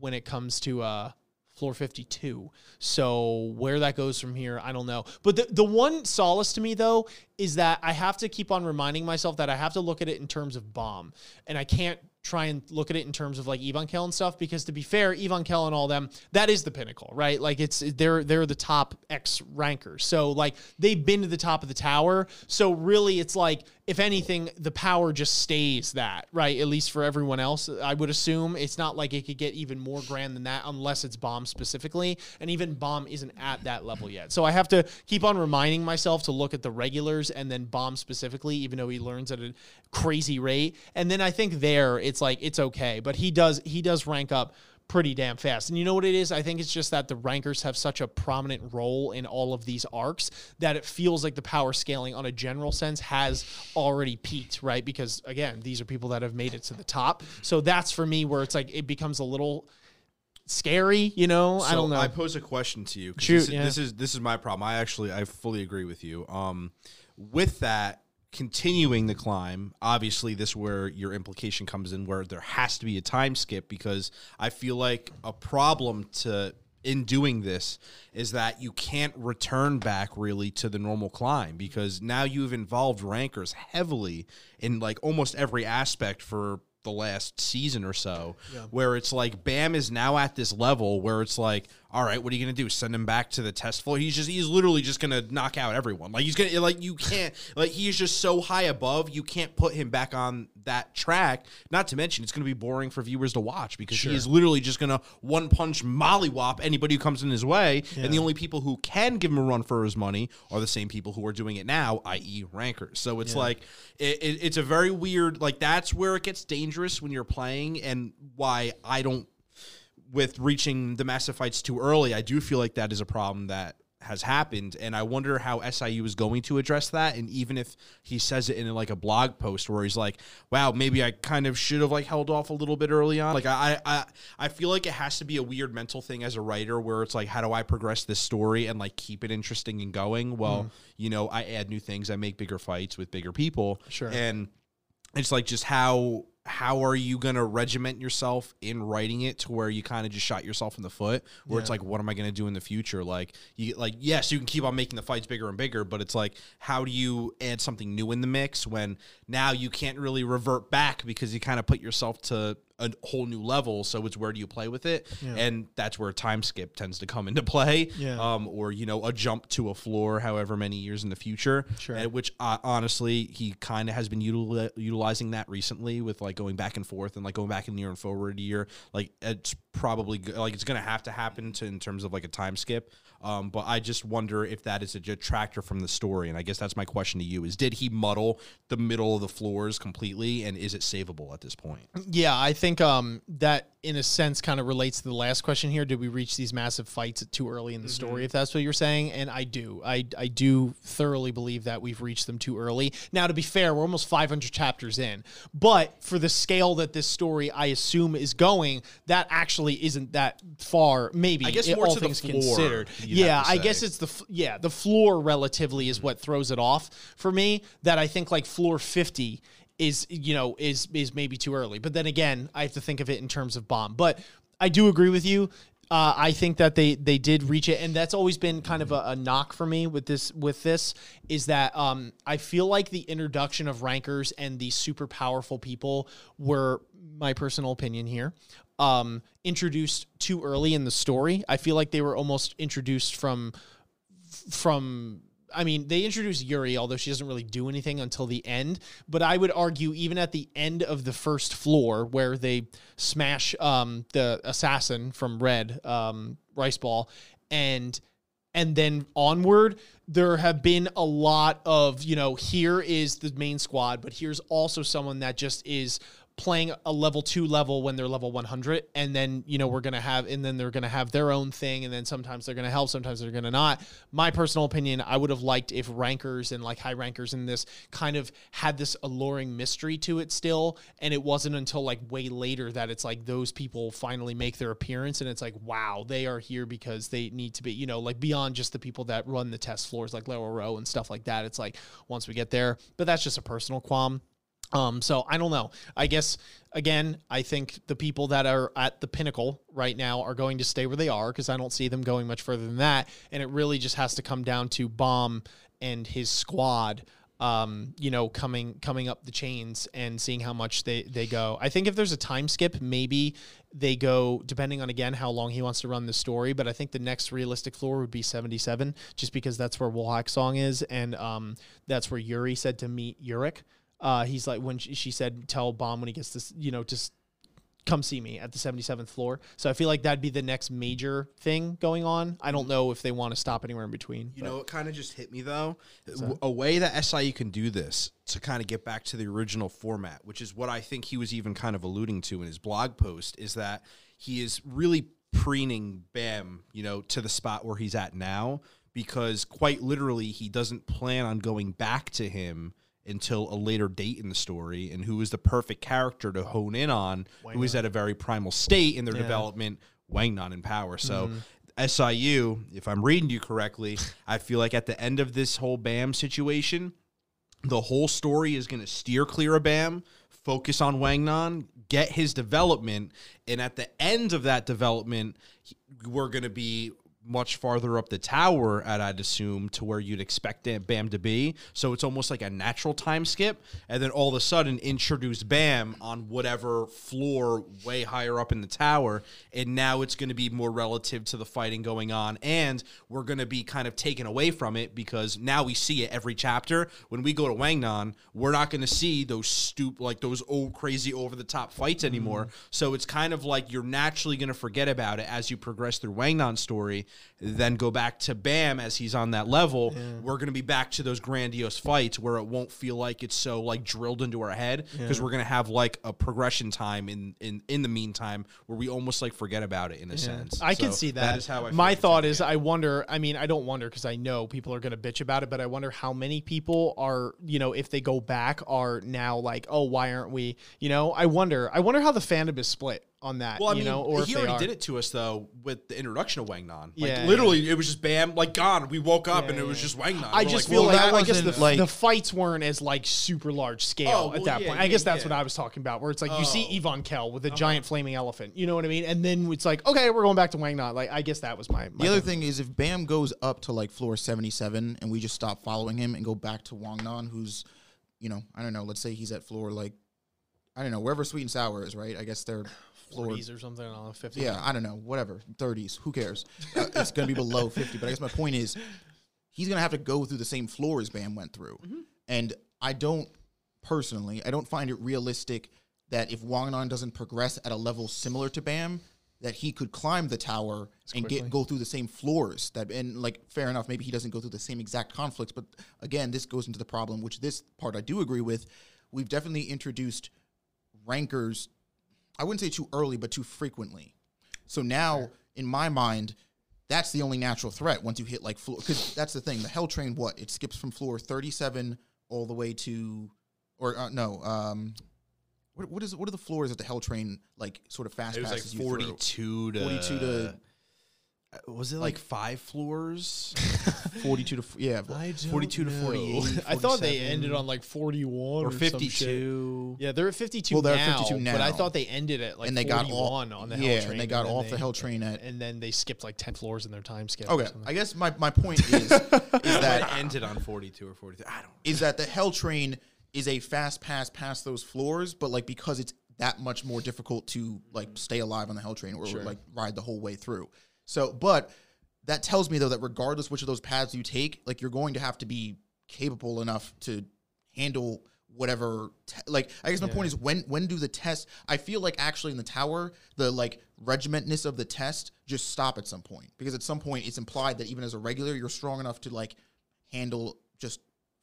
when it comes to uh floor 52. So where that goes from here, I don't know. But the the one solace to me though is that I have to keep on reminding myself that I have to look at it in terms of Bam. And I can't try and look at it in terms of like Evankhell and stuff because to be fair, Evankhell and all them, that is the pinnacle, right? Like it's they're they're the top X rankers. So like they've been to the top of the tower. So really it's like if anything, the power just stays that, right? At least for everyone else, I would assume. It's not like it could get even more grand than that unless it's Bam specifically. And even Bam isn't at that level yet. So I have to keep on reminding myself to look at the regulars and then Bam specifically, even though he learns at a crazy rate. And then I think there it's like it's okay. But he does he does rank up pretty damn fast. And you know what it is? I think it's just that the rankers have such a prominent role in all of these arcs that it feels like the power scaling on a general sense has already peaked, right? Because again, these are people that have made it to the top. So that's for me where it's like it becomes a little scary, you know? I don't know. I pose a question to you. Shoot, this, is- yeah. this is this is my problem. I actually I fully agree with you. Um, with that continuing the climb, obviously this where your implication comes in, where there has to be a time skip because I feel like a problem to in doing this is that you can't return back really to the normal climb because now you've involved rankers heavily in like almost every aspect for the last season or so where it's like Bam is now at this level where it's like all right what are you going to do? Send him back to the test floor? He's just he's literally just going to knock out everyone. Like he's going to like you can't like he's just so high above you can't put him back on that track. Not to mention it's going to be boring for viewers to watch because he is literally just going to one punch mollywop anybody who comes in his way. And the only people who can give him a run for his money are the same people who are doing it now i.e rankers. So it's like it, it, it's a very weird like that's where it gets dangerous when you're playing and why i don't with reaching the massive fights too early i do feel like that is a problem that has happened. And i wonder how siu is going to address that. And even if he says it in like a blog post where he's like wow maybe i kind of should have like held off a little bit early on. Like i i i feel like it has to be a weird mental thing as a writer where it's like how do i progress this story and like keep it interesting and going? Well mm. you know i add new things. I make bigger fights with bigger people. Sure. and it's like just how how are you going to regiment yourself in writing it to where you kind of just shot yourself in the foot where it's like what am i going to do in the future? Like you like yes you can keep on making the fights bigger and bigger but it's like how do you add something new in the mix when now you can't really revert back because you kind of put yourself to a whole new level so it's where do you play with it and that's where time skip tends to come into play Yeah. um, or you know a jump to a floor however many years in the future Sure. and which uh, honestly he kind of has been util- utilizing that recently with like going back and forth and like going back and year and forward a year like it's probably like it's gonna have to happen to in terms of like a time skip um, but I just wonder if that is a detractor from the story. And I guess that's my question to you is did he muddle the middle of the floors completely? And is it savable at this point? Yeah, I think um, that in a sense kind of relates to the last question here. Did we reach these massive fights too early in the story? Mm-hmm. If that's what you're saying, and I do, I I do thoroughly believe that we've reached them too early. Now, to be fair, we're almost 500 chapters in, but for the scale that this story, I assume, is going, that actually isn't that far. Maybe I guess it- more all to the things floor, considered. Yeah, I guess it's the f- yeah the floor relatively is mm-hmm. what throws it off for me. That I think like floor 50 is you know is is maybe too early. But then again, I have to think of it in terms of Bam. But I do agree with you. Uh, I think that they they did reach it, and that's always been kind of a, a knock for me with this with this is that um, I feel like the introduction of rankers and these super powerful people were my personal opinion here um, introduced too early in the story. I feel like they were almost introduced from from I mean, they introduce Yuri, although she doesn't really do anything until the end. But I would argue, even at the end of the first floor, where they smash um, the assassin from Red, um, Rice Ball, and and then onward, there have been a lot of you know, here is the main squad, but here's also someone that just is playing a level two level when they're level 100 and then you know we're gonna have and then they're gonna have their own thing and then sometimes they're gonna help sometimes they're gonna not. My personal opinion i would have liked if rankers and like high rankers in this kind of had this alluring mystery to it still and it wasn't until like way later that it's like those people finally make their appearance and it's like wow they are here because they need to be you know like beyond just the people that run the test floors like Lero-Ro and stuff like that. It's like once we get there but that's just a personal qualm um, so I don't know. I guess again, I think the people that are at the pinnacle right now are going to stay where they are because I don't see them going much further than that. And it really just has to come down to Bam and his squad. Um, you know, coming coming up the chains and seeing how much they they go. I think if there's a time skip, maybe they go depending on again how long he wants to run the story. But I think the next realistic floor would be 77, just because that's where Wolhaiksong is, and um, that's where Yuri said to meet Yurik. Uh, he's like when she, she said, "Tell Bam when he gets this, you know, just come see me at the 77th floor." So I feel like that'd be the next major thing going on. I don't know if they want to stop anywhere in between. You know, it kind of just hit me though. A way that SIU can do this to kind of get back to the original format, which is what I think he was even kind of alluding to in his blog post, is that he is really preening Bam, you know, to the spot where he's at now, because quite literally he doesn't plan on going back to him until a later date in the story and who is the perfect character to hone in on who is at a very primal state in their development Wangnan in power. So mm-hmm. SIU if I'm reading you correctly I feel like at the end of this whole BAM situation the whole story is going to steer clear of Bam, focus on Wangnan, get his development, and at the end of that development, we're going to be much farther up the tower at I'd assume to where you'd expect Bam to be. So it's almost like a natural time skip, and then all of a sudden introduce Bam on whatever floor way higher up in the tower, and now it's going to be more relative to the fighting going on, and we're going to be kind of taken away from it because now we see it every chapter. When we go to Wangnan, we're not going to see those stoop like those old crazy over the top fights anymore. Mm. So it's kind of like you're naturally going to forget about it as you progress through Wangnan's story, then go back to Bam as he's on that level. We're going to be back to those grandiose fights where it won't feel like it's so like drilled into our head because we're going to have like a progression time in in in the meantime where we almost like forget about it in a sense. I can see that. That is how I. My thought is. I wonder. I mean, I don't wonder because I know people are going to bitch about it, but I wonder how many people are, you know, if they go back, are now like, oh, why aren't we? You know, I wonder. I wonder how the fandom is split on that. Well, I you mean, know, or he already are. did it to us though with the introduction of Wangnan. Like Yeah, literally, it was just bam, like gone. We woke up Yeah, and it was yeah. just Wangnan. I We're just like, feel well, like that I guess the, like- the fights weren't as like super large scale Oh, at well, that yeah, point. I guess that's yeah. what I was talking about, where it's like you see Oh. Evankhell with a uh-huh. giant flaming elephant. You know what I mean? And then it's like, okay, we're going back to Wangnan. Like, I guess that was my. my The other thing is if Bam goes up to like floor 77 and we just stop following him and go back to Wangnan, who's, you know, I don't know, let's say he's at floor like, I don't know, wherever Sweet and Sour is, right? I guess they're floor. 40s or something. I don't know, 50. Yeah, I don't know, whatever, 30s, who cares? Uh, it's going to be below 50. But I guess my point is he's going to have to go through the same floor as Bam went through. And I don't, personally, I don't find it realistic that if Wangnan doesn't progress at a level similar to Bam, that he could climb the tower and quickly. get go through the same floors. That and like fair enough, maybe he doesn't go through the same exact conflicts, but again, this goes into the problem, which this part I do agree with. We've definitely introduced rankers I wouldn't say too early, but too frequently. So now, in my mind, that's the only natural threat once you hit like floor. Because that's the thing. The Hell Train, what it skips from floor thirty-seven all the way to, or uh, no, um, what what is what are the floors that the Hell Train like sort of fast it was like passes you through? forty-two to 42 to- Uh, was it like, five floors? Forty-two to f- yeah, Forty-two to forty-eight. I thought they ended on like 41 or or, fifty-two. Yeah, they're at 52 Well, they're now, at 52 but I thought they ended at like and they got off 41 on the yeah, Hell Train. and they got then off the Hell Train at. and then they skipped like 10 floors in their time skip. or Okay. I guess my, my point is is that That ended on forty-two or forty-three. I don't. is that the Hell Train is a fast pass past those floors, but like because it's that much more difficult to like stay alive on the Hell Train or like ride the whole way through. So, but that tells me though that regardless which of those paths you take, like you're going to have to be capable enough to handle whatever te- like i guess my point is when when do the tests i feel like actually in the tower the like regimentness of the test just stop at some point. Because at some point it's implied that even as a regular you're strong enough to like handle just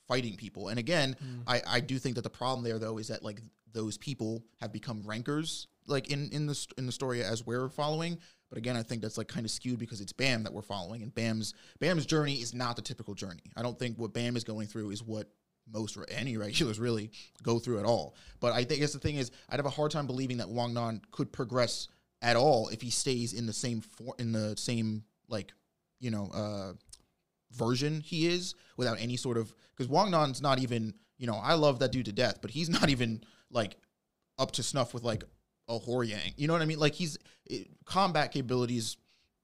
fighting people. And again mm. i i do think that the problem there though is that like those people have become rankers, like in in the in the story as we're following. But again, I think that's like kind of skewed because it's Bam that we're following, and Bam's Bam's journey is not the typical journey. I don't think what Bam is going through is what most or any regulars really go through at all. But I think guess the thing is, I'd have a hard time believing that Wang Nan could progress at all if he stays in the same for, in the same like you know uh version he is without any sort of because Wang Nan's not even you know I love that dude to death, but he's not even like up to snuff with like a Horyang. You know what I mean? Like he's it, combat capabilities.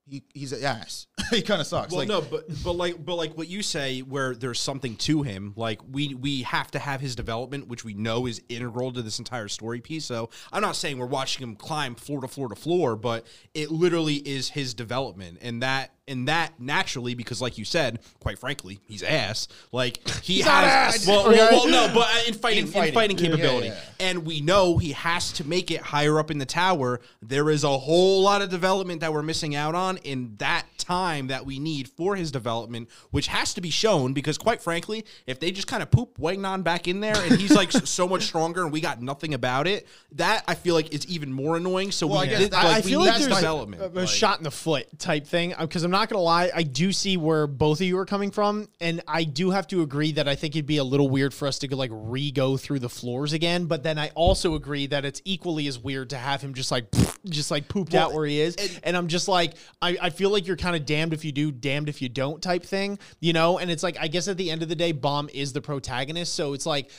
He he's an ass. he kind of sucks. Well, like, no, but but like but like what you say, where there's something to him. Like we we have to have his development, which we know is integral to this entire story piece. So I'm not saying we're watching him climb floor to floor to floor, but it literally is his development, and that and that naturally because, like you said, quite frankly, he's ass. Like he He's has ass, well, well, well, no, but uh, in fighting In in fighting. fighting, Yeah, yeah, capability, yeah. and we know he has to make it higher up in the tower. There is a whole lot of development that we're missing out on in that time that we need for his development, which has to be shown because, quite frankly, if they just kind of poop Wang Nan back in there and he's like so much stronger and we got nothing about it, that I feel like is even more annoying. So Well, I we guess did, that- like, I feel like there's development. a, a Like- shot in the foot type thing because I'm not gonna lie, I do see where both of you are coming from, and I do have to agree that I think it'd be a little weird for us to go like re-go through the floors again. But then I also agree that it's equally as weird to have him just like just like pooped out where he is, and, I'm just like I, I feel like you're kind of damned if you do, damned if you don't type thing, you know. And it's like I guess at the end of the day, Bam is the protagonist, so it's like.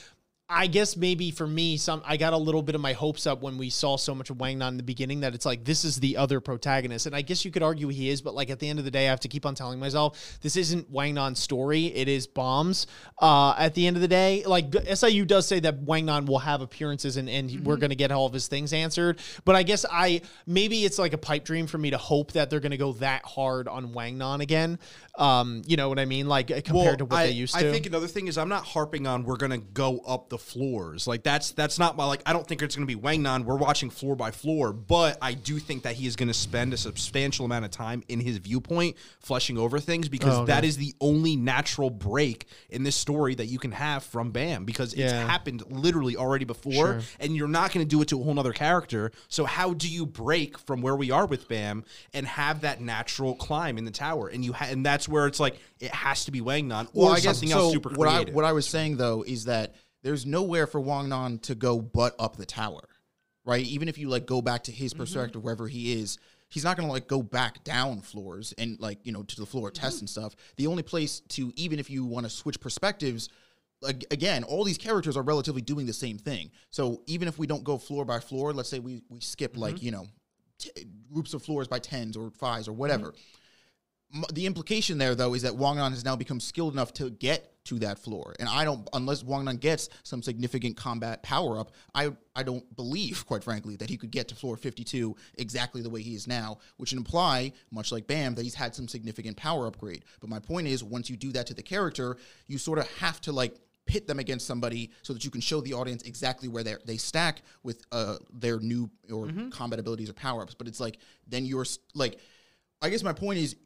I guess maybe for me, some I got a little bit of my hopes up when we saw so much of Wang Nan in the beginning that it's like this is the other protagonist, and I guess you could argue he is, but like at the end of the day, I have to keep on telling myself this isn't Wang Nan's story; it is Bam's. Uh, at the end of the day, like SIU does say that Wang Nan will have appearances and and Mm-hmm. we're going to get all of his things answered, but I guess I maybe it's like a pipe dream for me to hope that they're going to go that hard on Wang Nan again. Um, you know what I mean? Like compared to what I, they used to. I think another thing is I'm not harping on we're gonna go up the floors. Like that's that's not my like I don't think it's gonna be Wang Nan. We're watching floor by floor, but I do think that he is gonna spend a substantial amount of time in his viewpoint fleshing over things because Oh, okay. that is the only natural break in this story that you can have from Bam because it's happened literally already before Sure. and you're not gonna do it to a whole nother character. So how do you break from where we are with Bam and have that natural climb in the tower? And you ha- and that's where it's like it has to be Wang Nan or well, I guess something so. else super what I what I was saying though is that there's nowhere for Wang Nan to go but up the tower, right? Even if you like go back to Mm-hmm. his perspective wherever he is, he's not gonna like go back down floors and like you know to the floor Mm-hmm. test and stuff. The only place to even if you want to switch perspectives. Like again, all these characters are relatively doing the same thing. So even if we don't go floor by floor, let's say we we skip Mm-hmm. like you know t- groups of floors by tens or fives or whatever. M- the implication there though is that Wang Nan has now become skilled enough to get to that floor. And i don't unless Wang Nan gets some significant combat power up i i don't believe quite frankly that he could get to floor 52 exactly the way he is now which would imply much like bam that he's had some significant power upgrade. But my point is once you do that to the character you sort of have to like pit them against somebody so that you can show the audience exactly where they they stack with uh their new or combat abilities or power ups but it's like then you're like I guess my point is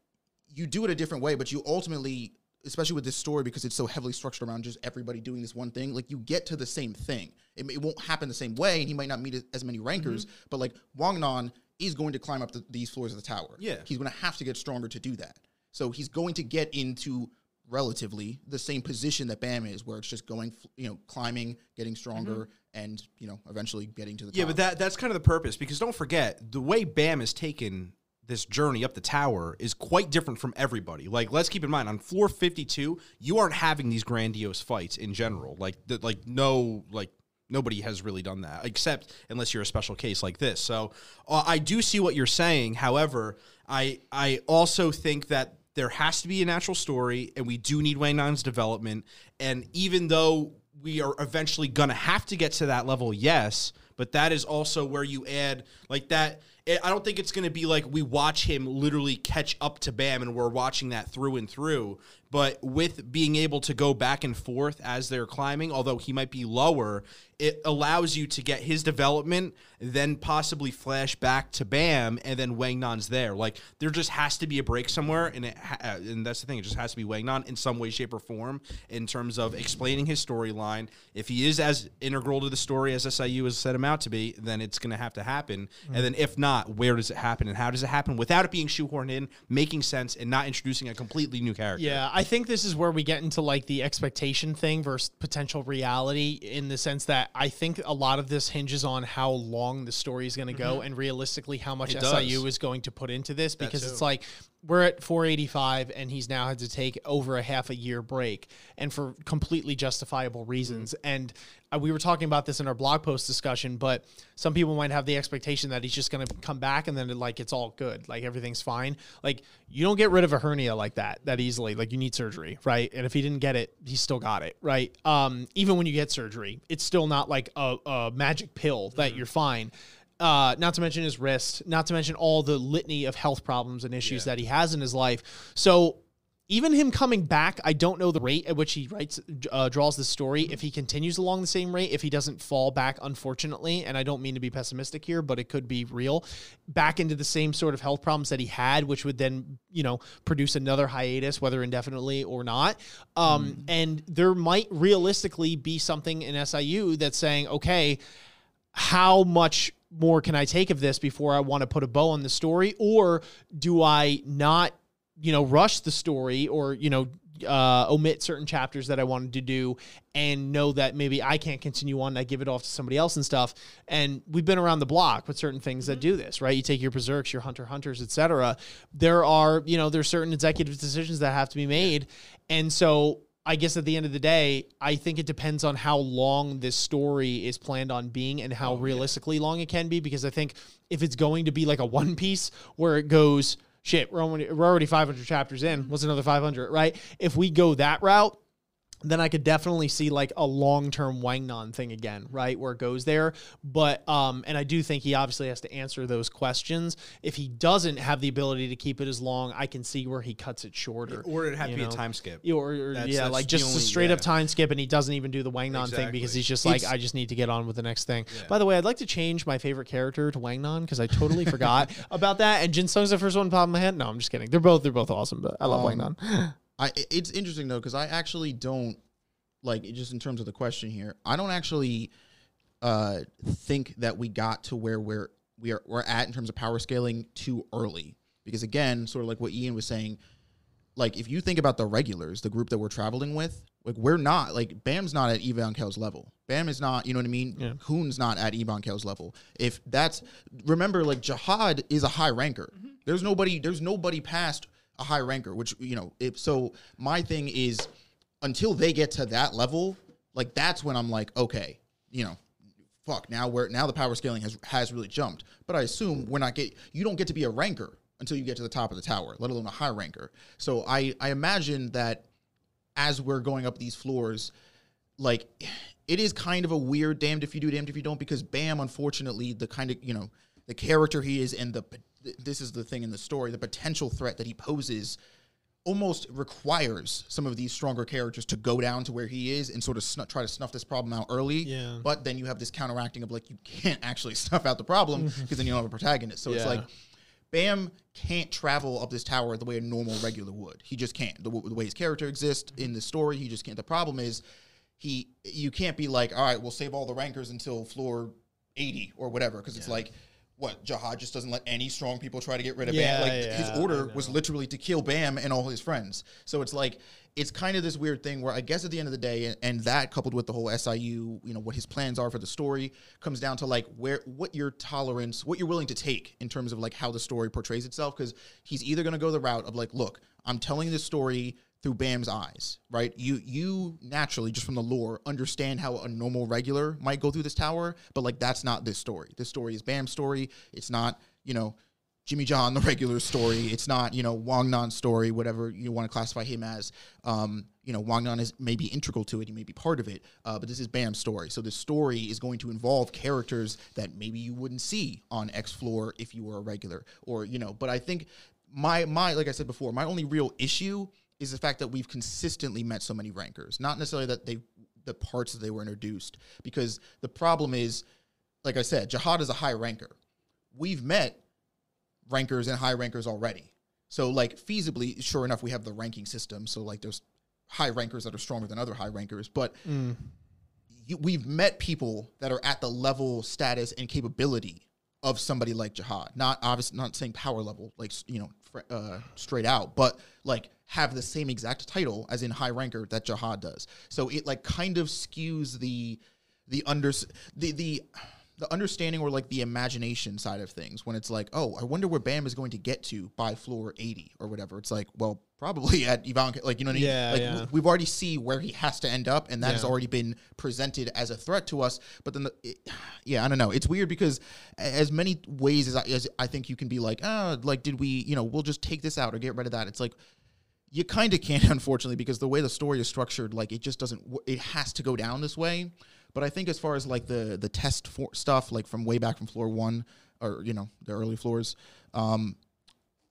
you do it a different way, but you ultimately, especially with this story, because it's so heavily structured around just everybody doing this one thing, like you get to the same thing. It, it won't happen the same way, and he might not meet as many rankers, mm-hmm. but like Wang Nan is going to climb up the, these floors of the tower. Yeah. He's going to have to get stronger to do that. So he's going to get into relatively the same position that Bam is, where it's just going, you know, climbing, getting stronger, mm-hmm. and you know, eventually getting to the Yeah, top. but that that's kind of the purpose because don't forget the way Bam has taken this journey up the tower is quite different from everybody. Like, let's keep in mind on floor fifty-two, you aren't having these grandiose fights in general. Like, the, like no, like nobody has really done that except unless you're a special case like this. So, uh, I do see what you're saying. However, I I also think that there has to be a natural story, and we do need Wang Nan's development. And even though we are eventually gonna have to get to that level, yes, but that is also where you add like that. I don't think it's going to be like we watch him literally catch up to Bam and we're watching that through and through. But with being able to go back and forth as they're climbing, although he might be lower, it allows you to get his development, then possibly flash back to Bam, and then Wang Nan's there. Like there just has to be a break somewhere, and it ha- uh, and that's the thing. It just has to be Wang Nan in some way, shape, or form in terms of explaining his storyline. If he is as integral to the story as SIU has set him out to be, then it's going to have to happen. And then if not, where does it happen, and how does it happen without it being shoehorned in, making sense, and not introducing a completely new character? Yeah, I think this is where we get into like the expectation thing versus potential reality in the sense that I think a lot of this hinges on how long the story is going to go mm-hmm. and realistically how much It SIU does. is going to put into this because it's like we're at 485 and he's now had to take over a half a year break and for completely justifiable reasons. Mm-hmm. And uh, we were talking about this in our blog post discussion but some people might have the expectation that he's just going to come back and then like it's all good like everything's fine. Like you don't get rid of a hernia like that that easily like you need surgery right? And if he didn't get it he still got it right? Um even when you get surgery it's still not like a, a magic pill that you're fine. Uh, not to mention his wrist, not to mention all the litany of health problems and issues that he has in his life. So even him coming back, I don't know the rate at which he writes, uh, draws the story. If he continues along the same rate, if he doesn't fall back, unfortunately, and I don't mean to be pessimistic here, but it could be real, back into the same sort of health problems that he had, which would then, you know, produce another hiatus, whether indefinitely or not. Um, And there might realistically be something in SIU that's saying, okay, how much more can I take of this before I want to put a bow on the story? Or do I not, you know, rush the story or, you know, uh, omit certain chapters that I wanted to do and know that maybe I can't continue on I give it off to somebody else and stuff. And we've been around the block with certain things that do this, right? You take your berserks, your hunter hunters, etc. There are, you know, there's certain executive decisions that have to be made. And so I guess at the end of the day, I think it depends on how long this story is planned on being and how realistically long it can be. Because I think if it's going to be like a One Piece where it goes, shit, we're already, we're already 500 chapters in, what's another 500, right? If we go that route, then I could definitely see like a long term Wang Nan thing again, right? Where it goes there. But um, and I do think he obviously has to answer those questions. If he doesn't have the ability to keep it as long, I can see where he cuts it shorter. Or it'd have to be a time skip. Or, or- That's- yeah, that's like just only- a straight up time skip, and he doesn't even do the Wang Nan thing because he's just like, It's- I just need to get on with the next thing. By the way, I'd like to change my favorite character to Wang Nan because I totally forgot about that. And Jin Sung's the first one pop in my head. No, I'm just kidding. They're both they're both awesome, but I love Wang Um, Nan. I it's interesting though because I actually don't like just in terms of the question here. I don't actually uh, think that we got to where we're we are we're at in terms of power scaling too early because again, sort of like what Ian was saying, like if you think about the regulars, the group that we're traveling with, like we're not like Bam's not at Evankhell's level. Bam is not, you know what I mean? Yeah. Khun's not at Evankhell's level. If that's remember, like Jahad is a high ranker. There's nobody, there's nobody past a high ranker, which you know, if so my thing is until they get to that level, like that's when I'm like, okay, you know, fuck, now we're now the power scaling has has really jumped. But I assume we're not get you don't get to be a ranker until you get to the top of the tower, let alone a high ranker. So I I imagine that as we're going up these floors, like it is kind of a weird damned if you do, damned if you don't, because Bam, unfortunately, the kind of you know the character he is and the this is the thing in the story, the potential threat that he poses almost requires some of these stronger characters to go down to where he is and sort of snu- try to snuff this problem out early. Yeah. But then you have this counteracting of like you can't actually snuff out the problem mm-hmm. because then you don't have a protagonist. So it's Yeah. like Bam can't travel up this tower the way a normal regular would. He just can't. The, w- the way his character exists in the story, he just can't. The problem is he you can't be like, all right, we'll save all the rankers until floor 80 or whatever because it's like what Jahad just doesn't let any strong people try to get rid of Yeah, Bam. Like yeah, his order was literally to kill Bam and all his friends. So it's like it's kind of this weird thing where I guess at the end of the day, and, and that coupled with the whole SIU, you know, what his plans are for the story comes down to like where what your tolerance, what you're willing to take in terms of like how the story portrays itself. Because he's either going to go the route of like, look, I'm telling this story through Bam's eyes, right? You you naturally just from the lore understand how a normal regular might go through this tower, but like that's not this story. This story is Bam's story. It's not, you know, Jimmy John, the regular story. It's not, you know, Wang Nan's story, whatever you want to classify him as. Um, you know, Wang Nan is maybe integral to it. He may be part of it. Uh, but this is Bam's story. So this story is going to involve characters that maybe you wouldn't see on X Floor if you were a regular, or you know. But I think my my like I said before, my only real issue is the fact that we've consistently met so many rankers. Not necessarily that they the parts that they were introduced, because the problem is, like I said, Jahad is a high ranker. We've met rankers and high rankers already. So like feasibly, sure enough, we have the ranking system. So like there's high rankers that are stronger than other high rankers, but mm. you, we've met people that are at the level, status, and capability of somebody like Jahad. Not obviously not saying power level, like you know, uh, straight out, but like have the same exact title as in high ranker that Jahad does. So it like kind of skews the the under the the the understanding or like the imagination side of things when it's like, oh, I wonder where Bam is going to get to by floor 80 or whatever. It's like, well, probably at Evankhell, like, you know what I mean? Yeah, like, yeah. we've already see where he has to end up, and that has already been presented as a threat to us. But then, the, it, yeah, I don't know. It's weird because as many ways as I, as I think you can be like, ah, like, did we, you know, we'll just take this out or get rid of that. It's like, you kind of can't, unfortunately, because the way the story is structured, like, it just doesn't, it has to go down this way. But I think as far as like the the test for stuff, like from way back from floor one, or you know the early floors, um,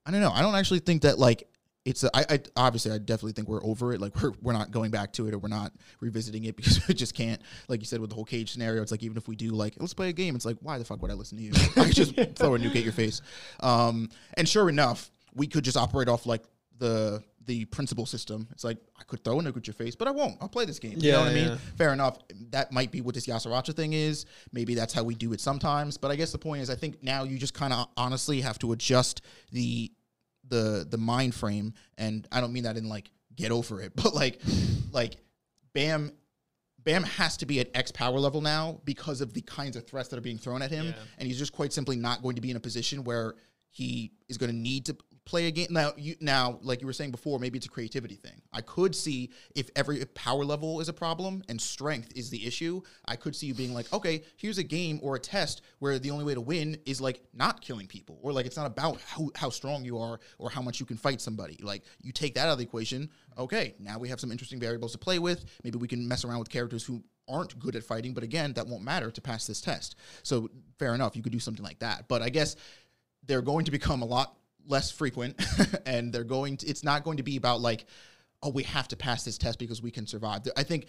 I don't know. I don't actually think that like it's. A, I, I obviously I definitely think we're over it. Like we're we're not going back to it or we're not revisiting it because we just can't. Like you said with the whole cage scenario, it's like even if we do like let's play a game, it's like why the fuck would I listen to you? I could just throw a nuke at your face. Um, and sure enough, we could just operate off like the the principal system. It's like I could throw a nuke at your face, but I won't. I'll play this game. you know Yeah, what I mean? Fair enough. That might be what this Yasaracha thing is. Maybe that's how we do it sometimes. But I guess the point is, I think now you just kind of honestly have to adjust the the the mind frame, and I don't mean that in like get over it, but like like Bam. Bam has to be at X power level now because of the kinds of threats that are being thrown at him, Yeah. and he's just quite simply not going to be in a position where he is going to need to play a game now. You now, like you were saying before, maybe it's a creativity thing. I could see if every if power level is a problem and strength is the issue. I could see you being like, okay, here's a game or a test where the only way to win is like not killing people, or like it's not about how how strong you are or how much you can fight somebody. Like you take that out of the equation. Okay, now we have some interesting variables to play with. Maybe we can mess around with characters who aren't good at fighting, but again, that won't matter to pass this test. So fair enough, you could do something like that. But I guess they're going to become a lot less frequent and they're going to it's not going to be about like oh we have to pass this test because we can survive. I think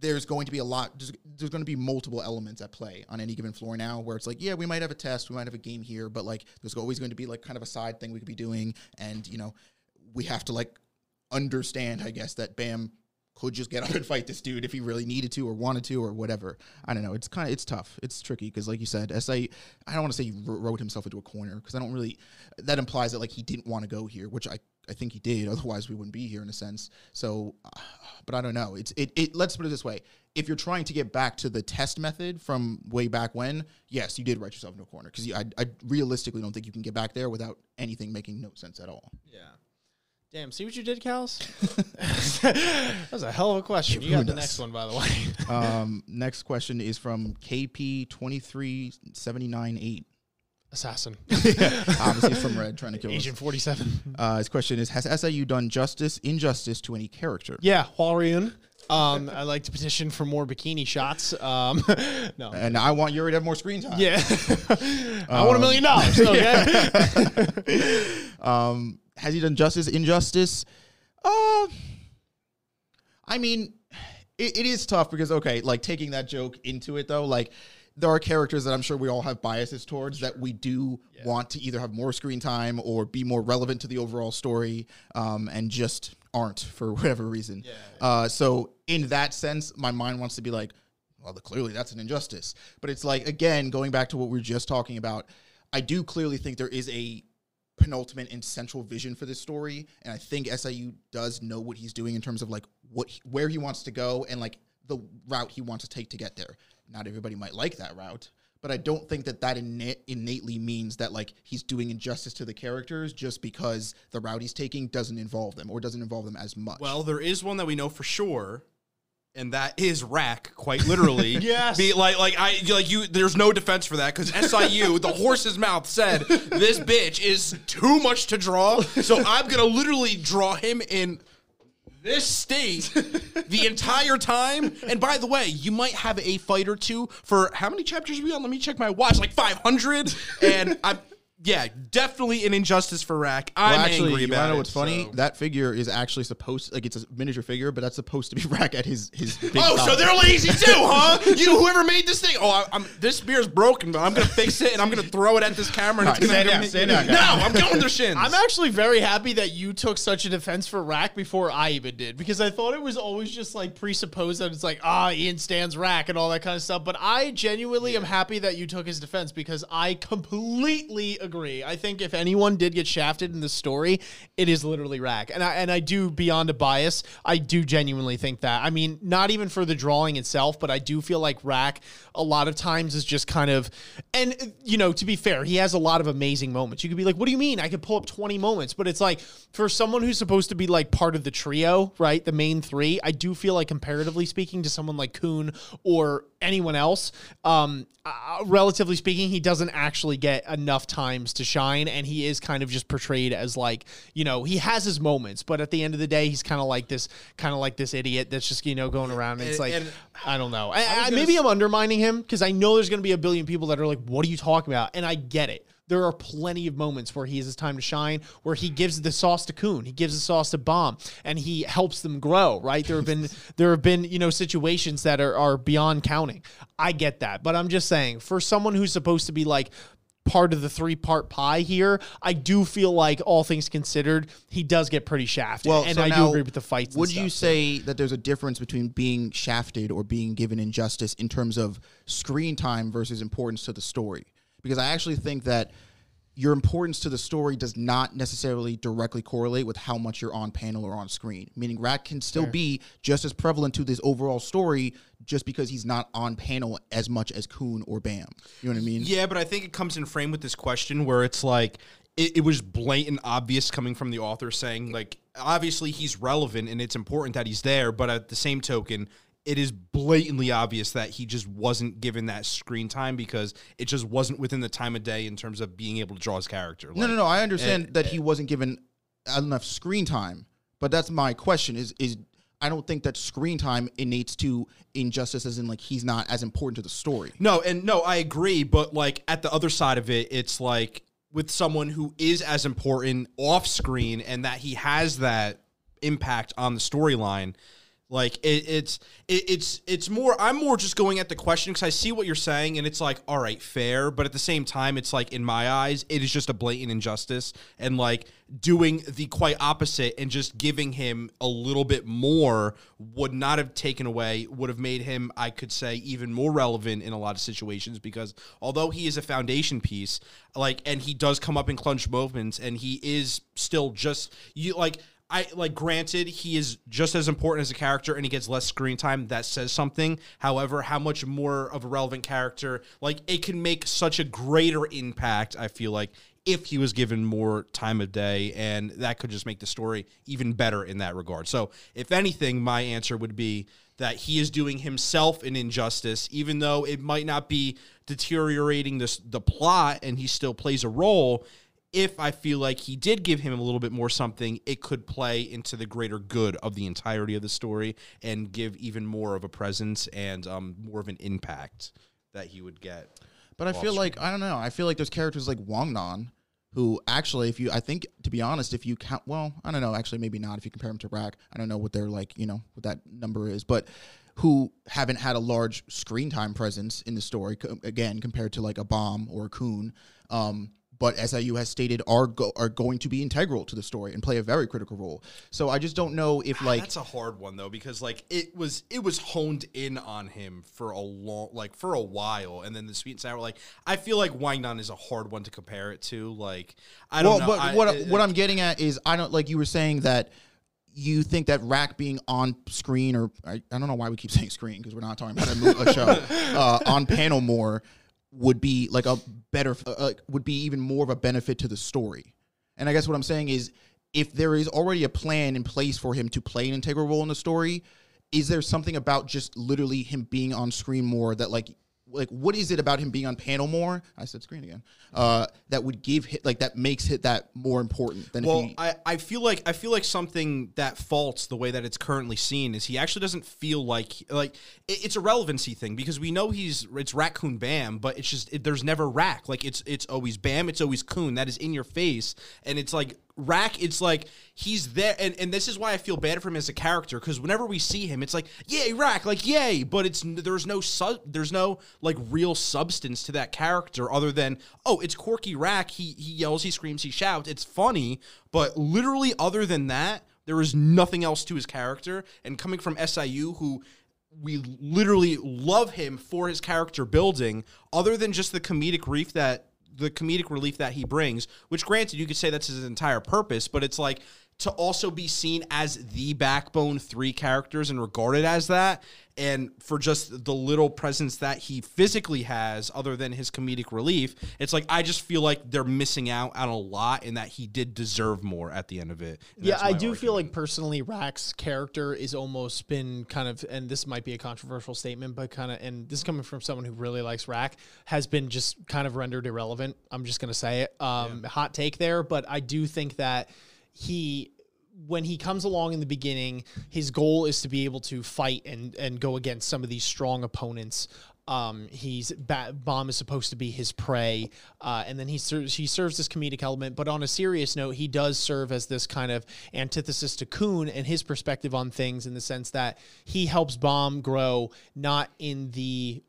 there's going to be a lot there's, there's going to be multiple elements at play on any given floor now where it's like yeah we might have a test we might have a game here but like there's always going to be like kind of a side thing we could be doing and you know we have to like understand i guess that bam could just get up and fight this dude if he really needed to or wanted to or whatever. I don't know. It's kind of it's tough. It's tricky because, like you said, SA. I don't want to say he wr- wrote himself into a corner because I don't really. That implies that like he didn't want to go here, which I I think he did. Otherwise, we wouldn't be here in a sense. So, but I don't know. It's it it. Let's put it this way: if you're trying to get back to the test method from way back when, yes, you did write yourself into a corner because I I realistically don't think you can get back there without anything making no sense at all. Yeah. Damn, see what you did, Cals? that was a hell of a question. You got the next one, by the way. um, next question is from KP twenty three seventy nine eight. Assassin. Obviously from Red, trying to kill us. Agent 47. Uh, his question is: Has SIU done justice, injustice to any character? Yeah, Hwaryun. Um, I'd like to petition for more bikini shots. Um, no. And I want Yuri to have more screen time. Yeah. I want a million dollars. Okay. Um, has he done justice, injustice? Uh, I mean, it, it is tough because okay, like taking that joke into it though, like there are characters that I'm sure we all have biases towards that we do want to either have more screen time or be more relevant to the overall story, um, and just aren't for whatever reason. Uh, so in that sense, my mind wants to be like, well, clearly that's an injustice. But it's like again, going back to what we were just talking about, I do clearly think there is a penultimate and central vision for this story and i think siu does know what he's doing in terms of like what he- where he wants to go and like the route he wants to take to get there. Not everybody might like that route but i don't think that that inna- innately means that like he's doing injustice to the characters just because the route he's taking doesn't involve them or doesn't involve them as much. Well, there is one that we know for sure and that is Rak, quite literally. Yes. Be like, like I like you. There's no defense for that because SIU, the horse's mouth said, this bitch is too much to draw. So I'm gonna literally draw him in this state the entire time. And by the way, you might have a fight or two for how many chapters are we on? Let me check my watch. Like 500. And I'm. Yeah, definitely an injustice for Rak. I'm Well, actually, angry you about wanna know it, what's funny? so- That figure is actually supposed like it's a miniature figure, but that's supposed to be Rak at his his. Big Oh, so they're lazy too, huh? You, whoever made this thing. Oh, I, I'm this beer's broken, but I'm gonna fix it and I'm gonna throw it at this camera. And it's All right, gonna stand give down, me- stand down, No, I'm going to shins. I'm actually very happy that you took such a defense for Rak before I even did because I thought it was always just like presupposed that it's like ah Ian stands Rak and all that kind of stuff. But I genuinely am happy that you took his defense because I completely agree. I think if anyone did get shafted in the story, it is literally Rak, and I and I do beyond a bias, I do genuinely think that. I mean, not even for the drawing itself, but I do feel like Rak a lot of times is just kind of, and you know, to be fair, he has a lot of amazing moments. You could be like, what do you mean? I could pull up 20 moments, but it's like for someone who's supposed to be like part of the trio, right? The main three, I do feel like comparatively speaking to someone like Khun or anyone else, um, uh, relatively speaking, he doesn't actually get enough times to shine, and he is kind of just portrayed as like, you know, he has his moments, but at the end of the day, he's kind of like this, kind of like this idiot that's just you know going around. And it's like, and I don't know. I, I, maybe s- I'm undermining him because I know there's going to be a billion people that are like, "What are you talking about?" And I get it. There are plenty of moments where he has his time to shine, where he gives the sauce to Khun, he gives the sauce to Bam, and he helps them grow. Right? There have been there have been you know situations that are are beyond counting. I get that, but I'm just saying for someone who's supposed to be like part of the three part pie here, I do feel like all things considered, he does get pretty shafted. Well, and so I do agree with the fights. and Would you stuff. say that there's a difference between being shafted or being given injustice in terms of screen time versus importance to the story? Because I actually think that your importance to the story does not necessarily directly correlate with how much you're on panel or on screen. Meaning, Rak can still be just as prevalent to this overall story just because he's not on panel as much as Khun or Bam. You know what I mean? Yeah, but I think it comes in frame with this question where it's like it, it was blatant, obvious coming from the author saying like obviously he's relevant and it's important that he's there, but at the same token, it is blatantly obvious that he just wasn't given that screen time because it just wasn't within the time of day in terms of being able to draw his character. No, Like, no, no. I understand eh, that he eh. wasn't given enough screen time, but that's my question. Is is I don't think that screen time innates to injustice, as in like he's not as important to the story. No, and no, I agree, but like at the other side of it, it's like with someone who is as important off screen and that he has that impact on the storyline. Like it, it's it, it's it's more. I'm more just going at the question because I see what you're saying, and it's like, all right, fair, but at the same time, it's like in my eyes, it is just a blatant injustice, and like doing the quite opposite and just giving him a little bit more would not have taken away, would have made him, I could say, even more relevant in a lot of situations because although he is a foundation piece, like, and he does come up in clutch moments, and he is still just you like. I like granted he is just as important as a character and he gets less screen time that says something. However how much more of a relevant character like it can make such a greater impact I feel like if he was given more time of day and that could just make the story even better in that regard. So if anything my answer would be that he is doing himself an injustice even though it might not be deteriorating this the plot and he still plays a role if I feel like he did give him a little bit more something, it could play into the greater good of the entirety of the story and give even more of a presence and um, more of an impact that he would get. But I feel like I don't know. I feel like there's characters like Wang Nan who actually, if you, I think to be honest, if you count, well, I don't know. Actually, maybe not. If you compare them to Rak, I don't know what they're like. You know what that number is, but who haven't had a large screen time presence in the story again compared to like a Bam or a Khun. Um, but SIU has stated are go- are going to be integral to the story and play a very critical role. So I just don't know if like That's a hard one though because like it was it was honed in on him for a long like for a while and then the sweet and sour like I feel like Wangnan is a hard one to compare it to like I don't well, know but I- what it- what I'm getting at is I don't like you were saying that you think that Rak being on screen or I, I don't know why we keep saying screen because we're not talking about a, a show uh, on panel more would be like a better uh, uh, would be even more of a benefit to the story. And I guess what I'm saying is if there is already a plan in place for him to play an integral role in the story, is there something about just literally him being on screen more that like like what is it about him being on panel more? I said screen again. Uh, that would give hit like that makes hit that more important than Well, if he. I, I feel like I feel like something that faults the way that it's currently seen is he actually doesn't feel like like it, it's a relevancy thing because we know he's it's Rak Khun Bam, but it's just it, there's never Rak. Like it's it's always Bam, it's always Khun. That is in your face, and it's like Rak. It's like he's there, and, and this is why I feel bad for him as a character because whenever we see him, it's like yay Rak, like yay, but it's there's no su- there's no like real substance to that character other than oh it's quirky Rak. He he yells, he screams, he shouts. It's funny, but literally other than that, there is nothing else to his character. And coming from SIU, who we literally love him for his character building, other than just the comedic relief that the comedic relief that he brings, which granted you could say that's his entire purpose, but it's like to also be seen as the backbone three characters and regarded as that and for just the little presence that he physically has other than his comedic relief it's like i just feel like they're missing out on a lot and that he did deserve more at the end of it And Yeah, I do feel like personally Rak's character is almost been kind of, and this might be a controversial statement, but kind of, and this is coming from someone who really likes Rack, has been just kind of rendered irrelevant. I'm just gonna say it. Um, Hot take there, but I do think that he when he comes along in the beginning, his goal is to be able to fight and and go against some of these strong opponents. Um, he's ba- Bam is supposed to be his prey, uh, and then he serves he serves this comedic element. But on a serious note, he does serve as this kind of antithesis to Khun and his perspective on things, in the sense that he helps Bam grow not in the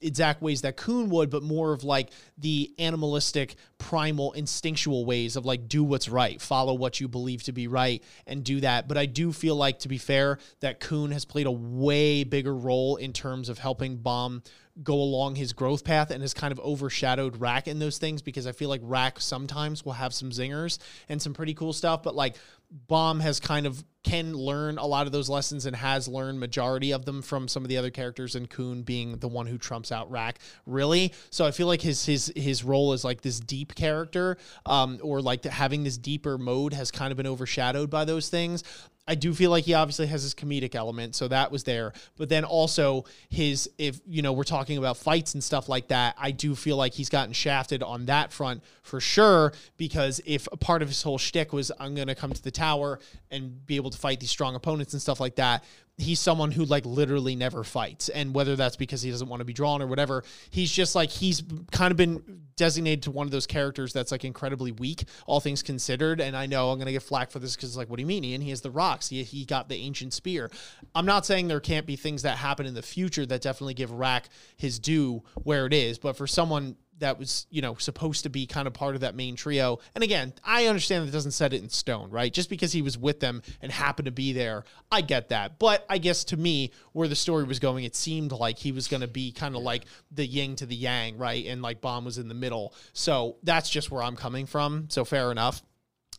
exact ways that Khun would, but more of like the animalistic, primal, instinctual ways of like do what's right, follow what you believe to be right, and do that. But I do feel like, to be fair, that Khun has played a way bigger role in terms of helping Bam go along his growth path and has kind of overshadowed Rak in those things because I feel like Rak sometimes will have some zingers and some pretty cool stuff, but like Bam has kind of can learn a lot of those lessons and has learned majority of them from some of the other characters and Khun being the one who trumps out Rak really. So I feel like his his his role as like this deep character um or like having this deeper mode has kind of been overshadowed by those things. I do feel like he obviously has his comedic element, so that was there. But then also his, if you know, we're talking about fights and stuff like that, I do feel like he's gotten shafted on that front for sure. Because if a part of his whole shtick was I'm gonna come to the tower and be able to fight these strong opponents and stuff like that, he's someone who like literally never fights. And whether that's because he doesn't want to be drawn or whatever he's just like he's kind of been designated to one of those characters that's like incredibly weak all things considered. And i know i'm gonna get flack for this because like what do you mean? Ian he has the rocks. He, he got the ancient spear. I'm not saying there can't be things that happen in the future that definitely give rak his due where it is but for someone that was, you know, supposed to be kind of part of that main trio. And again, I understand that it doesn't set it in stone, right? Just because he was with them and happened to be there, I get that. But I guess to me, where the story was going, it seemed like he was going to be kind of like the yin to the yang, right? And like Bam was in the middle. So that's just where I'm coming from. So fair enough.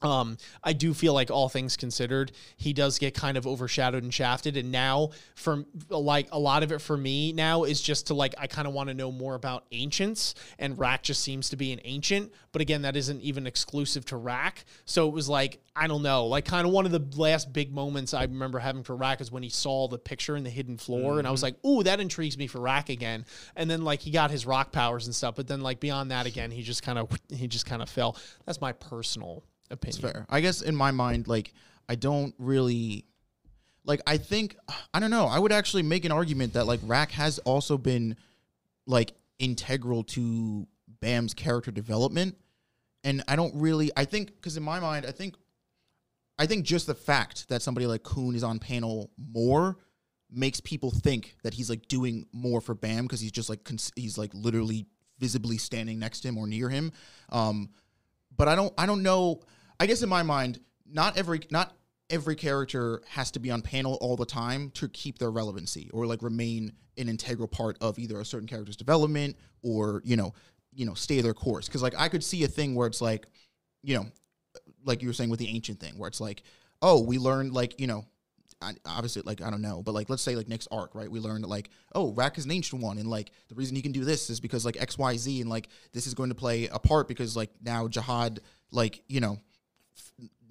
Um, I do feel like all things considered, he does get kind of overshadowed and shafted. And now, from like a lot of it for me now is just to like I kind of want to know more about ancients, and Rak just seems to be an ancient. But again, that isn't even exclusive to Rak. So it was like I don't know, like kind of one of the last big moments I remember having for Rak is when he saw the picture in the hidden floor, and I was like, ooh, that intrigues me for Rak again. And then like he got his rock powers and stuff, but then like beyond that again, he just kind of he just kind of fell. That's my personal opinion. fair. I guess in my mind, like I don't really like I think I don't know. I would actually make an argument that like Rak has also been like integral to Bam's character development. And I don't really I think because in my mind, I think I think just the fact that somebody like Khun is on panel more makes people think that he's like doing more for Bam because he's just like cons- he's like literally visibly standing next to him or near him. Um, but I don't I don't know. I guess in my mind, not every not every character has to be on panel all the time to keep their relevancy or like remain an integral part of either a certain character's development or you know you know stay their course. Because like I could see a thing where it's like you know like you were saying with the ancient thing where it's like oh we learned like you know I, obviously like I don't know, but like let's say like Nick's arc, right? We learned like oh Rak is an ancient one, and like the reason he can do this is because like X Y Z, and like this is going to play a part because like now Jahad like you know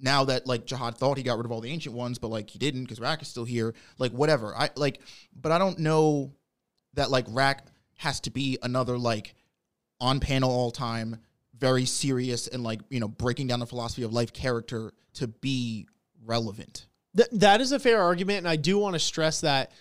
now that like Jahad thought he got rid of all the ancient ones, but like he didn't because Rak is still here. Like whatever. I like, but I don't know that like Rak has to be another like on panel all time, very serious and like you know breaking down the philosophy of life character to be relevant. Th- that is a fair argument, and I do want to stress that.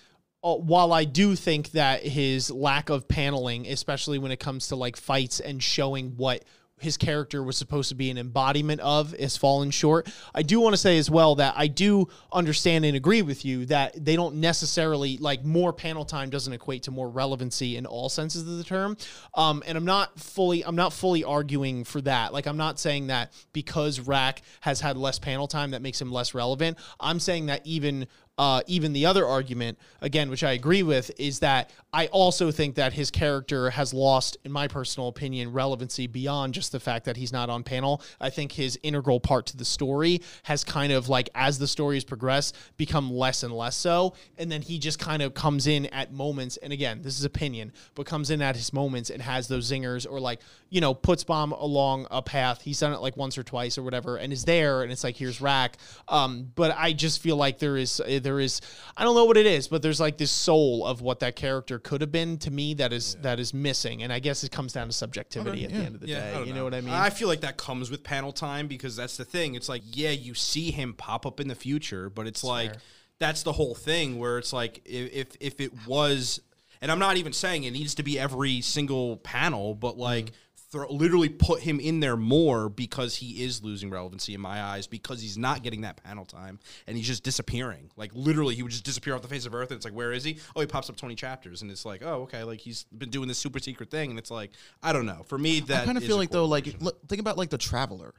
Uh, while I do think that his lack of paneling, especially when it comes to like fights and showing what his character was supposed to be an embodiment of is fallen short. I do want to say as well that I do understand and agree with you that they don't necessarily like more panel time doesn't equate to more relevancy in all senses of the term. Um, and I'm not fully I'm not fully arguing for that. Like I'm not saying that because Rak has had less panel time that makes him less relevant. I'm saying that even uh, even the other argument, again, which I agree with, is that I also think that his character has lost, in my personal opinion, relevancy beyond just the fact that he's not on panel. I think his integral part to the story has kind of like, as the story has progressed, become less and less so. And then he just kind of comes in at moments. And again, this is opinion, but comes in at his moments and has those zingers or like, you know, puts Bam along a path. He's done it like once or twice or whatever and is there. And it's like, here's Rak. Um, but I just feel like there is, there is, I don't know what it is, but there's like this soul of what that character could have been to me that is, that is missing. And I guess it comes down to subjectivity at the end of the day. You know what I mean? I feel like that comes with panel time because that's the thing. It's like, yeah, you see him pop up in the future, but it's like fair. that's the whole thing where it's like if if, if it was and I'm not even saying it needs to be every single panel, but like mm-hmm. Throw, literally put him in there more because he is losing relevancy in my eyes because he's not getting that panel time and he's just disappearing. Like literally, he would just disappear off the face of Earth, and it's like, where is he? Oh, he pops up 20 chapters, and it's like, oh, okay, like he's been doing this super secret thing, and it's like, I don't know. For me, that I kind of feel like though, like look, think about like the Traveler,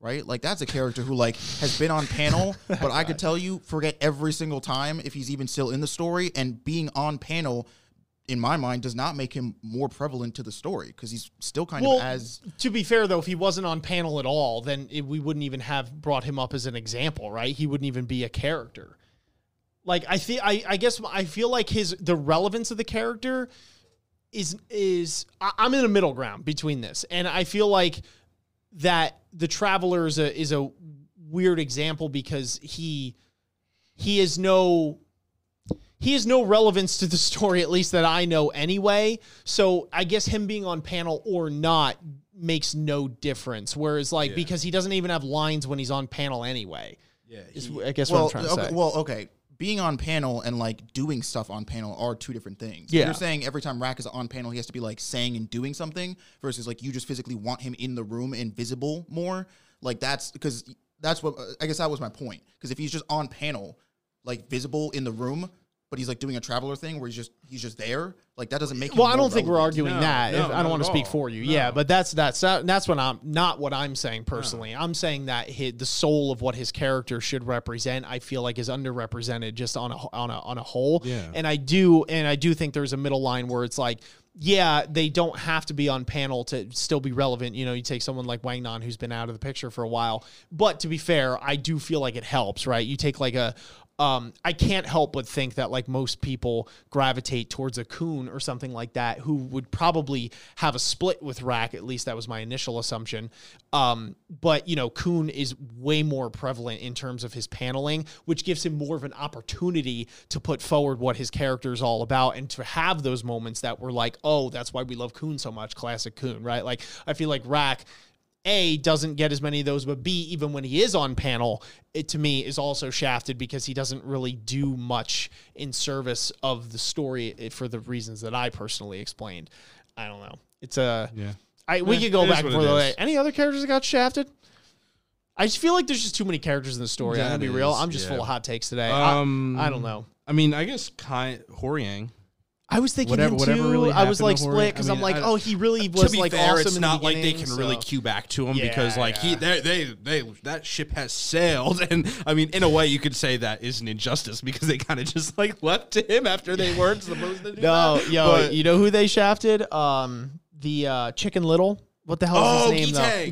right? Like that's a character who like has been on panel, but I could tell you, forget every single time if he's even still in the story, and being on panel. In my mind, does not make him more prevalent to the story because he's still kind Well, of as to be fair though, if he wasn't on panel at all, then it, we wouldn't even have brought him up as an example, right? He wouldn't even be a character. Like I feel, I, I guess I feel like his the relevance of the character is is I, I'm in a middle ground between this, and I feel like that the traveler is a is a weird example because he he is no he has no relevance to the story, at least that I know anyway. So I guess him being on panel or not makes no difference. Whereas, like, because he doesn't even have lines when he's on panel anyway. yeah, Is, I guess well, what I'm trying to okay, say. well, okay. Being on panel and like doing stuff on panel are two different things. Yeah. You're saying every time Rack is on panel, he has to be like saying and doing something versus like you just physically want him in the room and visible more. Like that's because that's what uh, I guess that was my point. Because if he's just on panel, like visible in the room, but he's like doing a traveler thing where he's just he's just there, like that doesn't make. him well, I don't think we're arguing No, that. no, if, I don't want to speak all. for you. No. Yeah, but that's that's that's what I'm not what I'm saying personally. I'm saying that his, the soul of what his character should represent, I feel like is underrepresented just on a on a on a whole. Yeah. And I do and I do think there's a middle line where it's like yeah, they don't have to be on panel to still be relevant. You know, you take someone like Wang Nan who's been out of the picture for a while. But to be fair, I do feel like it helps, right? You take like a um, I can't help but think that like most people gravitate towards a khun or something like that who would probably have a split with Rak. At least that was my initial assumption. Um, but you know, Khun is way more prevalent in terms of his paneling, which gives him more of an opportunity to put forward what his character is all about and to have those moments that were like, oh, that's why we love Khun so much, classic Khun, right? Like I feel like Rak a doesn't get as many of those, but B, even when he is on panel, it to me is also shafted because he doesn't really do much in service of the story eh, for the reasons that I personally explained. I don't know. It's a Yeah. I we Eh, could go back and what it forth. Any other characters that got shafted? I just feel like there's just too many characters in the story. I'm That gonna be real. I'm just yeah. full of hot takes today. I- Um, I, don't know. I mean, I guess Kai Horiang. I was thinking whatever- him too. really I was like split because I I'm mean, like, oh, he really was to be like fair, awesome. it's not like they can really cue back to him Yeah, because like he they, they they that ship has sailed and I mean in a way you could say that is an injustice because they kind of just like left to him after they weren't supposed to do No, that. yo, But- you know who they shafted? Um, the uh, Chicken Little what the hell is Oh, his name Gitang.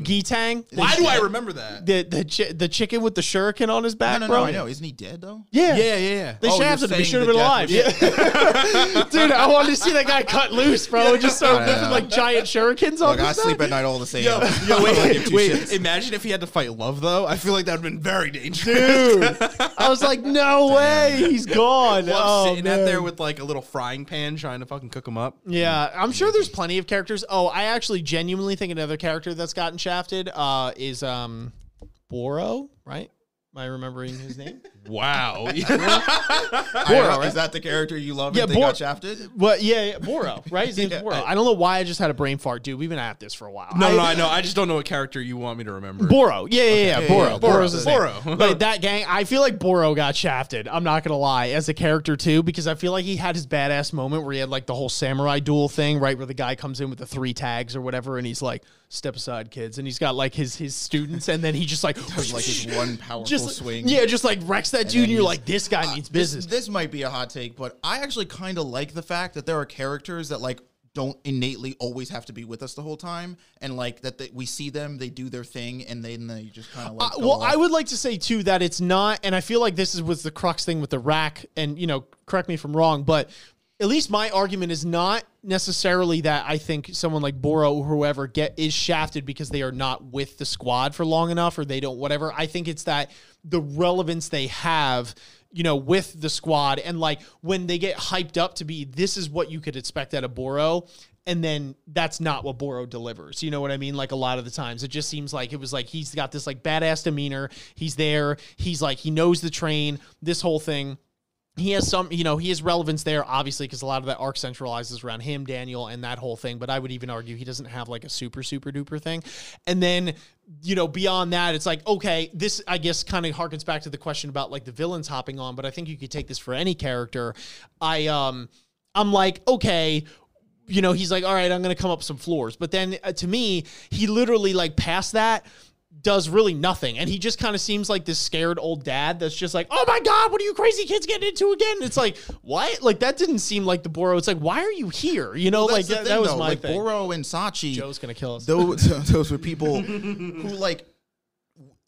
though? Gitang. Why do I remember that? The the chi- the chicken with the shuriken on his No, back, no, bro. no. I know. Isn't he dead though? Yeah. Yeah, yeah, yeah. They Oh, you're shafted him. He saying should have the been death alive. was- Yeah. Dude, I wanted to see that guy cut loose, bro. and Just start I whipping know. like giant shurikens on Look, I his sleep back. at night all the same. Yo, I yo, don't give wait, two wait. shits. Imagine if he had to fight love, though. I feel like that would have been very dangerous. Dude, I was like, no way, he's gone. Love oh, sitting out man. there with like a little frying pan trying to fucking cook him up. Yeah, I'm sure there's plenty of characters. Oh, I actually genuinely think another character that's gotten shafted uh, is um, Boro, right? Am I remembering his name? Wow. Boro? Is that the character you love? Yeah, Yeah, they Bor- got shafted. Well, yeah, yeah, Boro, right? His name's Yeah, Boro. I- don't know why I just had a brain fart, dude. We've been at this for a while. no, no, I know. I just don't know what character you want me to remember. Boro. Yeah, yeah, yeah. Yeah, Boro. Boro's his Boro. name. Boro. But that gang, I feel like Boro got shafted. I'm not gonna lie, as a character too, because I feel like he had his badass moment where he had like the whole samurai duel thing, right? Where the guy comes in with the three tags or whatever, and he's like, "Step aside, kids," and he's got like his his students, and then he just like Does like his one powerful just swing. yeah, just like wrecks that dude, and you're like, this guy needs business. This, this might be a hot take, but I actually kind of like the fact that there are characters that like don't innately always have to be with us the whole time, and like that they, we see them, they do their thing, and then they just kind of like. Uh, well, off. I would like to say too that it's not, and I feel like this is was the crux thing with the rack. And you know, correct me if I'm wrong, but at least my argument is not necessarily that I think someone like Boro or whoever get is shafted because they are not with the squad for long enough or they don't whatever. I think it's that the relevance they have you know, with the squad. And like when they get hyped up to be, this is what you could expect out of Boro. And then that's not what Boro delivers. You know what I mean? Like a lot of the times, it just seems like it was like he's got this like badass demeanor. He's there. He's like, he knows the train, this whole thing he has some, you know, he has relevance there, obviously, because a lot of that arc centralizes around him, Daniel, and that whole thing. But I would even argue he doesn't have like a super, super duper thing. And then, you know, beyond that, it's like, okay, this, I guess, kind of harkens back to the question about like the villains hopping on, but I think you could take this for any character. I, um, I'm like, okay, you know, he's like, all right, I'm going to come up some floors. But then uh, to me, he literally like passed that does really nothing. And he just kind of seems like this scared old dad that's just like, oh my God, what are you crazy kids getting into again? And it's like, what? Like that didn't seem like the Boro. It's like, why are you here? You know, Well, like that, thing, that was though. my like thing. Boro and Sachi. Joe's going to kill us. those those were people who like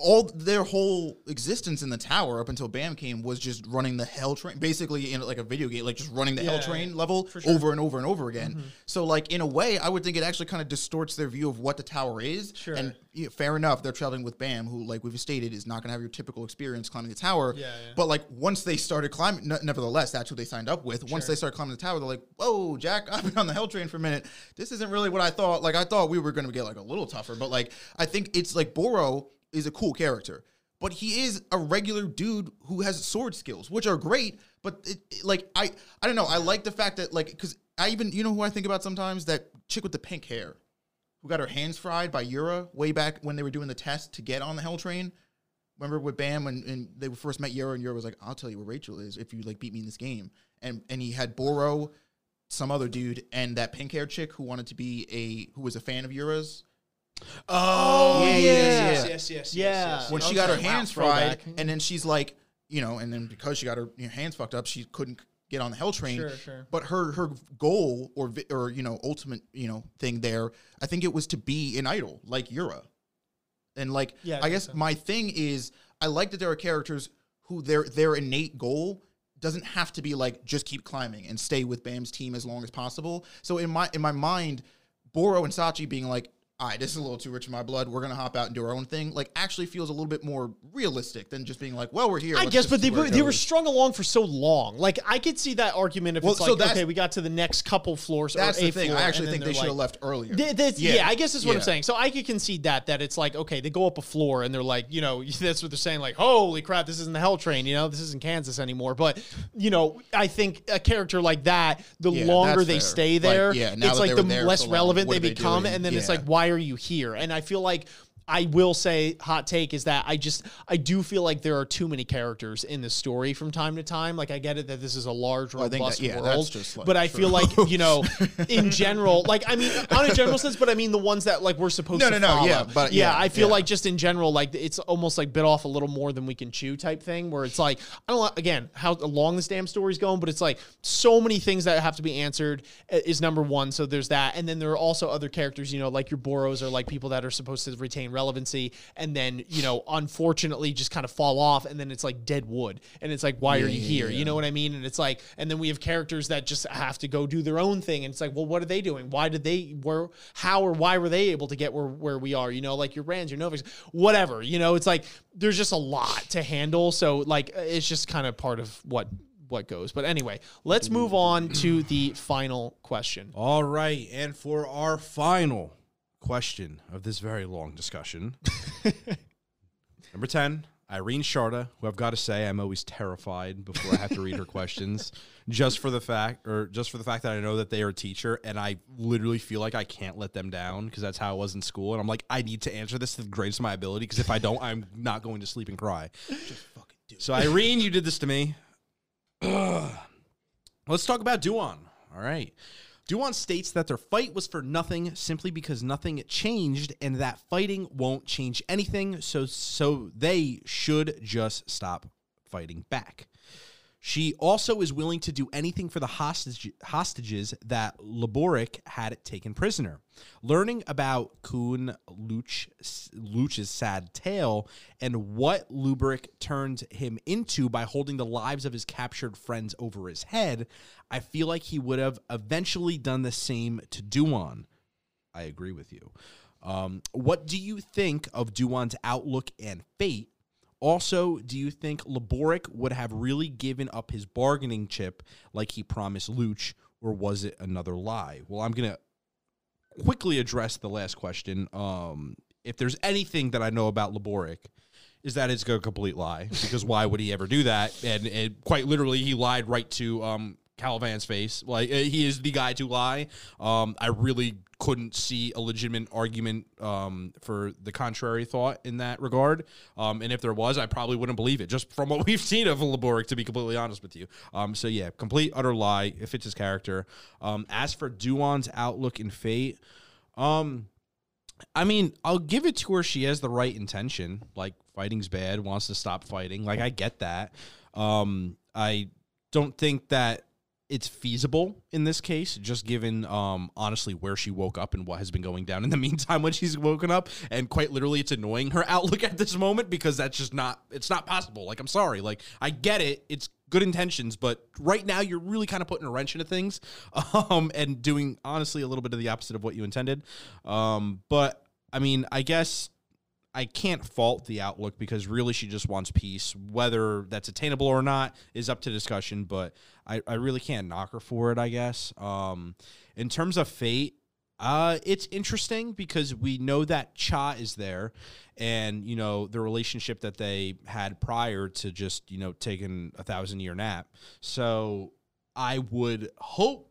all their whole existence in the tower up until Bam came was just running the hell train, basically in like a video game, like just running the hell train level sure. Mm-hmm. over and over and over again. So like in a way, I would think it actually kind of distorts their view of what the tower is. Sure. And yeah, fair enough, they're traveling with Bam, who like we've stated is not going to have your typical experience climbing the tower. Yeah, yeah. But like once they started climbing, n- nevertheless, that's who they signed up with. Once they started climbing the tower, they're like, "Whoa, Jack, I've been on the hell train for a minute. This isn't really what I thought. Like I thought we were going to get like a little tougher, but like I think it's like Boro is a cool character, but he is a regular dude who has sword skills, which are great. But it, it- like I, I don't know. I like the fact that like because I even you know who I think about sometimes that chick with the pink hair who got her hands fried by Yura way back when they were doing the test to get on the Hell Train. Remember with Bam when and they first met Yura and Yura was like, "I'll tell you where Rachel is if you like beat me in this game." And and he had Boro, some other dude, and that pink haired chick who wanted to be a who was a fan of Yura's. Oh, Yeah, yeah, yes, yeah. yes, yes, Yeah. When she got her Okay, wow, hands fried, throwback. and then she's like, you know, and then because she got her you know, hands fucked up, she couldn't get on the Hell Train. Sure, sure. But her her goal or vi- or you know ultimate you know thing there, I think it was to be an idol like Yura. And like Yeah, I I think guess so. my thing is I like that there are characters who their their innate goal doesn't have to be like just keep climbing and stay with Bam's team as long as possible. So in my in my mind, Boro and Sachi being like, all right, this is a little too rich in my blood. We're gonna hop out and do our own thing. Like, actually feels a little bit more realistic than just being like, well, we're here. I guess, but they were they were strung along for so long. Like I could see that argument if Well, it's so like, okay, we got to the next couple floors. That's or the a thing. floor, I actually think they should have like- left earlier. Th- that's- yeah. Yeah. I guess that's what I'm saying. So I could concede that that it's like okay, they go up a floor and they're like, you know, that's what they're saying. Like, holy crap, this isn't the Hell Train. You know, this isn't Kansas anymore. But you know, I think a character like that, the Yeah, longer they fair. stay Like, there, yeah, it's like the less relevant they they become, doing? and then it's like, why are you here? And I feel like. I will say, hot take is that I just I do feel like there are too many characters in this story from time to time. Like I get it that this is a large, I think that- robust yeah, world, like, but I feel like you know, in general, like I mean, on a general sense, but I mean the ones that like we're supposed No, to no, no, follow. yeah, but yeah, yeah, I feel yeah. like just in general, like it's almost like bit off a little more than we can chew type thing. Where it's like I don't again how long this damn story's going, but it's like so many things that have to be answered uh, is number one. So there's that, and then there are also other characters, you know, like your Boros are like people that are supposed to retain relevancy, and then you know, unfortunately, just kind of fall off, and then it's like dead wood, and it's like why are you here? You know what I mean? And it's like, and then we have characters that just have to go do their own thing, and it's like, well, what are they doing? Why did they? Where? How or why were they able to get where where we are? You know, like your Rands, your Novaks, whatever. You know, it's like there's just a lot to handle. So like, it's just kind of part of what what goes. But anyway, let's move on to the final question. All right, and for our final question of this very long discussion, number ten, Irene Sharda, who I've got to say I'm always terrified before I have to read her questions, just for the fact, or just for the fact that I know that they are a teacher, and I literally feel like I can't let them down because that's how it was in school, and I'm like, I need to answer this to the greatest of my ability because if I don't, I'm not going to sleep and cry. So Irene, you did this to me. Let's talk about Duan. All right. Duan states that their fight was for nothing simply because nothing changed and that fighting won't change anything, so so they should just stop fighting back. She also is willing to do anything for the hostage, hostages that Laboric had taken prisoner. Learning about Kun Luch, Luch's sad tale and what Lubric turned him into by holding the lives of his captured friends over his head, I feel like he would have eventually done the same to Duan. I agree with you. Um, what do you think of Duan's outlook and fate? Also, do you think Laboric would have really given up his bargaining chip like he promised Luch, or was it another lie? Well, I'm gonna quickly address the last question. Um, if there's anything that I know about Laboric, is that it's a complete lie because why would he ever do that? And, and quite literally, he lied right to um, Kallavan's face. Like uh, he is the guy to lie. Um, I really couldn't see a legitimate argument um, for the contrary thought in that regard. Um, and if there was, I probably wouldn't believe it just from what we've seen of Laboric, to be completely honest with you. Um, so yeah, complete utter lie. It fits his character. Um, as for Duan's outlook and fate, um, I mean, I'll give it to her. She has the right intention. Like fighting's bad, wants to stop fighting. Like I get that. Um, I don't think that it's feasible in this case, just given um, honestly where she woke up and what has been going down in the meantime when she's woken up. And quite literally, it's annoying her outlook at this moment because that's just not it's not possible. Like I'm sorry, like I get it, it's good intentions, but right now you're really kind of putting a wrench into things, um, and doing honestly a little bit of the opposite of what you intended. Um, but I mean, I guess I can't fault the outlook because really she just wants peace. Whether that's attainable or not is up to discussion, but I, I really can't knock her for it, I guess. Um, in terms of fate, uh, it's interesting because we know that Cha is there and, you know, the relationship that they had prior to just, you know, taking a thousand year nap. So I would hope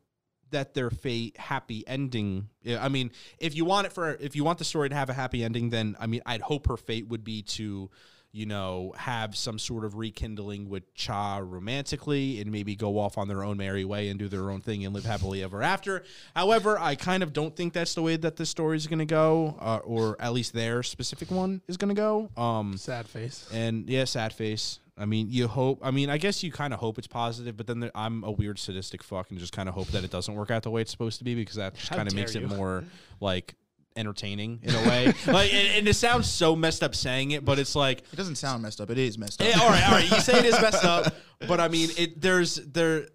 that their fate happy ending i mean if you want it for if you want the story to have a happy ending then i mean i'd hope her fate would be to you know have some sort of rekindling with cha romantically and maybe go off on their own merry way and do their own thing and live happily ever after however i kind of don't think that's the way that this story is going to go uh, or at least their specific one is going to go um Sad face. and yeah, sad face. I mean, you hope. I mean, I guess you kind of hope it's positive, but then there, I'm a weird sadistic fuck and just kind of hope that it doesn't work out the way it's supposed to be because that just kind of makes dare it more like entertaining in a way. like, and, and it sounds so messed up saying it, but it's like It doesn't sound messed up. It is messed up. yeah, all right, all right. You say it is messed up, but I mean, it. There's there.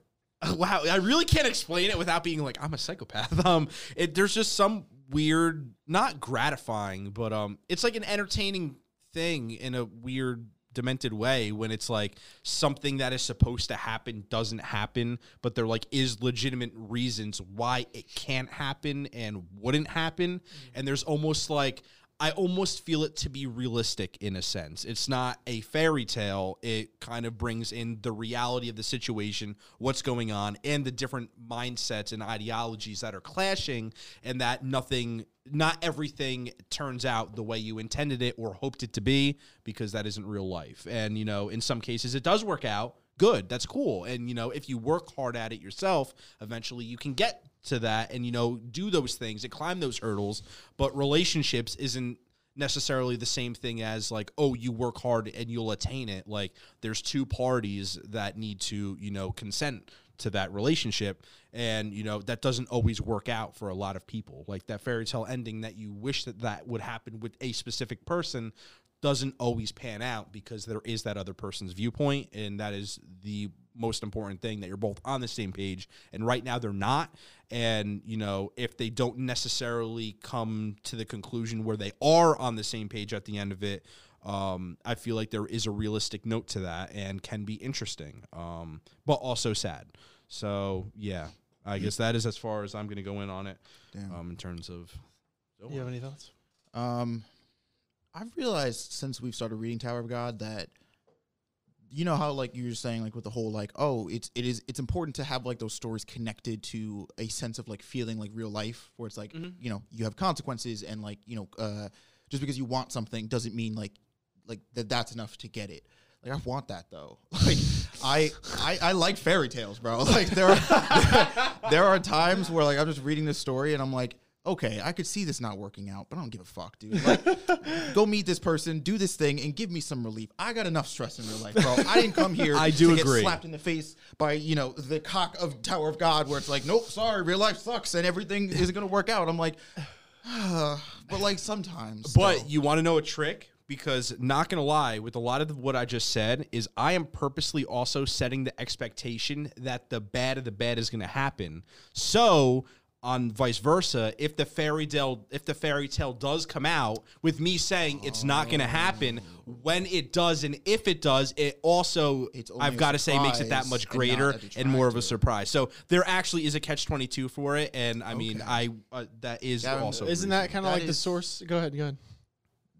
Wow, I really can't explain it without being like I'm a psychopath. Um, it there's just some weird, not gratifying, but um, it's like an entertaining thing in a weird, demented way when it's like something that is supposed to happen doesn't happen, but there like is legitimate reasons why it can't happen and wouldn't happen, mm-hmm. and there's almost like I almost feel it to be realistic in a sense. It's not a fairy tale. It kind of brings in the reality of the situation, what's going on, and the different mindsets and ideologies that are clashing, and that nothing, not everything turns out the way you intended it or hoped it to be, because that isn't real life. And, you know, in some cases, it does work out. Good, that's cool. And, you know, if you work hard at it yourself, eventually you can get to that and you know do those things and climb those hurdles. But relationships isn't necessarily the same thing as like oh you work hard and you'll attain it. Like there's two parties that need to you know consent to that relationship. And you know that doesn't always work out for a lot of people. Like that fairy tale ending that you wish that that would happen with a specific person doesn't always pan out because there is that other person's viewpoint and that is the most important thing that you're both on the same page and right now they're not and you know if they don't necessarily come to the conclusion where they are on the same page at the end of it um, I feel like there is a realistic note to that and can be interesting, um, but also sad. So yeah, I guess that is as far as I'm going to go in on it um, in terms of. Do you have any thoughts? Um, I've realized since we've started reading Tower of God that you know how like you were saying like with the whole like oh it's it is it's important to have like those stories connected to a sense of like feeling like real life where it's like you know you have consequences and like you know uh just because you want something doesn't mean like like that that's enough to get it like I want that though. Like I, I I like fairy tales, bro. Like there are there are times where like I'm just reading this story and I'm like, okay, I could see this not working out, but I don't give a fuck, dude. Like go meet this person, do this thing, and give me some relief. I got enough stress in real life, bro. I didn't come here I do to agree. get slapped in the face by, you know, the cock of Tower of God where it's like, nope, sorry, real life sucks and everything isn't gonna work out. I'm like, but like sometimes. But you want to know a trick? Because not gonna lie, with a lot of what I just said, is I am purposely also setting the expectation that the bad of the bad is gonna happen. So on vice versa, if the fairy tale if the fairy tale does come out with me saying it's not gonna happen, when it does and if it does, it also It's I've got to say makes it that much greater a and more of a surprise. So there actually is a catch twenty two for it, and I mean Okay. I uh, that is Gavin, also Isn't that kind of That like the source? Go ahead. Go ahead.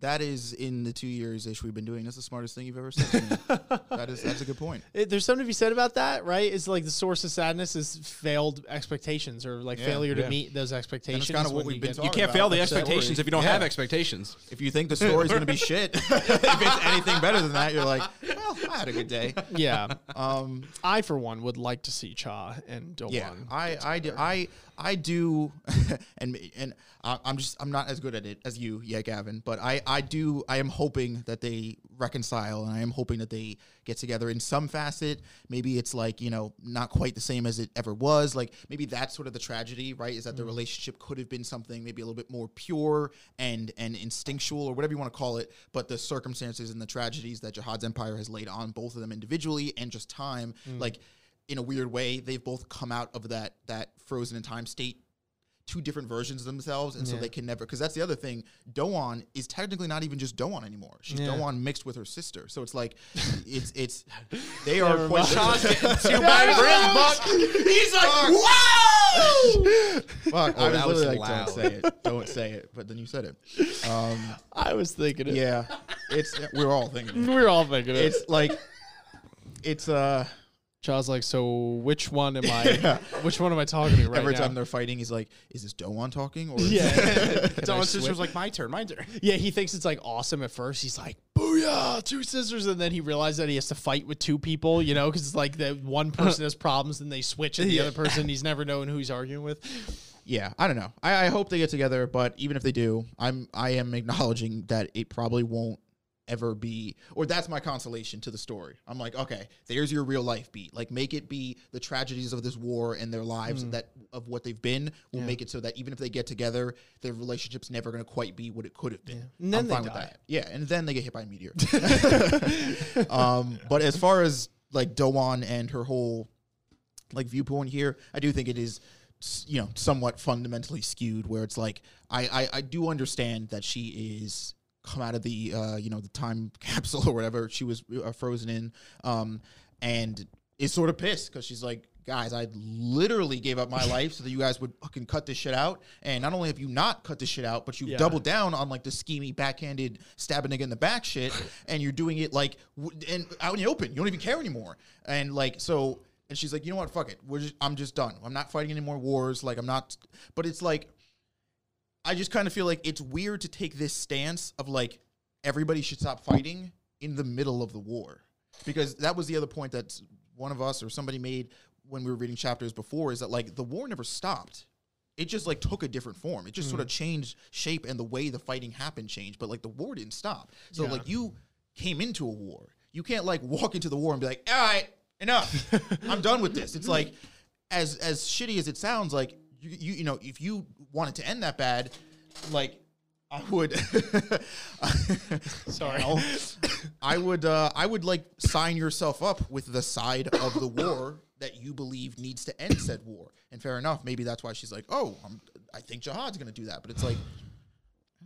That is in the two years ish we've been doing. That's the smartest thing you've ever said to me. that is that's a good point. It, there's something to be said about that, right? It's like the source of sadness is failed expectations or like Yeah, failure to meet those expectations. kinda what we've you been get- talking You can't about fail the the story. expectations if you don't Yeah. have expectations. If you think the story's going to be shit, if it's anything better than that, you're like, well, I had a good day. Yeah, Um, I for one would like to see Cha and Doan. yeah, I, I do, I, I do, and and I- I'm just, I'm not as good at it as you, yeah, Gavin. But I, I do, I am hoping that they reconcile, and I am hoping that they get together in some facet. Maybe it's like you know, not quite the same as it ever was. Like maybe that's sort of the tragedy, right? Is that the mm. relationship could have been something maybe a little bit more pure and and instinctual, or whatever you want to call it. But the circumstances and the tragedies that Jahad's empire has laid on both of them individually and just time, mm. like in a weird way, they've both come out of that that frozen in time state two different versions of themselves, and so they can never. Because that's the other thing. Doan is technically not even just Doan anymore. She's Yeah. Doan mixed with her sister. So it's like, it's it's they are quite. Two by He's like, whoa! Fuck! I was that was literally like, loud. don't say it, don't say it. But then you said it. Um, I was thinking it. yeah, it's we're all thinking. it. we're all thinking it. It's like, it's uh. Cha's like, so which one am I? Which one am I talking to right Every now? time they're fighting, he's like, "Is this Doan talking?" Or Yeah. Can I Doan's sister was like, my turn, my turn. Yeah, he thinks it's like awesome at first. He's like, "Booyah, two sisters!" And then he realizes that he has to fight with two people, you know, because it's like the one person has problems, and they switch, and the other person he's never knowing who he's arguing with. yeah, I don't know. I, I hope they get together, but even if they do, I'm I am acknowledging that it probably won't ever be or that's my consolation to the story. I'm like, okay, there's your real life beat. Like make it be the tragedies of this war and their lives that of what they've been will make it so that even if they get together, their relationship's never gonna quite be what it could have been. And then I'm they fine with die. that. Yeah, and then they get hit by a meteor. um, but as far as like Doan and her whole like viewpoint here, I do think it is you know somewhat fundamentally skewed where it's like I I, I do understand that she is come out of the uh you know the time capsule or whatever she was uh, frozen in um and is sort of pissed because she's like guys, I literally gave up my life so that you guys would fucking cut this shit out. And not only have you not cut this shit out, but you've Yeah. doubled down on like the schemy, backhanded, stabbing nigga in the back shit, and you're doing it like w- and out in the open. You don't even care anymore. And like so, and she's like, you know what? Fuck it. We're just, I'm just done. I'm not fighting any more wars. Like I'm not. But it's like, I just kind of feel like it's weird to take this stance of like everybody should stop fighting in the middle of the war. Because that was the other point that one of us or somebody made when we were reading chapters before is that like the war never stopped. It just like took a different form. It just sort of mm. changed shape and the way the fighting happened changed but like the war didn't stop. So Yeah. like you came into a war. You can't like walk into the war and be like all right enough. I'm done with this. It's like as as shitty as it sounds like you you, you know if you wanted to end that bad like i would Sorry. I would uh, I would like sign yourself up with the side of the war that you believe needs to end said war. And fair enough, maybe that's why she's like, oh, I'm, I think Jahad's going to do that. But it's like,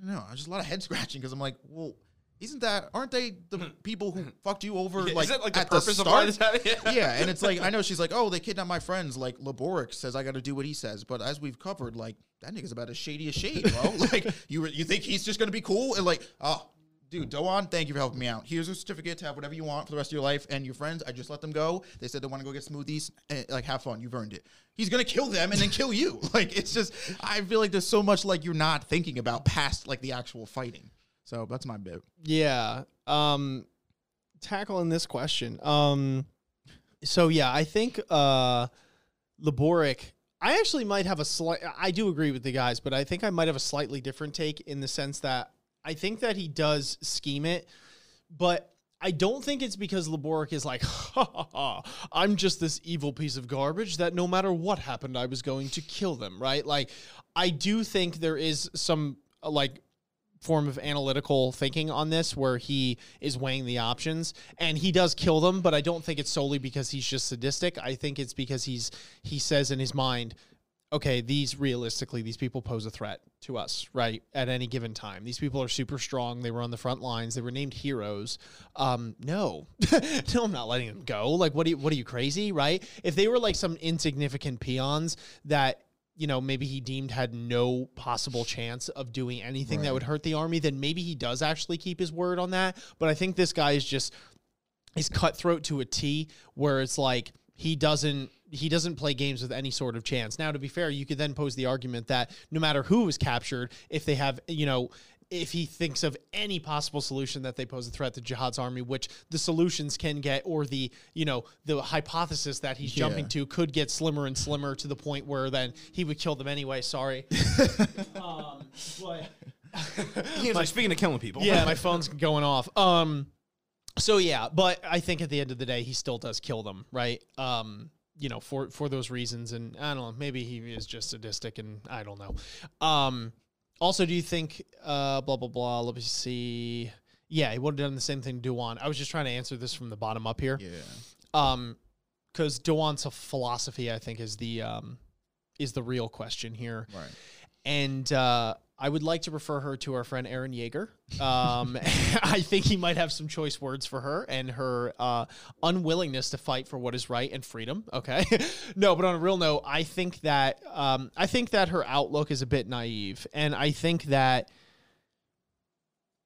I don't know. Just a lot of head scratching because I'm like, well, isn't that aren't they the hmm. people who fucked you over? Yeah, like, like the at purpose of start? happened? yeah, and it's like I know she's like, oh, they kidnapped my friends. Like Laboric says, I got to do what he says. But as we've covered, like that nigga's about as shady as shade, bro. like you, you think he's just gonna be cool and like, oh, dude, hmm. Doan, thank you for helping me out. Here's a certificate to have whatever you want for the rest of your life. And your friends, I just let them go. They said they want to go get smoothies. And, like, have fun. You've earned it. He's gonna kill them and then kill you. Like, it's just, I feel like there's so much like you're not thinking about past like the actual fighting. So that's my bit. Yeah. Um tackling this question. Um so yeah, I think uh Laboric I actually might have a slight I do agree with the guys, but I think I might have a slightly different take in the sense that I think that he does scheme it, but I don't think it's because Laboric is like, ha ha ha, I'm just this evil piece of garbage that no matter what happened, I was going to kill them, right? Like, I do think there is some, like, form of analytical thinking on this where he is weighing the options and he does kill them but i don't think it's solely because he's just sadistic. I think it's because he's he says in his mind okay these realistically these people pose a threat to us right at any given time. These people are super strong. They were on the front lines. They were named heroes. Um no. No i'm not letting them go. Like what are you what are you crazy right? If they were like some insignificant peons that you know, maybe he deemed had no possible chance of doing anything that would hurt the army, then maybe he does actually keep his word on that. But I think this guy is just he's cutthroat to a T where it's like he doesn't he doesn't play games with any sort of chance. Now to be fair, you could then pose the argument that no matter who is captured, if they have, you know, if he thinks of any possible solution that they pose a threat to Jahad's army, which the solutions can get, or the you know the hypothesis that he's jumping to could get slimmer and slimmer to the point where then he would kill them anyway. Sorry, um, but He's like, speaking of killing people. yeah, my phone's going off. Um, so yeah, but I think at the end of the day, he still does kill them, right? Um, you know, for for those reasons, and I don't know, maybe he is just sadistic, and I don't know. Um, also, do you think, uh, blah blah blah? Let me see. Yeah, he would have done the same thing Doan. I was just trying to answer this from the bottom up here. Yeah. Um, because Doan's philosophy, I think, is the um, is the real question here Right. and uh, I would like to refer her to our friend Eren Yeager. Um, I think he might have some choice words for her and her uh, unwillingness to fight for what is right and freedom. Okay, no, but on a real note, I think that um, I think that her outlook is a bit naive, and I think that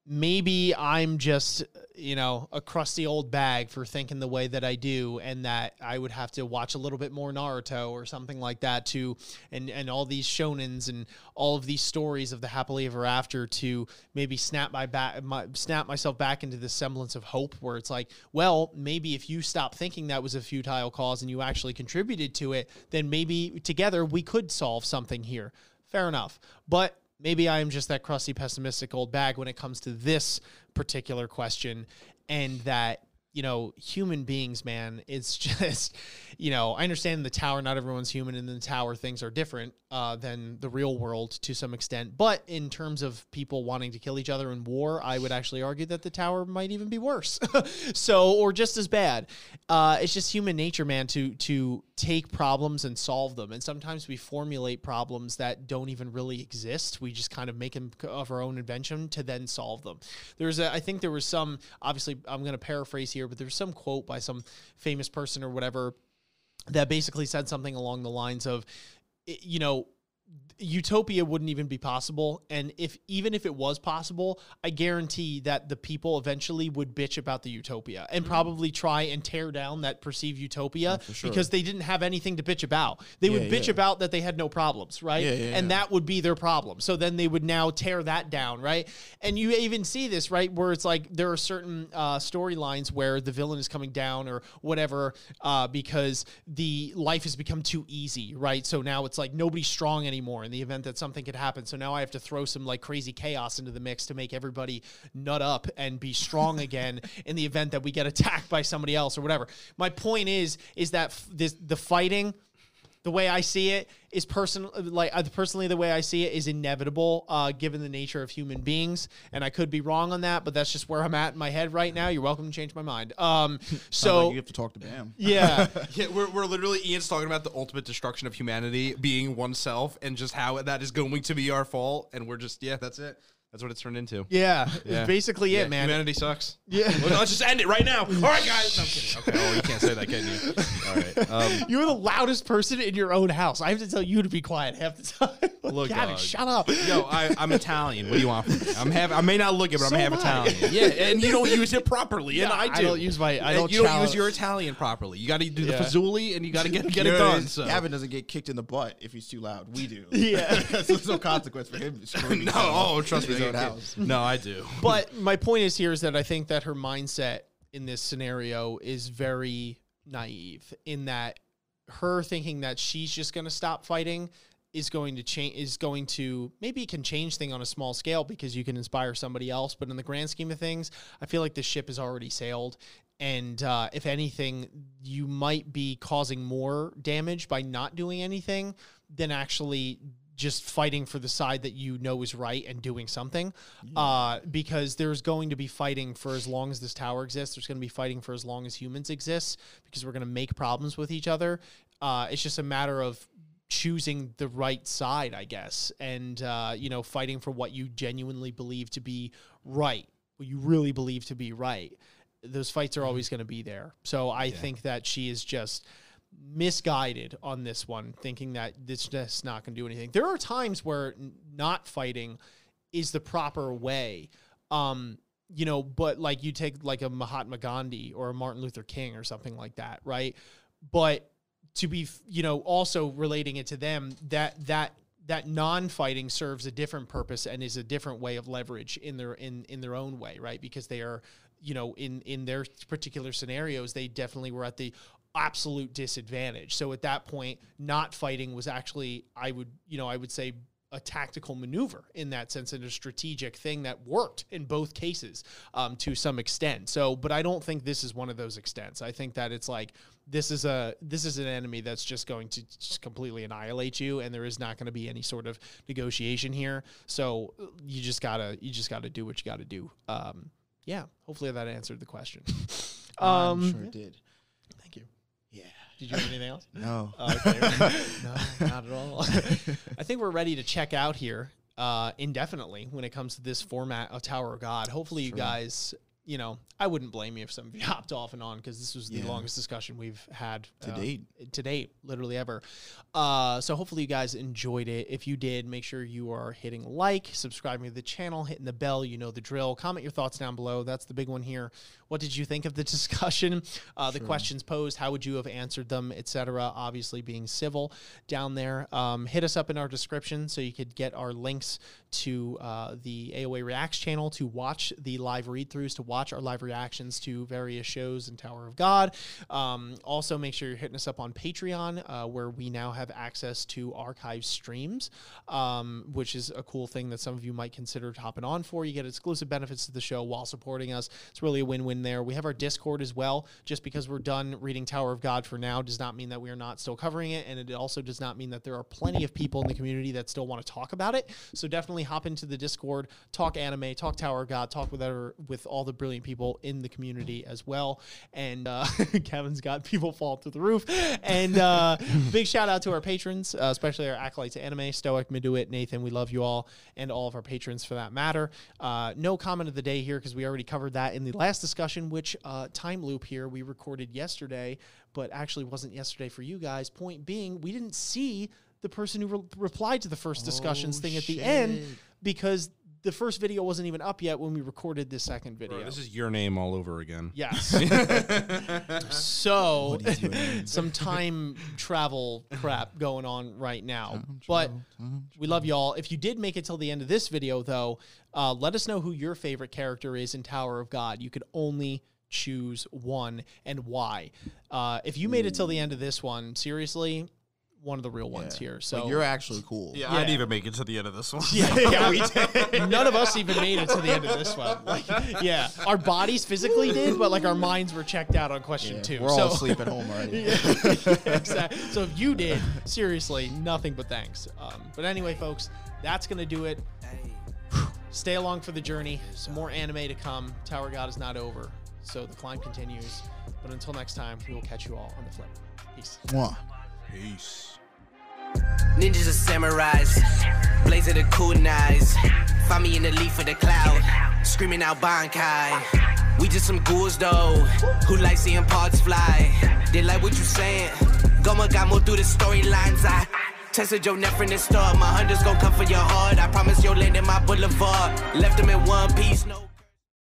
maybe I'm just, you know, a crusty old bag for thinking the way that I do, and that I would have to watch a little bit more Naruto or something like that to, and and all these shonens and all of these stories of the happily ever after to maybe snap my back, my, snap myself back into the semblance of hope, where it's like, well, maybe if you stop thinking that was a futile cause and you actually contributed to it, then maybe together we could solve something here. Fair enough, but maybe I am just that crusty, pessimistic old bag when it comes to this particular question, and that you know, human beings, man, it's just, you know, I understand the tower, not everyone's human, and in the tower, things are different uh, than the real world to some extent. But in terms of people wanting to kill each other in war, I would actually argue that the tower might even be worse. so, or just as bad. Uh, it's just human nature, man, to to take problems and solve them. And sometimes we formulate problems that don't even really exist. We just kind of make them of our own invention to then solve them. There's a, I think there was some, obviously, I'm going to paraphrase here, but there's some quote by some famous person or whatever that basically said something along the lines of, you know, utopia wouldn't even be possible. And if even if it was possible i guarantee that the people eventually would bitch about the utopia and probably try and tear down that perceived utopia sure. because they didn't have anything to bitch about. They would bitch yeah. about that they had no problems right? Yeah, yeah, and yeah. that would be their problem. So then they would now tear that down right? And you even see this right where it's like there are certain uh, storylines where the villain is coming down or whatever uh, because the life has become too easy right? So now it's like nobody's strong anymore in the event that something could happen. So now i have to throw some like crazy chaos into the mix to make everybody nut up and be strong again in the event that we get attacked by somebody else or whatever. My point is is that f- this the fighting the way I see it is person like uh, personally the way I see it is inevitable uh, given the nature of human beings and I could be wrong on that but that's just where I'm at in my head right now you're welcome to change my mind um so like you have to talk to Bam. yeah Yeah, we're, we're literally Ian's talking about the ultimate destruction of humanity being oneself and just how that is going to be our fault, and we're just yeah, that's it. That's what it's turned into. yeah, Yeah. it's basically Yeah, it man Humanity sucks. Yeah. Well, let's just end it right now. All right, guys. No, I'm kidding. Okay. Oh, you can't say that, can you? All right. Um, you're the loudest person in your own house I have to tell you to be quiet half the time Look, Gavin dog. shut up Yo, I, I'm Italian. What do you want from me? I'm half. I may not look it, but So I'm half. Italian. Yeah, and you don't use it properly, and I do. I don't use my- I don't You don't use your Italian properly. You got to do the Yeah. Fazuli, and you got to get get it done. So. Gavin doesn't get kicked in the butt if he's too loud. We do. Yeah. so there's no consequence for him. no, oh, trust me. House. No, I do. but my point is here is that I think that her mindset in this scenario is very naive in that her thinking that she's just going to stop fighting is going to change is going to maybe it can change thing on a small scale because you can inspire somebody else but in the grand scheme of things i feel like the ship has already sailed and uh, if anything you might be causing more damage by not doing anything than actually just fighting for the side that you know is right and doing something. Uh, because there's going to be fighting for as long as this tower exists. There's going to be fighting for as long as humans exist because we're going to make problems with each other. Uh, it's just a matter of choosing the right side i guess and uh, you know fighting for what you genuinely believe to be right what you really believe to be right. Those fights are always going to be there. So i think that she is just misguided on this one, thinking that this just not going to do anything. There are times where n- not fighting is the proper way. Um, you know, but like you take like a Mahatma Gandhi or a Martin Luther King or something like that, right? But to be, you know, also relating it to them, that that that non-fighting serves a different purpose and is a different way of leverage in their in in their own way, right? Because they are, you know, in in their particular scenarios, they definitely were at the absolute disadvantage. So at that point, not fighting was actually, I would, you know, I would say a tactical maneuver in that sense and a strategic thing that worked in both cases um, to some extent. So, but I don't think this is one of those extents. I think that it's like this is a this is an enemy that's just going to just completely annihilate you, and there is not going to be any sort of negotiation here. So you just gotta you just gotta do what you gotta do. Um, yeah, hopefully that answered the question. I'm Um, sure it did. Thank you. Yeah. Did you have anything else? No. Oh, okay. no, not at all. I think we're ready to check out here uh, indefinitely when it comes to this format of Tower of God. Hopefully, you guys, you know, I wouldn't blame you if some of you hopped off and on because this was the Yeah. longest discussion we've had To uh, date. To date, literally ever. Uh, so hopefully you guys enjoyed it. If you did, make sure you are hitting like, subscribing to the channel, hitting the bell. You know the drill. Comment your thoughts down below. That's the big one here. What did you think of the discussion? Uh, the questions posed. How would you have answered them, etc. Obviously, being civil down there. Um, hit us up in our description so you could get our links to uh, the AOA Reacts channel to watch the live read throughs, to watch our live reactions to various shows in Tower of God. Um, also, make sure you're hitting us up on Patreon, uh, where we now have access to archive streams, um, which is a cool thing that some of you might consider hopping on for. You get exclusive benefits to the show while supporting us. It's really a win win there. We have our Discord as well. Just because we're done reading Tower of God for now does not mean that we are not still covering it. And it also does not mean that there are plenty of people in the community that still want to talk about it. So definitely hop into the Discord, talk anime, talk Tower of God, talk whatever with all the brilliant people in the community as well. And uh, Kevin's got people fall through the roof. And uh, big shout out to our patrons, uh, especially our acolytes anime, Stoic, Miduit, Nathan. We love you all, and all of our patrons for that matter. Uh, no comment of the day here because we already covered that in the last discussion, which uh, time loop here we recorded yesterday, but actually wasn't yesterday for you guys. Point being, we didn't see the person who re- replied to the first discussions thing at the end because the first video wasn't even up yet when we recorded the second video. This is your name all over again. Yes. so some time travel crap going on right now. but we love y'all. If you did make it till the end of this video, though, uh, let us know who your favorite character is in Tower of God. You could only choose one and why. Uh, if you made it till the end of this one, seriously, one of the real ones here. So Like, you're actually cool. Yeah, Yeah. I didn't even make it to the end of this one. yeah, yeah, we did. None of us even made it to the end of this one. Like, yeah, our bodies physically did, but like our minds were checked out on question Yeah, two. We're all So- asleep at home already. yeah, exactly. So if you did, seriously, nothing but thanks. Um, but anyway, folks, that's gonna do it. Stay along for the journey. Some more anime to come. Tower God is not over, so the climb continues. But until next time, we will catch you all on the flip. Peace. Mwah. Peace. Ninjas and samurais, blazing the kunais. Find me in the leaf of the cloud, screaming out Bankai. We just some ghouls though, who like seeing parts fly. They like what you saying. Goma got more through the storylines. I tested your neck from the start. My hunters gon' come for your heart. I promise you'll land in my boulevard. Left them in one piece, no.